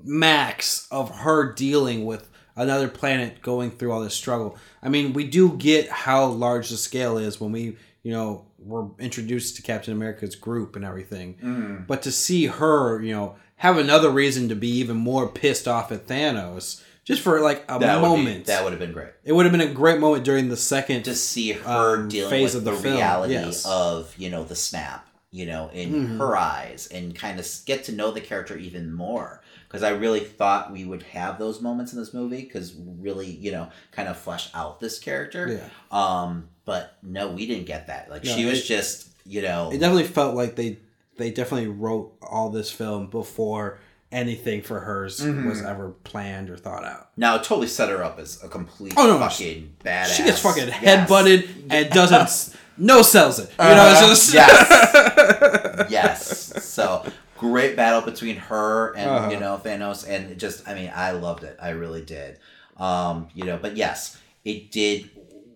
max of her dealing with another planet going through all this struggle. I mean, we do get how large the scale is when we, you know, we're introduced to Captain America's group and everything. Mm. But to see her, you know, have another reason to be even more pissed off at Thanos, just for like a That would be- moment, that would have been great. it would have been a great moment during the second. to see her um, dealing phase with of the, the reality yes. of you know the snap you know in Mhm. her eyes and kind of get to know the character even more because i really thought we would have those moments in this movie because really you know kind of flesh out this character yeah, um but no we didn't get that like she was it- just you know it definitely felt like they they definitely wrote all this film before anything for hers Mhm. was ever planned or thought out. now it totally set her up as a complete Oh, no, fucking badass She gets fucking Yes. head butted and doesn't no sells it. You know, Uh-huh. it's just Yes. yes. So great battle between her and Uh-huh. you know Thanos, and just I mean I loved it. I really did. Um, you know, but yes, it did.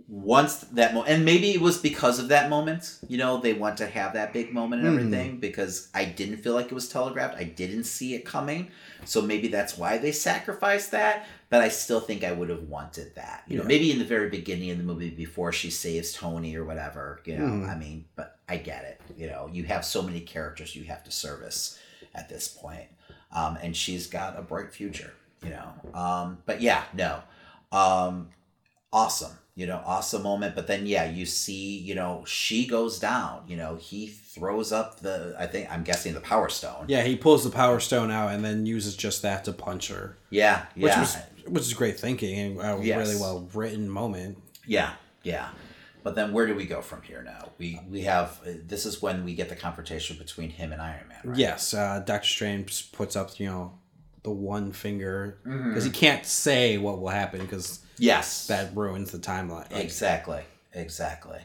Once that moment, and maybe it was because of that moment. You know, they want to have that big moment and Mhm. everything because I didn't feel like it was telegraphed. I didn't see it coming, so maybe that's why they sacrificed that. But I still think I would have wanted that. You know, Yeah. maybe in the very beginning of the movie before she saves Tony or whatever. You know, Mhm. I mean, but I get it. You know, you have so many characters you have to service at this point. Um, and she's got a bright future, you know. Um, but yeah, no. Um, awesome, you know, awesome moment. But then, yeah, you see, you know, she goes down, you know, he throws up the, I think, I'm guessing the power stone. yeah, he pulls the power stone out and then uses just that to punch her, Yeah, which yeah. was which is great thinking and a Yes. really well written moment. Yeah, yeah. But then where do we go from here now? We we have this is when we get the confrontation between him and Iron Man. Right? Yes, uh, Doctor Strange puts up you know the one finger Mm-hmm. because he can't say what will happen because Yes. that ruins the timeline. Like, Exactly. Exactly.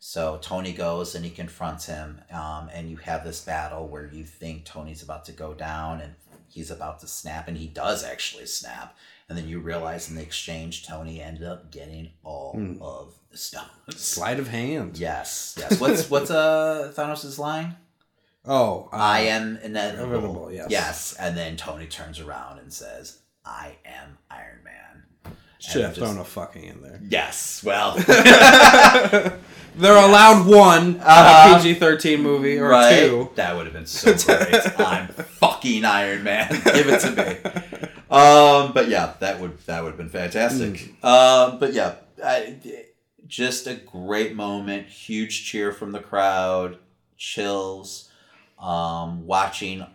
So Tony goes and he confronts him, um, and you have this battle where you think Tony's about to go down and he's about to snap, and he does actually snap, and then you realize in the exchange Tony ended up getting all Hmm. of the stones. Sleight of hand. Yes. Yes. What's what's uh Thanos' line? Oh, uh, I am inevitable. inevitable, yes. Yes. And then Tony turns around and says, "I am Iron Man." Should have just- thrown a fucking in there. Yes. Well. They're allowed one Uh-huh. PG thirteen movie or right? two. That would have been so great. I'm fucking Iron Man. Give it to me. Um, but yeah, that would that would have been fantastic. Um, but yeah, I, just a great moment. Huge cheer from the crowd. Chills. Um, watching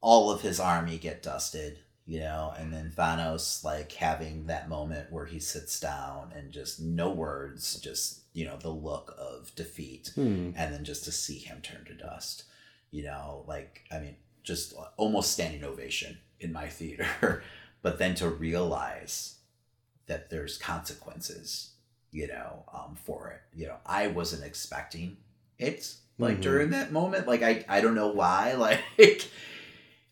all of his army get dusted. You know, and then Thanos like having that moment where he sits down and just no words, just you know the look of defeat Hmm. and then just to see him turn to dust you know like i mean just almost standing ovation in my theater but then to realize that there's consequences you know um, for it you know i wasn't expecting it like Mhm. during that moment like i i don't know why like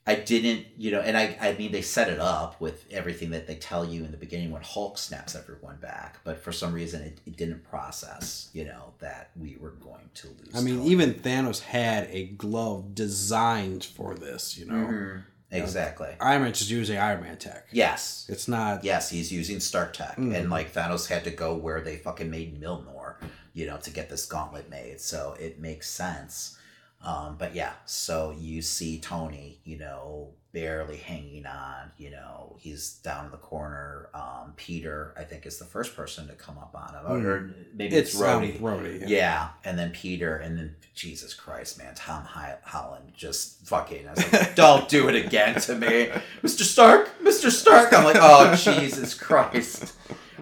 I didn't, you know, and I, I mean, they set it up with everything that they tell you in the beginning when Hulk snaps everyone back, but for some reason it, it didn't process, you know, that we were going to lose. I mean, even Thanos had a glove designed for this. You know, Mhm. Exactly. Iron Man's just using Iron Man tech. Yes, It's not. yes, he's using Stark Tech, Mhm. and like Thanos had to go where they fucking made Mjolnir, you know, to get this gauntlet made. So it makes sense. Um, but yeah, so you see Tony, you know, barely hanging on. You know, he's down in the corner. Um, Peter, I think, is the first person to come up on him, or maybe it's, It's um, Rhodey. Rhodey. Yeah. and then Peter, and then Jesus Christ, man, Tom Holland just fucking. I was like, don't do it again to me, Mr. Stark, Mr. Stark. I'm like, oh Jesus Christ.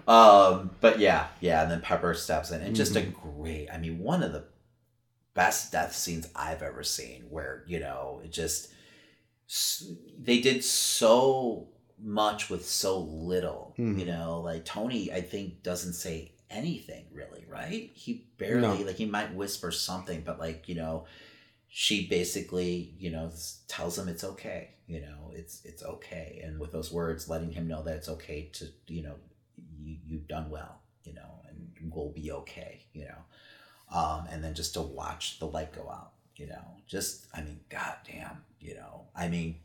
Um, but yeah, yeah, and then Pepper steps in, and just a great. I mean, one of the best death scenes I've ever seen, where you know it just they did so much with so little. Mhm. You know, like Tony, I think doesn't say anything really, right? He barely No. like he might whisper something, but like you know, she basically you know tells him it's okay. You know, it's it's okay, and with those words, letting him know that it's okay to you know you you've done well. You know, and we'll be okay. You know um, and then just to watch the light go out, you know, just I mean, goddamn, you know, I mean,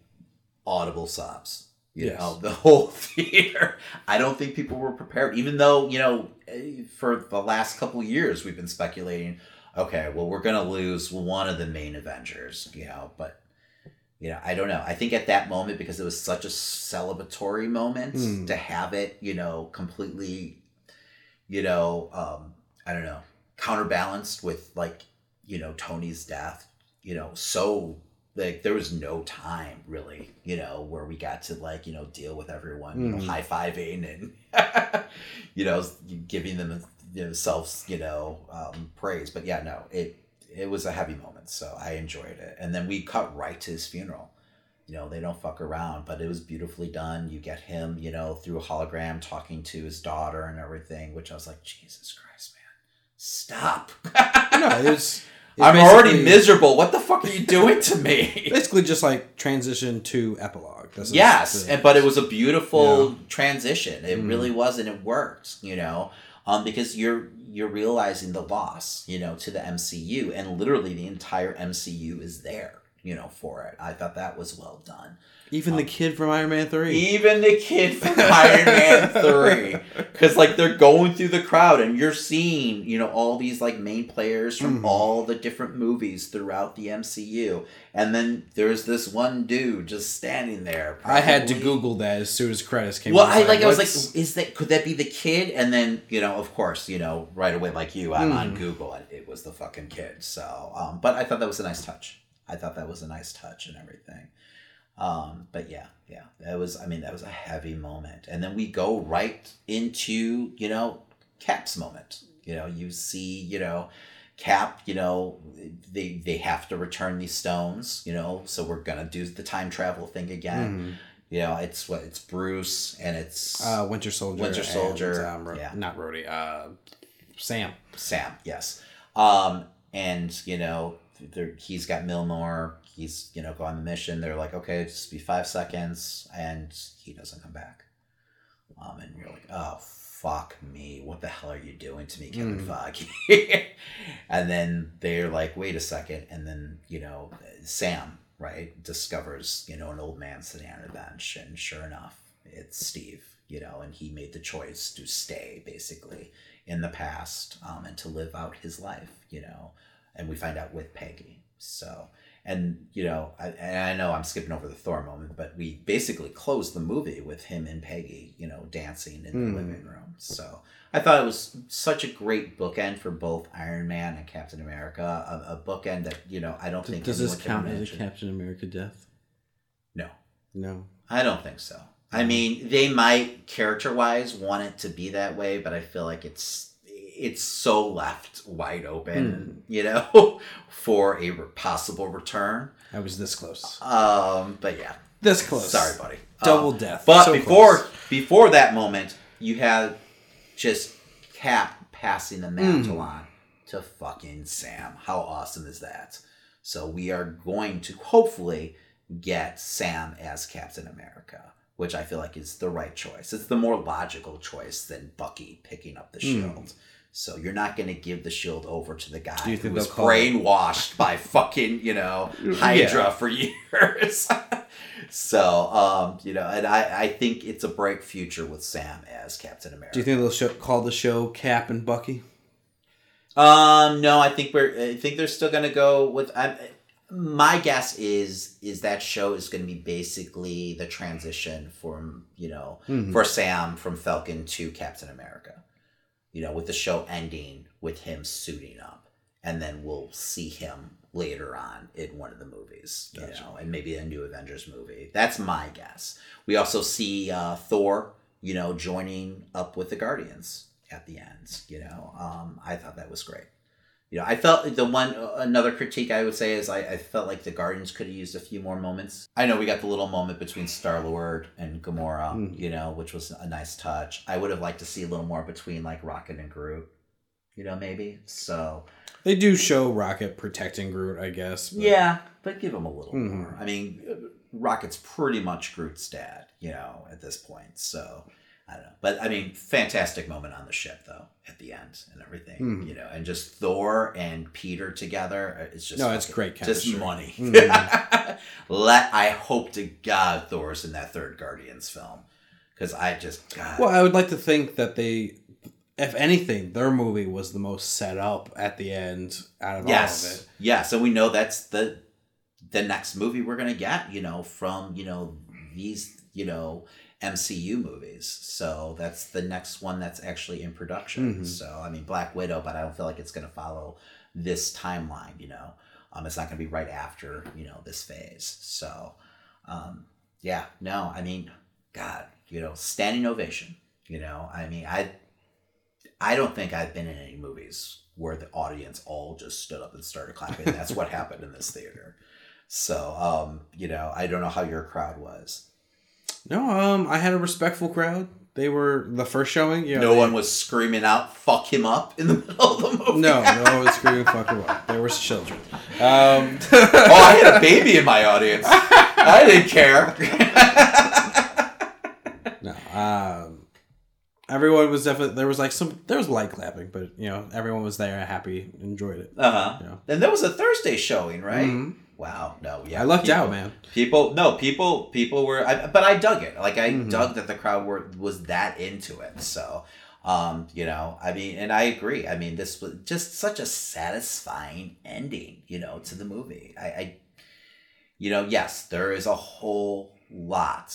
audible sobs, you Yes. know, the whole theater. I don't think people were prepared, even though you know, eh, for the last couple years we've been speculating, okay, well, we're gonna lose one of the main Avengers, you know, but you know, I don't know. I think at that moment, because it was such a celebratory moment Hmm. to have it, you know, completely, you know, um, I don't know, counterbalanced with like, you know, Tony's death, you know, so like there was no time really, you know, where we got to like, you know, deal with everyone, you know, Mhm. high fiving and, you know, giving them themselves, you know, um, praise. But yeah, no, it it was a heavy moment, so I enjoyed it. And then we cut right to his funeral. You know, they don't fuck around, but it was beautifully done. You get him, you know, through a hologram talking to his daughter and everything, which I was like, Jesus Christ, man, stop. No, it was. it I'm already miserable. What the fuck are you doing to me? Basically, just like transition to epilogue. That's yes, and, but it was a beautiful transition. It Mm. really was, and it worked. You know, um, because you're you're realizing the loss, you know, to the MCU, and literally the entire MCU is there, you know, for it. I thought that was well done. even the kid from Iron Man three. Even the kid from Iron Man three, because like they're going through the crowd, and you're seeing, you know, all these like main players from Mhm. all the different movies throughout the MCU, and then there's this one dude just standing there. I had to Google that as soon as credits came. well. I like. I was like, is that could that be the kid? And then you know, of course, you know, right away, like you, I'm on Mm. Google, and it was the fucking kid. So, um, but I thought that was a nice touch. I thought that was a nice touch and everything. Um, but yeah, yeah, that was. I mean, that was a heavy moment, and then we go right into you know Cap's moment. You know, you see, you know. Cap, you know, they they have to return these stones, you know, so we're gonna do the time travel thing again. Mhm. You know, it's what it's Bruce and it's uh, Winter Soldier. Winter and, Soldier, um, Ro- yeah. not Rhodey. Uh, Sam. Sam. Yes, um, and you know, he's got Mjolnir. He's you know go on the mission. They're like, okay, just be five seconds, and he doesn't come back. Um, and you're like, oh fuck me, what the hell are you doing to me, Kevin Mm. Feige? and then they're like, wait a second, and then you know, Sam right discovers you know an old man sitting on a bench, and sure enough, it's Steve. You know, and he made the choice to stay basically in the past um, and to live out his life, you know. And we find out with Peggy. So, and you know, I, and I know I'm skipping over the Thor moment, but we basically closed the movie with him and Peggy, you know, dancing in the hmm. living room. So I thought it was such a great bookend for both Iron Man and Captain America. A, a bookend that you know I don't think Does this count as a. Captain America death? No. No. I don't think so. I mean, they might character wise want it to be that way, but I feel like it's it's so left wide open, you know, for a possible return. I was this close. Um, but yeah, This close. sorry, buddy. Double Um, death. But So before close. before that moment, you had just Cap passing the mantle Mm. on to fucking Sam. How awesome is that? So we are going to hopefully get Sam as Captain America, which I feel like is the right choice. It's the more logical choice than Bucky picking up the Hmm. shield. So you're not going to give the shield over to the guy who was they'll call it- brainwashed by fucking, you know, Hydra for years. so, um, you know, and I, I think it's a bright future with Sam as Captain America. Do you think they'll show, call the show Cap and Bucky? Um, no, I think we're. I think they're still gonna go with. I, my guess is is that show is going to be basically the transition from you know Mhm. for Sam from Falcon to Captain America. You know, with the show ending with him suiting up, and then we'll see him later on in one of the movies. You Gotcha. know, and maybe a new Avengers movie. That's my guess. We also see uh, Thor. You know, joining up with the Guardians at the end. You know, um, I thought that was great. You know, I felt the one another critique I would say is I, I felt like the Guardians could have used a few more moments. I know we got the little moment between Star Lord and Gamora, Mhm. you know, which was a nice touch. I would have liked to see a little more between like Rocket and Groot, you know, maybe. So They do show Rocket protecting Groot, I guess. but- yeah, but give him a little Mhm. more. I mean, Rocket's pretty much Groot's dad, you know, at this point. So I don't know, but I mean, fantastic moment on the ship though at the end and everything, Mhm. you know, and just Thor and Peter together. uh, It's just No, it's great just chemistry. money. Mhm. Let I hope to God Thor's in that third Guardians film because I just God. Well, I would like to think that they, if anything, their movie was the most set up at the end out of all of Yes. it. Yes, and we know that's the the next movie we're gonna get, you know, from, you know, these, you know, MCU movies. So that's the next one that's actually in production. Mhm. So I mean Black Widow, but I don't feel like it's gonna follow this timeline, you know. Um it's not gonna be right after, you know, this phase. So um yeah, no, I mean, God, you know, standing ovation. You know, I mean I I don't think I've been in any movies where the audience all just stood up and started clapping. That's what happened in this theater. So, um, you know, I don't know how your crowd was. No, um, I had a respectful crowd. They were the first showing. You know, no they- one was screaming out "fuck him up" in the middle of the movie. No, no one was screaming "fuck you up." There was children. Um, oh, I had a baby in my audience. I didn't care. no, um, everyone was definitely there was like some there was light clapping, but you know everyone was there, happy, enjoyed it. Uh huh. Yeah. And there was a Thursday showing, right? Mhm. Wow. No. Yeah. I lucked people- out, man. People, no, people, people were, I, but I dug it. Like I Mhm. dug that the crowd were was that into it. So, um, you know, I mean, and I agree. I mean, this was just such a satisfying ending, you know, to the movie. I, I you know, yes, there is a whole lot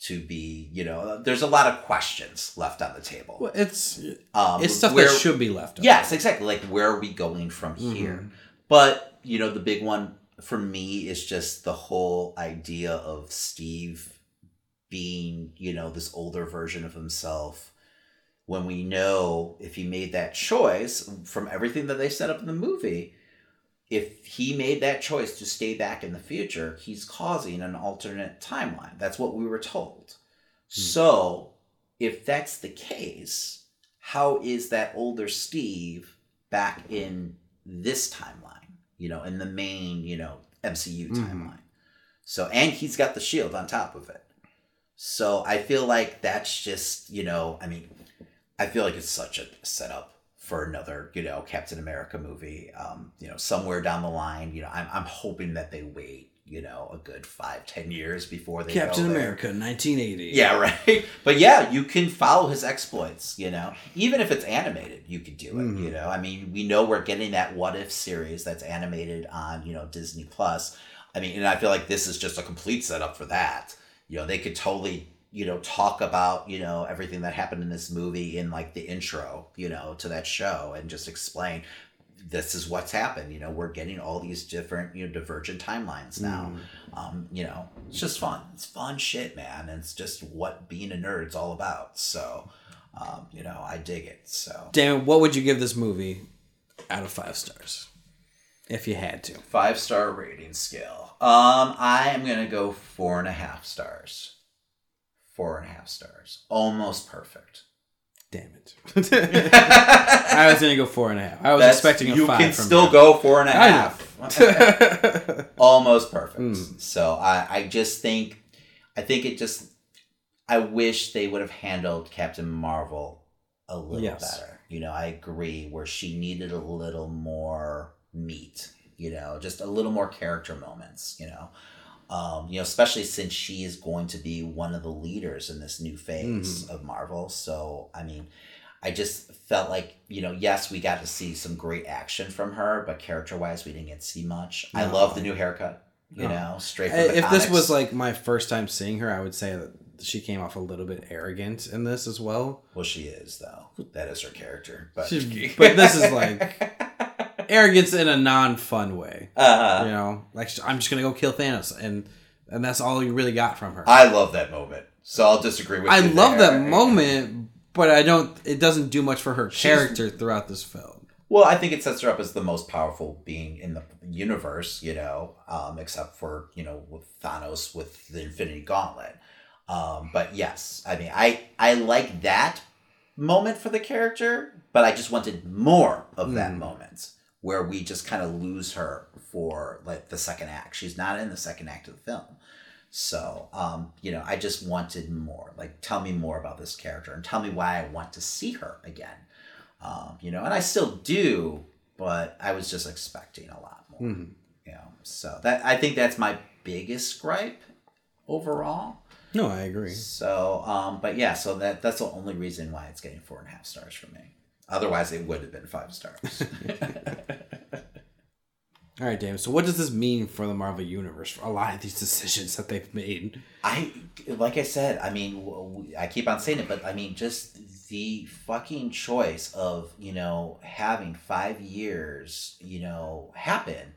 to be, you know, there's a lot of questions left on the table. Well, it's Um, it's stuff where- that should be left. Yes, exactly. Like where are we going from here? Mhm. But you know, the big one for me is just the whole idea of Steve being, you know, this older version of himself. When we know if he made that choice from everything that they set up in the movie, if he made that choice to stay back in the future, he's causing an alternate timeline. That's what we were told. Hmm. So, if that's the case, how is that older Steve back in this timeline? You know, in the main, you know, MCU Mhm. timeline. So, and he's got the shield on top of it. So, I feel like that's just, you know, I mean, I feel like it's such a setup for another, you know, Captain America movie. Um, you know, somewhere down the line, you know, I'm, I'm hoping that they wait, you know, a good five, ten years before they Captain. America, 1980. Yeah, right. But yeah, you can follow his exploits, you know. Even if it's animated, you could do it, Mhm. you know. I mean, we know we're getting that what if series that's animated on, you know, Disney Plus. I mean, and I feel like this is just a complete setup for that. You know, they could totally, you know, talk about, you know, everything that happened in this movie in like the intro, you know, to that show and just explain this is what's happened. You know, we're getting all these different, you know, divergent timelines now um, you know, it's just fun. It's fun shit, man. And it's just what being a nerd's all about. So, um, you know, I dig it. So, Damn what would you give this movie out of five stars? If you had to. five star rating scale. Um, I am gonna go four and a half stars. Four and a half stars. Almost perfect. Damn it. I was gonna go four and a half. I was That's- expecting a you five can still go four and a half. almost perfect. Mm. So I, I just think, I think it just, I wish they would have handled Captain Marvel a little Yes. better. You know, I agree where she needed a little more meat. You know, just a little more character moments. You know, um, you know, especially since she is going to be one of the leaders in this new phase Mm-hmm. of Marvel. So I mean. I just felt like, you know, yes, we got to see some great action from her, but character wise, we didn't get to see much. I love the new haircut, you No. know, straight from if this was like my first time seeing her, I would say that she came off a little bit arrogant in this as well. Well, she is, though. That is her character. But, She- but this is like- Arrogance in a non-fun way. Uh-huh. You know, like I'm just gonna go kill Thanos, and and that's all you really got from her. I love that moment. So I'll disagree with you. I love there. that moment, but I don't. It doesn't do much for her She's- character throughout this film. Well, I think it sets her up as the most powerful being in the universe, you know, um, except for, you know, with Thanos with the Infinity Gauntlet. Um, but yes, I mean, I, I like that moment for the character, but I just wanted more of that Mm. moment where we just kind of lose her for like the second act. She's not in the second act of the film. So, um, you know, I just wanted more. Like, tell me more about this character and tell me why I want to see her again. Um, you know, and I still do, but I was just expecting a lot more. Mhm. You know, so that I think that's my biggest gripe overall. No, I agree. So, um, but yeah, so that that's the only reason why it's getting four and a half stars from me. Otherwise, it would have been five stars. All right, David. So, what does this mean for the Marvel Universe? For a lot of these decisions that they've made. I, like I said, I mean, I keep on saying it, but I mean, just the fucking choice of you know having five years, you know, happen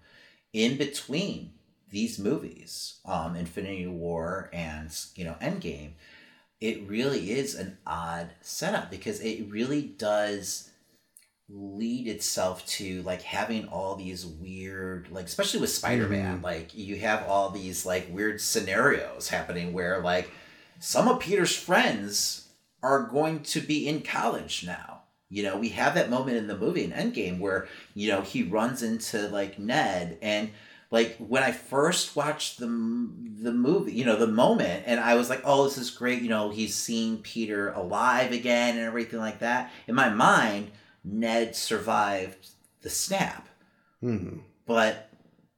in between these movies, um, Infinity War and you know Endgame. It really is an odd setup because it really does lead itself to like having all these weird like especially with spider-man mm-hmm. like you have all these like weird scenarios happening where like some of peter's friends are going to be in college now. You know we have that moment in the movie in endgame where you know he runs into like ned and like when i first watched the the movie you know the moment and i was like oh this is great you know he's seeing peter alive again and everything like that in my mind ned survived the snap Hmm. but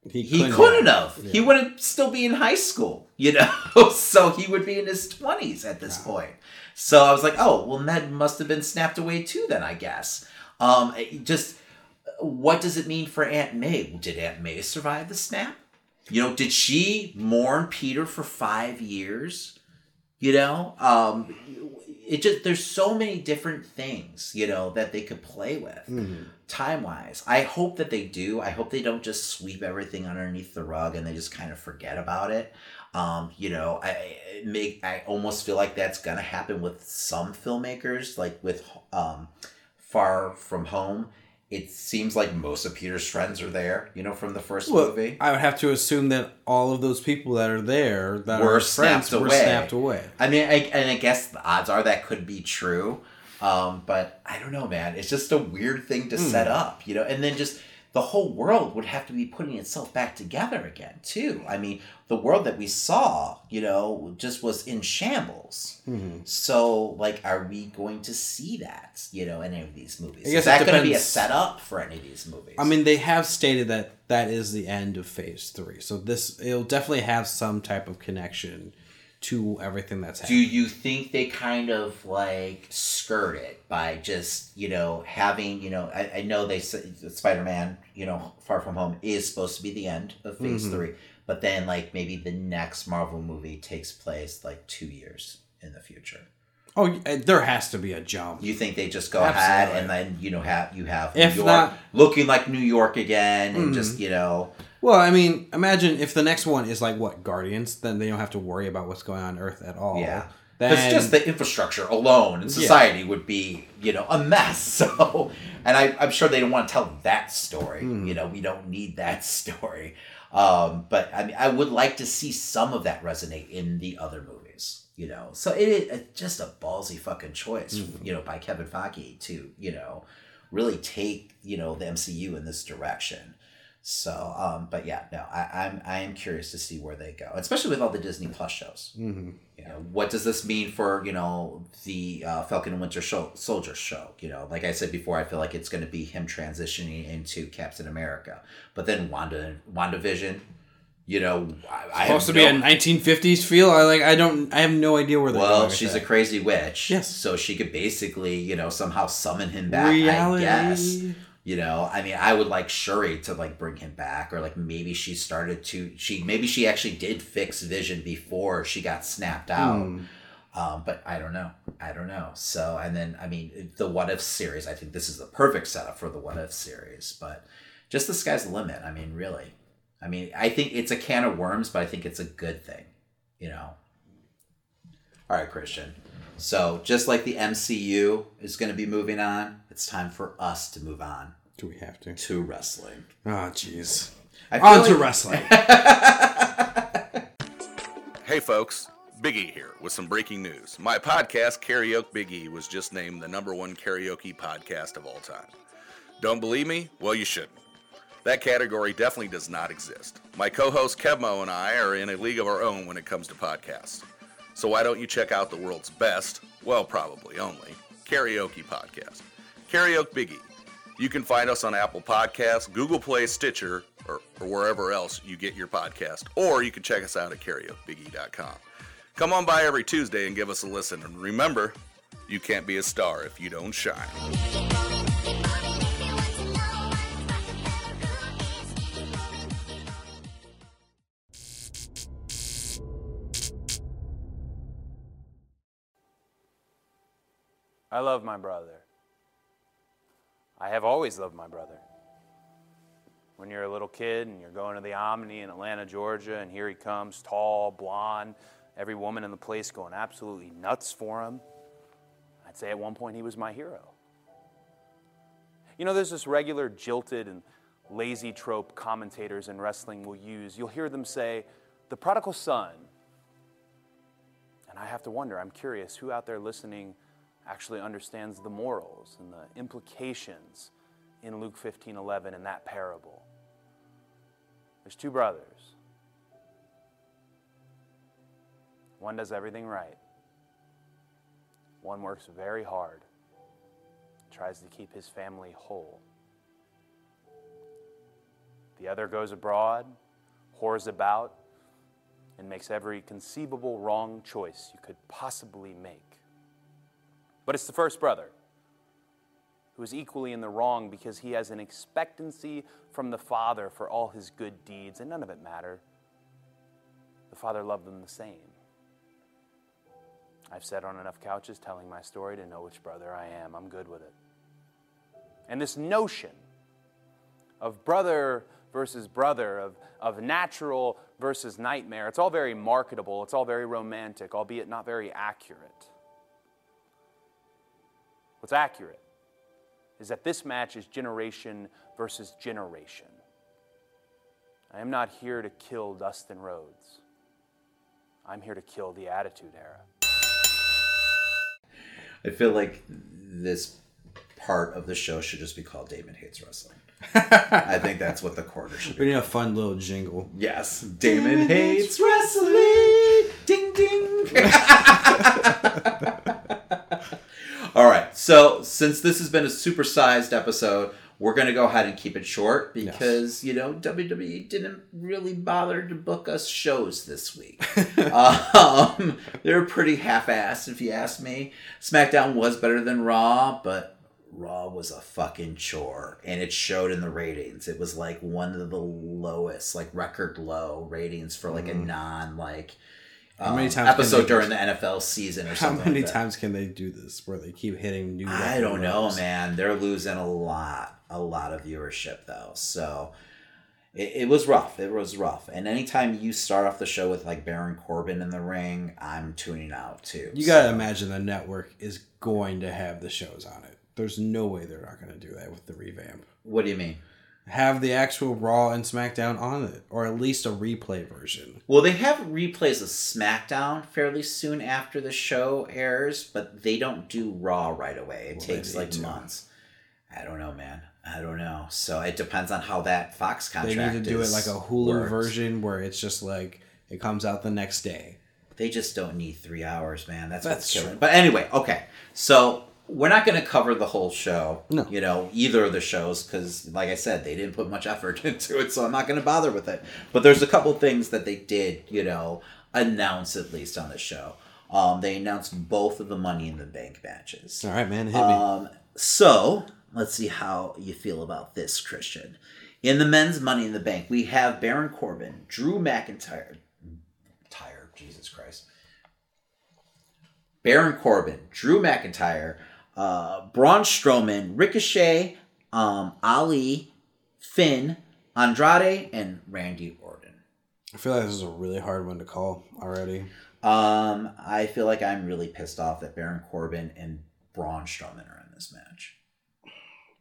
He, he couldn't have. He Yeah. wouldn't still be in high school, you know. so he would be in his twenties at this point. So I was like, oh, well, Ned must have been snapped away too. Then I guess. Um, just what does it mean for Aunt May? Did Aunt May survive the snap? You know, did she mourn Peter for five years? You know, um, it just there's so many different things you know that they could play with Mhm. time wise. I hope that they do. I hope they don't just sweep everything underneath the rug and they just kind of forget about it. Um, you know, I I make I almost feel like that's gonna happen with some filmmakers, like with um, Far From Home. It seems like most of Peter's friends are there, you know, from the first Well, movie. I would have to assume that all of those people that are there that Were are friends snapped were away. snapped away. I mean, I, and I guess the odds are that could be true. Um, but I don't know, man. It's just a weird thing to set up, you know. And then just the whole world would have to be putting itself back together again, too. I mean, the world that we saw, you know, just was in shambles. Mhm. So, like, are we going to see that, you know, in any of these movies? I guess Is that going to be a setup for any of these movies? I mean, they have stated that that is the end of Phase Three, so this it'll definitely have some type of connection to everything that's happening. Do you think they kind of like skirt it by just you know having you know I, I know they said Spider Man you know Far From Home is supposed to be the end of Phase Mhm. Three, but then like maybe the next Marvel movie takes place like two years in the future. Oh, there has to be a jump. You think they just go ahead and then you know have you have If New York not- looking like New York again and Mhm. just you know Well, I mean, imagine if the next one is like what Guardians, then they don't have to worry about what's going on Earth at all. Yeah. Then Because just the infrastructure alone in society would be, you know, a mess. So, and I, I'm sure they don't want to tell that story. Hmm. You know, we don't need that story. Um, but I mean, I would like to see some of that resonate in the other movies. You know, so it just a ballsy fucking choice, Hmm. you know, by Kevin Feige to, you know, really take you know the MCU in this direction. So, um, but yeah, no, I, I'm I am curious to see where they go, especially with all the Disney Plus shows. Mhm. You know, what does this mean for you know the uh, Falcon and Winter show, Soldier show? You know, like I said before, I feel like it's going to be him transitioning into Captain America, but then Wanda, WandaVision, you know, I, I supposed to be no- a 1950s feel. I like. I don't. I have no idea where well, she's that. a crazy witch. Yes. So she could basically, you know, somehow summon him back. reality. I guess. You know, I mean, I would like Shuri to like bring him back, or like maybe she started to she maybe she actually did fix Vision before she got snapped out. Hmm. Um, but I don't know. I don't know. So and then I mean the What If series. I think this is the perfect setup for the What If series. But just the sky's the limit. I mean, really. I mean, I think it's a can of worms, but I think it's a good thing. You know. All right, Christian. So just like the MCU is going to be moving on, it's time for us to move on Do we have to? to wrestling. Oh, jeez. I feel On to wrestling. Hey folks, Big E here with some breaking news. My podcast, Karaoke Big E, was just named the number one karaoke podcast of all time. Don't believe me? Well, you shouldn't. That category definitely does not exist. My co host Kevmo and I are in a league of our own when it comes to podcasts. So why don't you check out the world's best, well, probably only, karaoke podcast, Karaoke Big E. You can find us on Apple Podcasts, Google Play, Stitcher, or, or wherever else you get your podcast, or you can check us out at karaokebiggie.com. Come on by every Tuesday and give us a listen. And remember, you can't be a star if you don't shine. I love my brother. I have always loved my brother. When you're a little kid and you're going to the Omni in Atlanta, Georgia, and here he comes, tall, blonde, every woman in the place going absolutely nuts for him. I'd say at one point he was my hero. You know, there's this regular jilted and lazy trope commentators in wrestling will use. You'll hear them say, the prodigal son. And I have to wonder, I'm curious, who out there listening actually understands the morals and the implications in Luke 15 11 in that parable? There's two brothers. One does everything right. One works very hard, tries to keep his family whole. The other goes abroad, whores about, and makes every conceivable wrong choice you could possibly make. But it's the first brother who is equally in the wrong because he has an expectancy from the Father for all his good deeds, and none of it matter. The Father loved them the same. I've sat on enough couches telling my story to know which brother I am. I'm good with it. And this notion of brother versus brother, of, of natural versus nightmare, it's all very marketable, it's all very romantic, albeit not very accurate. What's accurate is that this match is generation versus generation. I am not here to kill Dustin Rhodes. I'm here to kill the Attitude Era. I feel like this part of the show should just be called Damon Hates Wrestling. I think that's what the quarter should We need a fun little jingle. Yes, Damon Hates Wrestling. Ding ding. All right, so since this has been a supersized episode, we're going to go ahead and keep it short because, you know, WWE didn't really bother to book us shows this week. um, they're pretty half assed, if you ask me. SmackDown was better than Raw, but Raw was a fucking chore, and it showed in the ratings. It was like one of the lowest, like record low ratings for like a non like Mm-hmm. How many um, times can episode during the NFL season or something? How many like times can they do this where they keep hitting new? I don't know, man. They're losing a lot, a lot of viewership though. So it, it was rough. It was rough. And anytime you start off the show with like Baron Corbin in the ring, I'm tuning out too. You gotta imagine the network is going to have the shows on it. There's no way they're not gonna do that with the revamp. What do you mean? Have the actual Raw and SmackDown on it, or at least a replay version. Well, they have replays of SmackDown fairly soon after the show airs, but they don't do Raw right away. It Well, takes like to. months. I don't know, man. I don't know. So it depends on how that Fox contract. They need to do it like a Hulu worked. version where it's just like it comes out the next day. They just don't need three hours, man. That's, That's what's killing. true. But anyway, okay. So we're not going to cover the whole show. No. You know, either of the shows because, like I said, they didn't put much effort into it, so I'm not going to bother with it. But there's a couple things that they did, you know, announce at least on the show. Um, they announced both of the Money in the Bank matches. All right, man, hit me. Um, so let's see how you feel about this, Christian. In the men's Money in the Bank, we have Baron Corbin, Drew McIntyre, Tire, Jesus Christ, Baron Corbin, Drew McIntyre, uh, Braun Strowman, Ricochet, um, Ali, Finn, Andrade, and Randy Orton. I feel like this is a really hard one to call already. Um, I feel like I'm really pissed off that Baron Corbin and Braun Strowman are in this match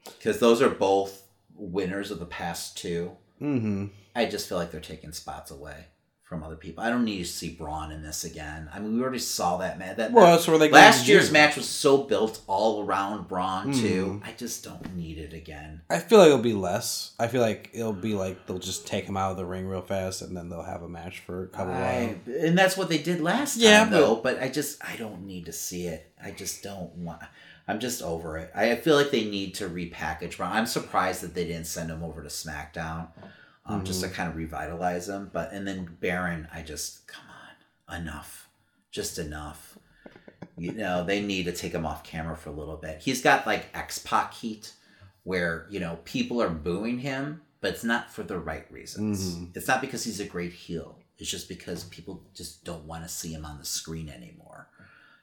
because those are both winners of the past two. Mm-hmm. I just feel like they're taking spots away from other people. I don't need to see Braun in this again. I mean, we already saw that man. That Well, that's where they last year's do. match was so built all around Braun too. Mhm. I just don't need it again. I feel like it'll be less. I feel like it'll be like they'll just take him out of the ring real fast, and then they'll have a match for a couple I, of. and that's what they did last time, but- though. But I just, I don't need to see it. I just don't want. I'm just over it. I feel like they need to repackage Braun. I'm surprised that they didn't send him over to SmackDown, um, just to Mm-hmm. kind of revitalize him. But and then Baron, I just come on, enough, just enough. You know, they need to take him off camera for a little bit. He's got like X Pac heat, where you know people are booing him, but it's not for the right reasons. It's not because he's a great heel. It's just because people just don't want to see him on the screen anymore.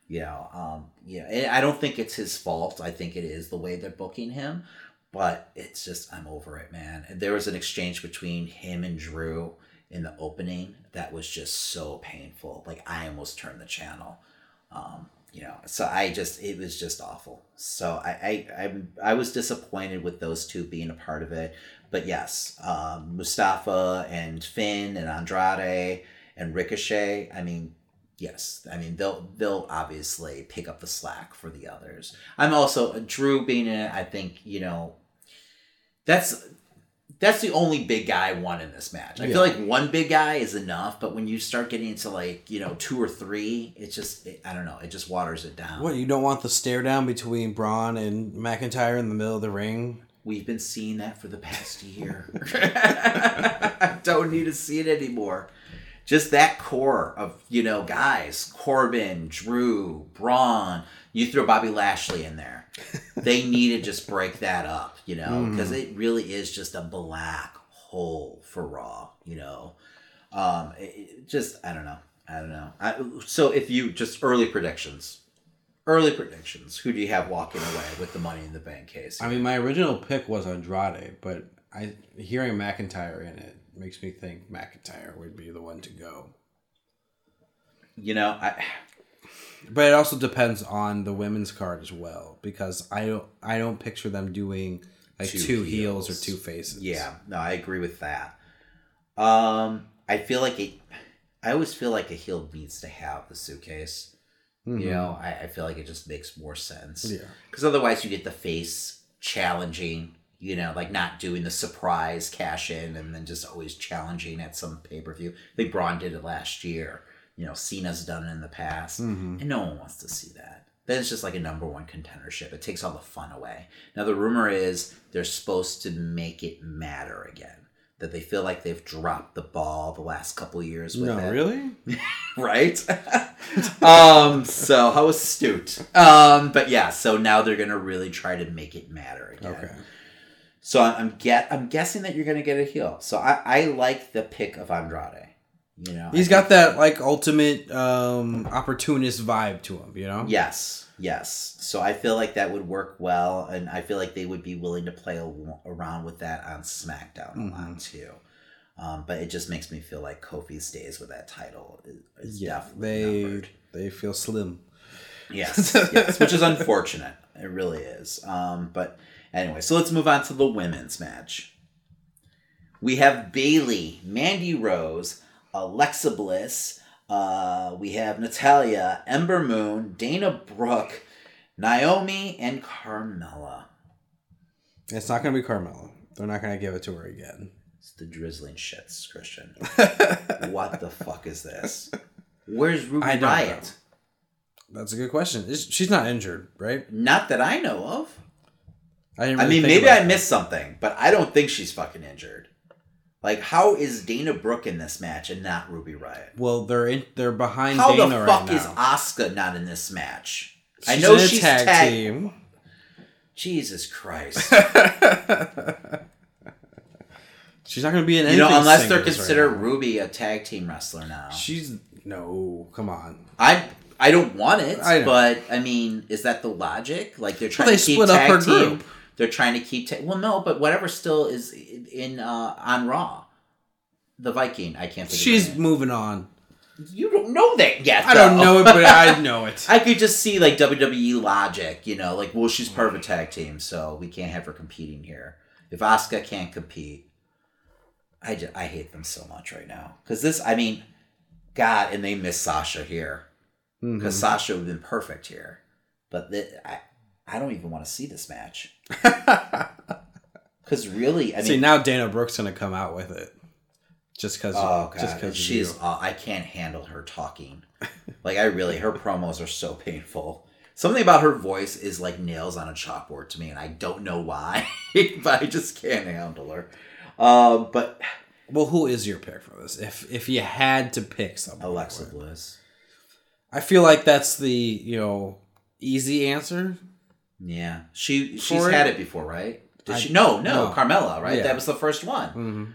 You know, um, yeah, and I don't think it's his fault. I think it is the way they're booking him, but it's just I'm over it, man. There was an exchange between him and Drew in the opening that was just so painful. Like I almost turned the channel. Um, you know, so I just it was just awful. So I I I, I was disappointed with those two being a part of it. But yes, um, Mustafa and Finn and Andrade and Ricochet. I mean, yes, I mean they'll they'll obviously pick up the slack for the others. I'm also uh, Drew being in it. I think you know that's that's the only big guy one in this match. I feel like one big guy is enough, but when you start getting into like you know two or three, it just it, I don't know, it just waters it down. What you don't want the stare down between Braun and McIntyre in the middle of the ring? We've been seeing that for the past year. I don't need to see it anymore. Just that core of, you know, guys, Corbin, Drew, Braun, you throw Bobby Lashley in there. They need to just break that up, you know, because it really is just a black hole for Raw, you know. Um, it, it just, I don't know. I don't know. I, so if you, just early predictions. Early predictions. Who do you have walking away with the Money in the Bank case? I mean, my original pick was Andrade, but I hearing McIntyre in it makes me think McIntyre would be the one to go. you know, I, But it also depends on the women's card as well, because I don't I don't picture them doing like Two two, heels. heels. or two faces. Yeah, no, I agree with that. Um, I feel like it. I always feel like a heel needs to have the suitcase. You know, I, I feel like it just makes more sense. Mm-hmm. Yeah. Because otherwise, you get the face challenging. You know, like not doing the surprise cash in and then just always challenging at some pay per view. I think Braun did it last year. You know, Cena's done it in the past, Mm-hmm. and no one wants to see that. Then it's just like a number one contendership. It takes all the fun away. Now the rumor is they're supposed to make it matter again. That they feel like they've dropped the ball the last couple years with No, it really? right? um, so how astute. Um, but yeah, so now they're gonna really try to make it matter again. Okay. So I'm, I'm get I'm guessing that you're gonna get a heel. So I, I like the pick of Andrade. You know, He's I got that like ultimate um opportunist vibe to him, you know? Yes, yes. So I feel like that would work well, and I feel like they would be willing to play al- around with that on SmackDown a lot too. Um, but it just makes me feel like Kofi stays with that title. is- is Yeah. definitely They numbered. they feel slim. Yes, yes, which is unfortunate. It really is. Um, but anyway, so let's move on to the women's match. We have Bayley, Mandy Rose, Alexa Bliss. Uh, we have Natalya, Ember Moon, Dana Brooke, Naomi, and Carmella. It's not gonna be Carmella. They're not gonna give it to her again. It's the drizzling shits, Christian. what the fuck is this? Where's Ruby I don't Riott? That's a good question. She's not injured, right? Not that I know of. I didn't I mean, maybe I that. missed something, but I don't think she's fucking injured. Like, how is Dana Brooke in this match and not Ruby Riott? Well, they're in. They're behind How Dana the fuck now. is Asuka not in this match? I know she's tag, tag. team. Jesus Christ! She's not gonna be in you anything. know, unless they're singles right consider. Ruby a tag team wrestler now. She's no. Come on. I I don't want it, I but I mean, is that the logic? Like they're trying they to keep split up tag her team. group. They're trying to keep. Ta- well, no, but whatever still is in uh, on Raw. The Viking. I can't. Think of She's moving on. You don't know that yet. I don't know it, but I know it. I could just see like WWE logic, you know, like well, she's part of a tag team, so we can't have her competing here. If Asuka can't compete, I just, I hate them so much right now because this, I mean, God, and they miss Sasha here Mm-hmm. because Sasha would have been perfect here, but th- I I don't even want to see this match because really, I mean, See now Dana Brooks gonna come out with it, just because. Oh just god, because she's uh, I can't handle her talking. like I really, her promos are so painful. Something about her voice is like nails on a chalkboard to me, and I don't know why, but I just can't handle her. Uh, but Well, who is your pick for this? If if you had to pick someone, Alexa? Bliss. I feel like that's the you know easy answer. Yeah, she she's For had it before, right? Did I- she? No, no, no. Carmella, right? Yeah. That was the first one. hmm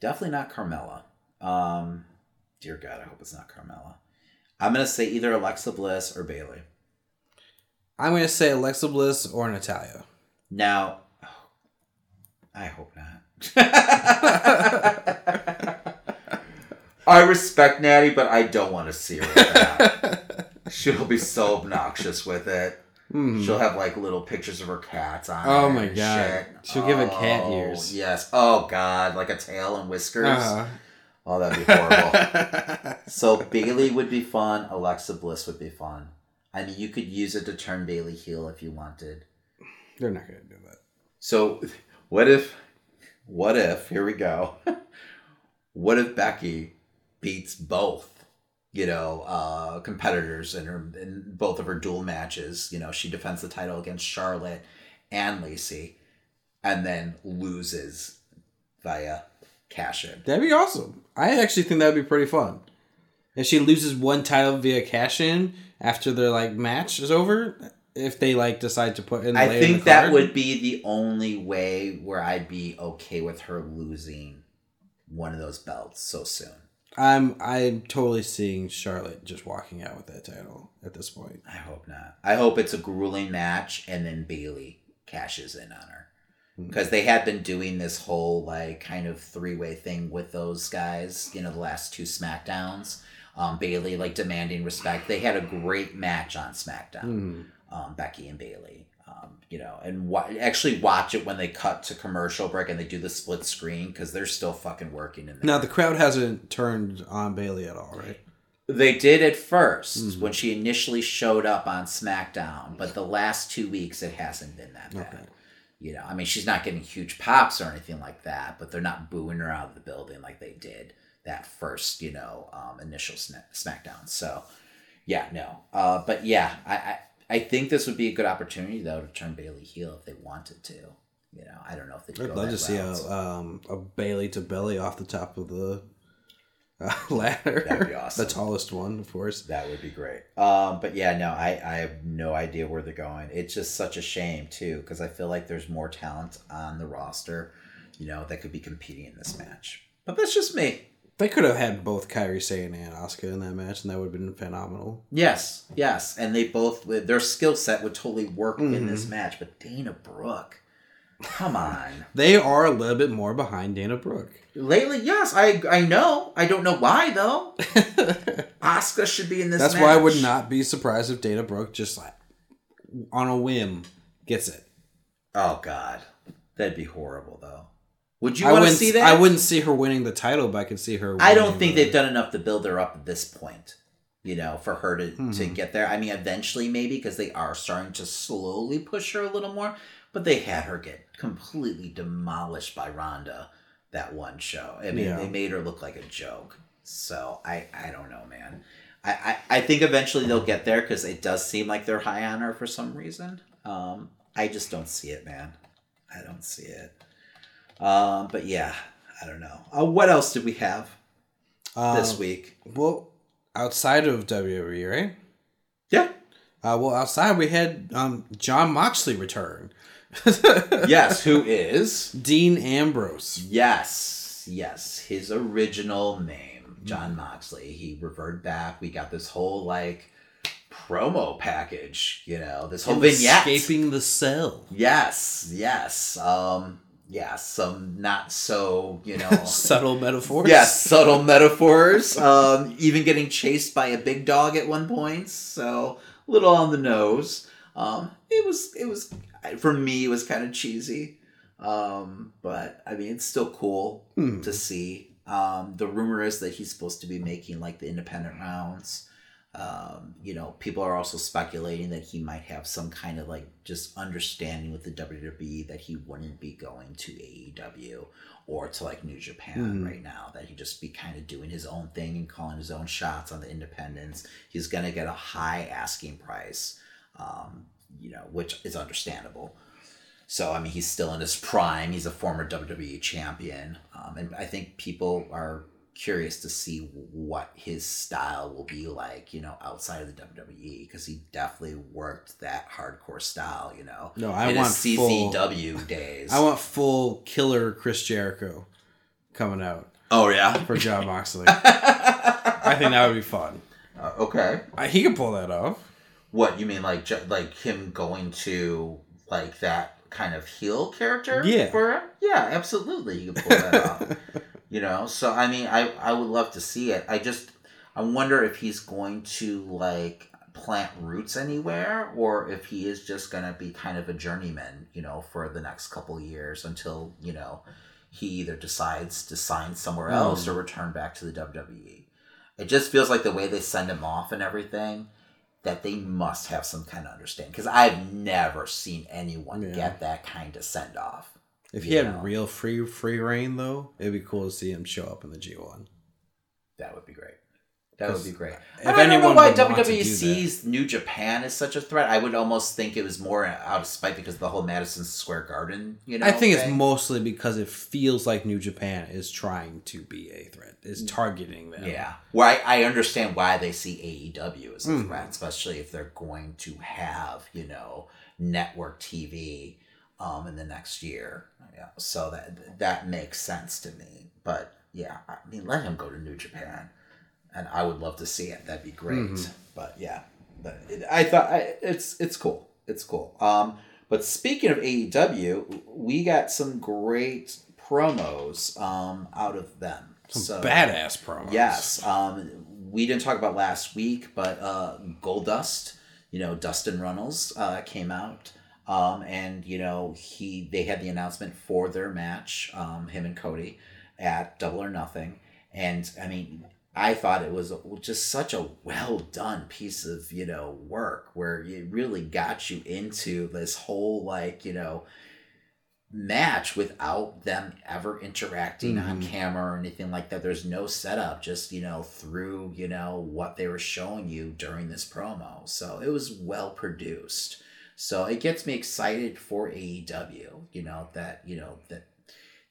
Definitely not Carmella. Um, dear God, I hope it's not Carmella. I'm gonna say either Alexa Bliss or Bayley. I'm gonna say Alexa Bliss or Natalya. Now, I hope not. I respect Natty, but I don't want to see her. She'll be so obnoxious with it. She'll have like little pictures of her cats on. Oh my God. shit. She'll give it cat Oh, ears. Yes. Oh God, like a tail and whiskers. Uh, Oh, that'd be horrible. so Bayley would be fun. Alexa Bliss would be fun. I mean, you could use it to turn Bayley heel if you wanted. they're not gonna do that. So, what if, what if, here we go. what if Becky beats both, you know, uh, competitors in her in both of her dual matches? You know, she defends the title against Charlotte and Lacey, and then loses via cash in. That'd be awesome. I actually think that'd be pretty fun. If she loses one title via cash in after their like match is over, if they like decide to put in, I think that would be the only way where I'd be okay with her losing one of those belts so soon. I'm I'm totally seeing Charlotte just walking out with that title at this point. I hope not. I hope it's a grueling match and then Bayley cashes in on her. Because they had been doing this whole like kind of three way thing with those guys, you know, the last two SmackDowns. Um, Bayley like demanding respect. They had a great match on SmackDown, um, Becky and Bayley. Um, you know, and wa- actually watch it when they cut to commercial break and they do the split screen because they're still fucking working in there. Now the crowd hasn't turned on Bayley at all, right? They did at 1st when she initially showed up on SmackDown, but the last two weeks it hasn't been that bad. Okay. You know, I mean, she's not getting huge pops or anything like that, but they're not booing her out of the building like they did that first, you know, um, initial sna- SmackDown. So, yeah, no. Uh, but yeah, I, I I think this would be a good opportunity though to turn Bayley heel if they wanted to. You know, I don't know if they'd. I'd love to see a um, a Bayley to belly off the top of the uh, ladder. That'd be awesome. the tallest one, of course. That would be great. Um, but yeah, no, I, I have no idea where they're going. It's just such a shame too, because I feel like there's more talent on the roster, you know, that could be competing in this match. But that's just me. They could have had both Kairi Sane and Asuka in that match, and that would have been phenomenal. Yes, yes, and they both their skill set would totally work in this mm-hmm. match. But Dana Brooke, come on. They are a little bit more behind Dana Brooke. Lately, yes, I I know. I don't know why though. Asuka should be in this. That's why I would not be surprised if Dana Brooke just like on a whim gets it. Oh God, that'd be horrible though. Would you want to see that? I wouldn't see her winning the title, but I could see her. I don't think the- they've done enough to build her up at this point. You know, for her to, to Mm-hmm. get there. I mean, eventually maybe because they are starting to slowly push her a little more, but they had her get completely demolished by Ronda that one show. I mean, Yeah. they made her look like a joke. So I, I don't know, man. I, I, I think eventually they'll get there because it does seem like they're high on her for some reason. Um, I just don't see it, man. I don't see it. Um, but yeah, I don't know. Uh, what else did we have this Um, week? Well, outside of WWE, right? Yeah. Uh, well, outside we had um, Jon Moxley return. Yes, who is? Dean Ambrose. Yes, yes. His original name, Jon Moxley. He reverted back. We got this whole like promo package, you know, this whole vignette. Escaping the cell. Yes, yes. Um, yeah, some not so, you know. Subtle metaphors. Yes, subtle metaphors. Um, even getting chased by a big dog at one point, so a little on the nose. Um, it was, it was for me, it was kind of cheesy, um, but I mean, it's still cool to see. Um, the rumor is that he's supposed to be making like the independent rounds. Um, you know, people are also speculating that he might have some kind of like just understanding with the WWE that he wouldn't be going to AEW or to like New Japan right now. That he'd just be kind of doing his own thing and calling his own shots on the independents. He's gonna get a high asking price, um, you know, which is understandable. So I mean, he's still in his prime. He's a former WWE champion, um, and I think people are curious to see what his style will be like, you know, outside of the WWE because he definitely worked that hardcore style, you know. No, I in want his full- CZW days. I want full killer Chris Jericho coming out oh yeah. for Jon Moxley. I think that would be fun. Uh, okay. I, he could pull that off. What you mean, like like him going to like that kind of heel character? Yeah. For him? Yeah, absolutely. You can pull that off. You know, so I mean, I I would love to see it. I just I wonder if he's going to like plant roots anywhere, or if he is just gonna be kind of a journeyman, you know, for the next couple of years until you know he either decides to sign somewhere hmm. else or return back to the WWE. It just feels like the way they send him off and everything that they must have some kind of understanding because I've never seen anyone Yeah. get that kind of send off. If he You had real free free reign though, it'd be cool to see him show up in the G one. That would be great. That would be great. if I don't know anyone why would want to WWE sees New Japan as such a threat. I would almost think it was more out of spite because of the whole Madison Square Garden. You know, I think it's mostly because it feels like New Japan is trying to be a threat, is targeting them. Yeah. Well, I, I understand why they see AEW as a Mhm. threat, especially if they're going to have, you know, network TV um, in the next year. Yeah. So that that makes sense to me. But yeah, I mean, let him go to New Japan, and I would love to see it. That'd be great. Mhm. But yeah, but it, I thought I, it's it's cool. It's cool. Um, but speaking of AEW, we got some great promos um, out of them. Some so, badass promos. Yes. Um, we didn't talk about last week, but uh, Goldust, you know, Dustin Runnels uh, came out. Um, and you know he they had the announcement for their match, um, him and Cody, at Double or Nothing, and I mean I thought it was just such a well done piece of you know work where it really got you into this whole like you know match without them ever interacting on Mhm. camera or anything like that. There's no setup, just you know through you know what they were showing you during this promo. So it was well produced. So it gets me excited for AEW. You know that you know that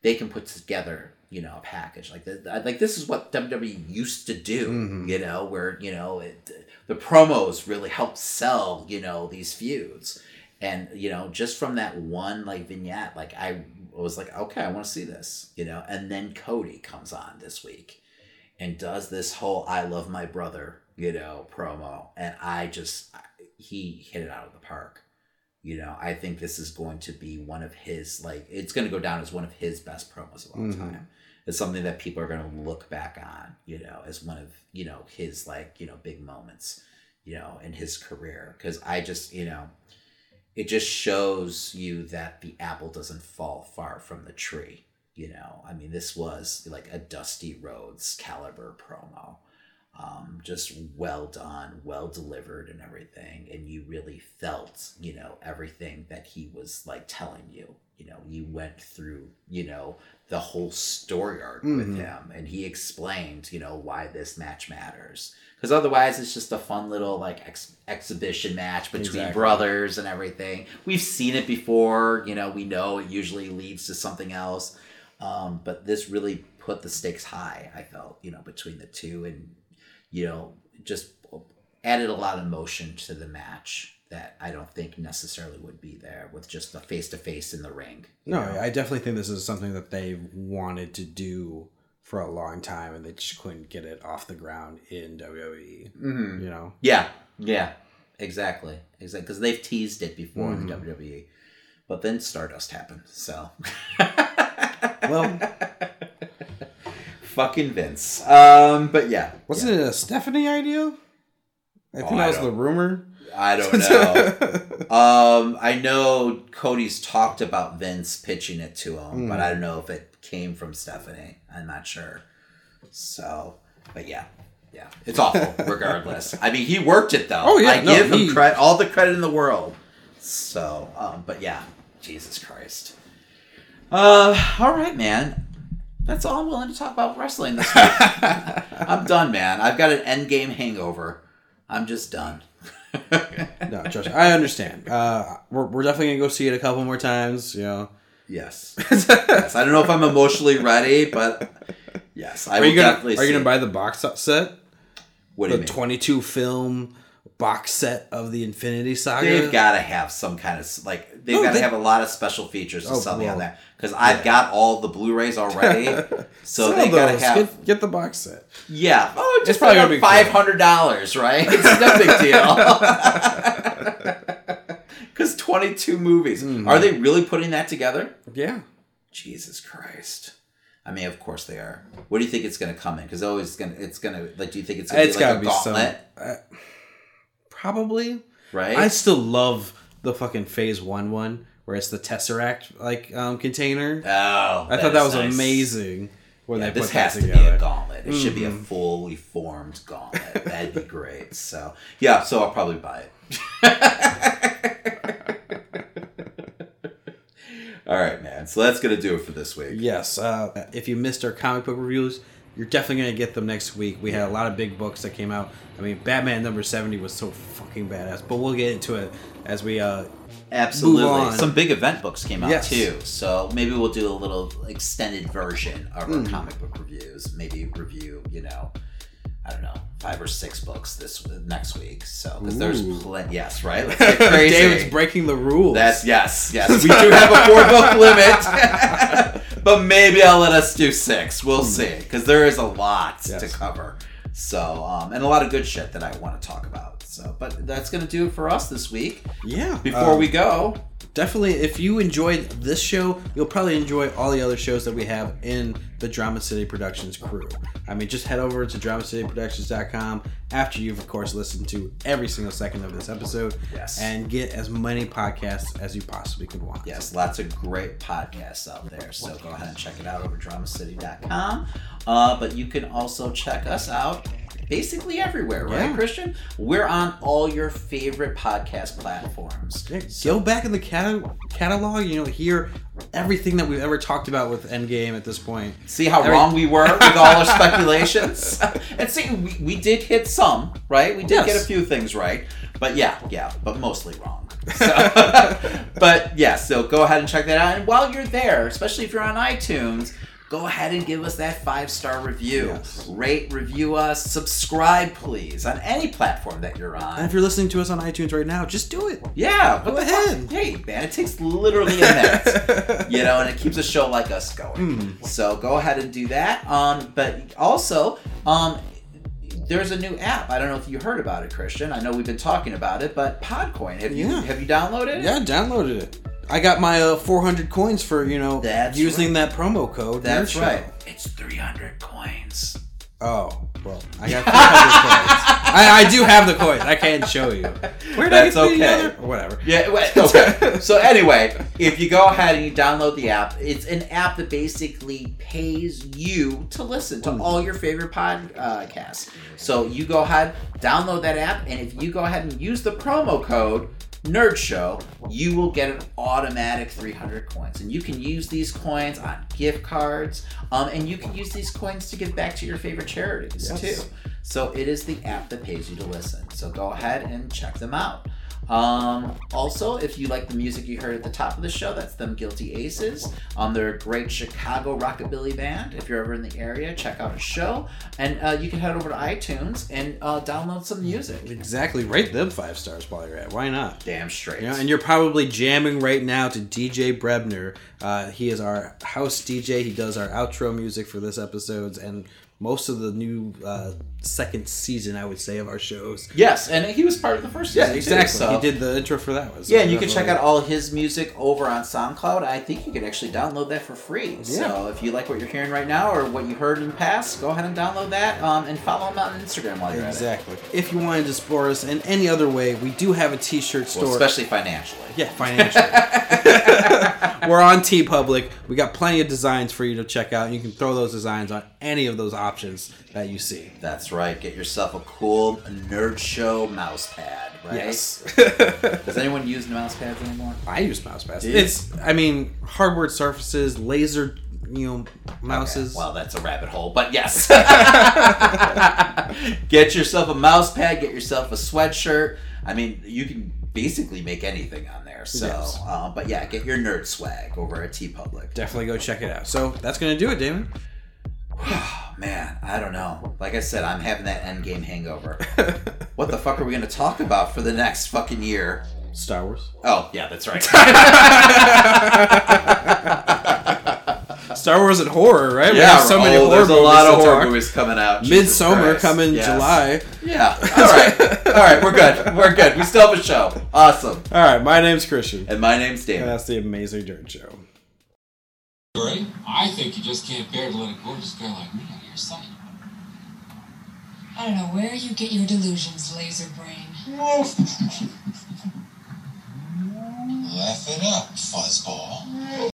they can put together you know a package like this. Like this is what WWE used to do. Mhm. You know where you know it, the promos really help sell you know these feuds and you know just from that one like vignette like i was like okay i want to see this you know and then cody comes on this week and does this whole i love my brother you know promo and i just he hit it out of the park you know i think this is going to be one of his like it's going to go down as one of his best promos of all Mhm. time it's something that people are going to look back on you know as one of you know his like you know big moments you know in his career because i just you know it just shows you that the apple doesn't fall far from the tree. You know, I mean, this was like a Dusty Rhodes caliber promo. Um, just well done, well delivered, and everything. And you really felt, you know, everything that he was like telling you. You know, you went through, you know, the whole story arc with Mhm. him, and he explained, you know, why this match matters. Because otherwise, it's just a fun little like ex- exhibition match between Exactly. brothers and everything. We've seen it before. You know, we know it usually leads to something else. Um, but this really put the stakes high. I felt, you know, between the two, and you know, just added a lot of emotion to the match that I don't think necessarily would be there with just the face to face in the ring. No, know? I definitely think this is something that they wanted to do for a long time, and they just couldn't get it off the ground in WWE. Mhm. You know, Yeah, yeah, exactly, exactly. Because they've teased it before in Mhm. WWE, but then Stardust happened. So, well, fucking Vince. Um, but yeah, wasn't it a Stephanie idea? I think Oh, that was the rumor. I don't know. um, I know Cody's talked about Vince pitching it to him, Mm. but I don't know if it came from Stephanie. I'm not sure. So, but yeah, yeah, it's awful. regardless, I mean, he worked it though. Oh, yeah, I no, give he- him credit, all the credit in the world. So, um, but yeah, Jesus Christ. Uh, all right, man. That's all I'm willing to talk about wrestling this week. I'm done, man. I've got an end game hangover. I'm just done. no, trust me, I understand. Uh, we're, we're definitely gonna go see it a couple more times. You know, Yes. yes. I don't know if I'm emotionally ready, but Yes, I Are you gonna. Are you gonna buy the box set? What do The you mean? 22 film box set of the Infinity Saga. They've got to have some kind of like they've got to they- have a lot of special features to Oh, sell me on that because I've got all the Blu-rays already, so they got to have Get, get the box set. yeah. Oh, just It's probably gonna be five hundred dollars, right? It's no big deal. Because twenty-two movies. Mm-hmm. Are they really putting that together? Yeah. Jesus Christ. I mean, of course they are. What do you think it's going to come in? Because always going to, it's going to, like, do you think it's going to be like a be some. gauntlet? uh, probably. right? I still love the fucking Phase One one where it's the Tesseract like um, container. oh, I thought that was nice. amazing when Yeah, they this put has to be a gauntlet. It should be a Mhm. fully formed gauntlet. That'd be great. So, yeah, so I'll probably buy it. All right, man. So that's to do it for this week. Yes. Uh, if you missed our comic book reviews, you're definitely gonna get them next week. We had a lot of big books that came out. I mean, Batman number seventy was so fucking badass. But we'll get into it as we uh, Absolutely. Some big event books came out Yes. too. So maybe we'll do a little extended version of our Mm. comic book reviews. Maybe review, you know, I don't know, five or six books this next week. So because there's plenty. Yes, right. Let's get crazy. David's breaking the rules. That's yes, yes. We do have a four book limit, but maybe I'll let us do six. We'll see because there is a lot to Hmm. Cover. So um, and a lot of good shit that I want to talk about. So, but that's gonna do it for us this week. yeah. Before um, we go, definitely if you enjoyed this show you'll probably enjoy all the other shows that we have in the drama city productions crew i mean just head over to dramacityproductions.com after you've of course listened to every single second of this episode Yes. and get as many podcasts as you possibly could want Yes, lots of great podcasts out there. So go ahead and check it out over dramacity.com. Uh, but you can also check us out basically everywhere, right, Yeah. Christian? We're on all your favorite podcast platforms. Yeah, go back in the cata- catalog you know hear everything that we've ever talked about with endgame at this point See how Every- wrong we were with all our speculations? and see, we, we did hit some, right? We did Yes. get a few things right. But yeah, yeah, but mostly wrong. So, but yeah, so go ahead and check that out. And while you're there, especially if you're on iTunes, go ahead and give us that five star review. Yes. Rate, review us, subscribe, please, on any platform that you're on. and if you're listening to us on itunes right now just do it Yeah, Go the fuck? ahead. Hey, man, it takes literally a minute. you know, and it keeps a show like us going. Hmm. So go ahead and do that. Um, but also, um, there's a new app. I don't know if you heard about it, Christian. I know we've been talking about it, but Podcoin. Have you Yeah. have you downloaded it? Yeah, downloaded it. I got my uh, 400 coins for you know That's using that promo code. That's Nerd right. Show. It's 300 coins. Oh well, I got 300 coins. I, I do have the coins. I can't show you. Where did I That's get okay. other- Whatever. Yeah, wait, okay. so anyway, if you go ahead and you download the app, it's an app that basically pays you to listen to all your favorite podcasts. So you go ahead, download that app, and if you go ahead and use the promo code Nerd Show, you will get an automatic 300 coins, and you can use these coins on gift cards, um, and you can use these coins to give back to your favorite charities Yes. too. So it is the app that pays you to listen. So go ahead and check them out. Um, also, if you like the music you heard at the top of the show, that's them Guilty Aces. Um, they're a great Chicago rockabilly band. If you're ever in the area, check out a show, and uh, you can head over to iTunes and uh, download some music. Exactly. Rate them five stars while you're at. Why not? Damn straight. You know, and you're probably jamming right now to DJ Brebner. Uh, he is our house DJ. He does our outro music for this episodes and most of the new uh, second season, I would say, of our shows. yes, and he was part of the first Yeah, season. exactly. Too, so. He did the intro for that one. so Yeah, and you can check out all his music over on SoundCloud. I think you can actually download that for free. Yeah. So if you like what you're hearing right now or what you heard in the past, go ahead and download that um, and follow him on Instagram while you're Exactly. If you wanted to support us in any other way, we do have a T-shirt store. Well, especially financially. yeah, financially. We're on TeePublic. We got plenty of designs for you to check out. You can throw those designs on any of those options that you see. That's right. Get yourself a cool Nerd Show mouse pad, right? Yes. Does anyone use mouse pads anymore? I use mouse pads. It's, I mean, hardware surfaces, laser, you know, mouses. Okay, Well, that's a rabbit hole, but yes. get yourself a mouse pad, get yourself a sweatshirt. I mean, you can basically make anything on there. So, Yes. uh, but yeah, get your nerd swag over at TeePublic. Definitely go check it out. So that's gonna do it, Damon. Man, I don't know. Like I said, I'm having that endgame hangover. what the fuck are we gonna talk about for the next fucking year? Star Wars. Oh, yeah, that's right. Star Wars and horror, right? We yeah, have so many oh, horror there's a movies lot of horror talk. movies coming out. Jesus Midsommar Christ. coming Yes. July. Yeah. All right. All right. We're good. We're good. We still have a show. Awesome. All right, my name's Christian, And my name's and that's the Amazing Dirt Show. Right? I think you just can't bear to let a gorgeous girl like me out of your sight. I don't know where you get your delusions, laser brain. Laugh it up, fuzzball.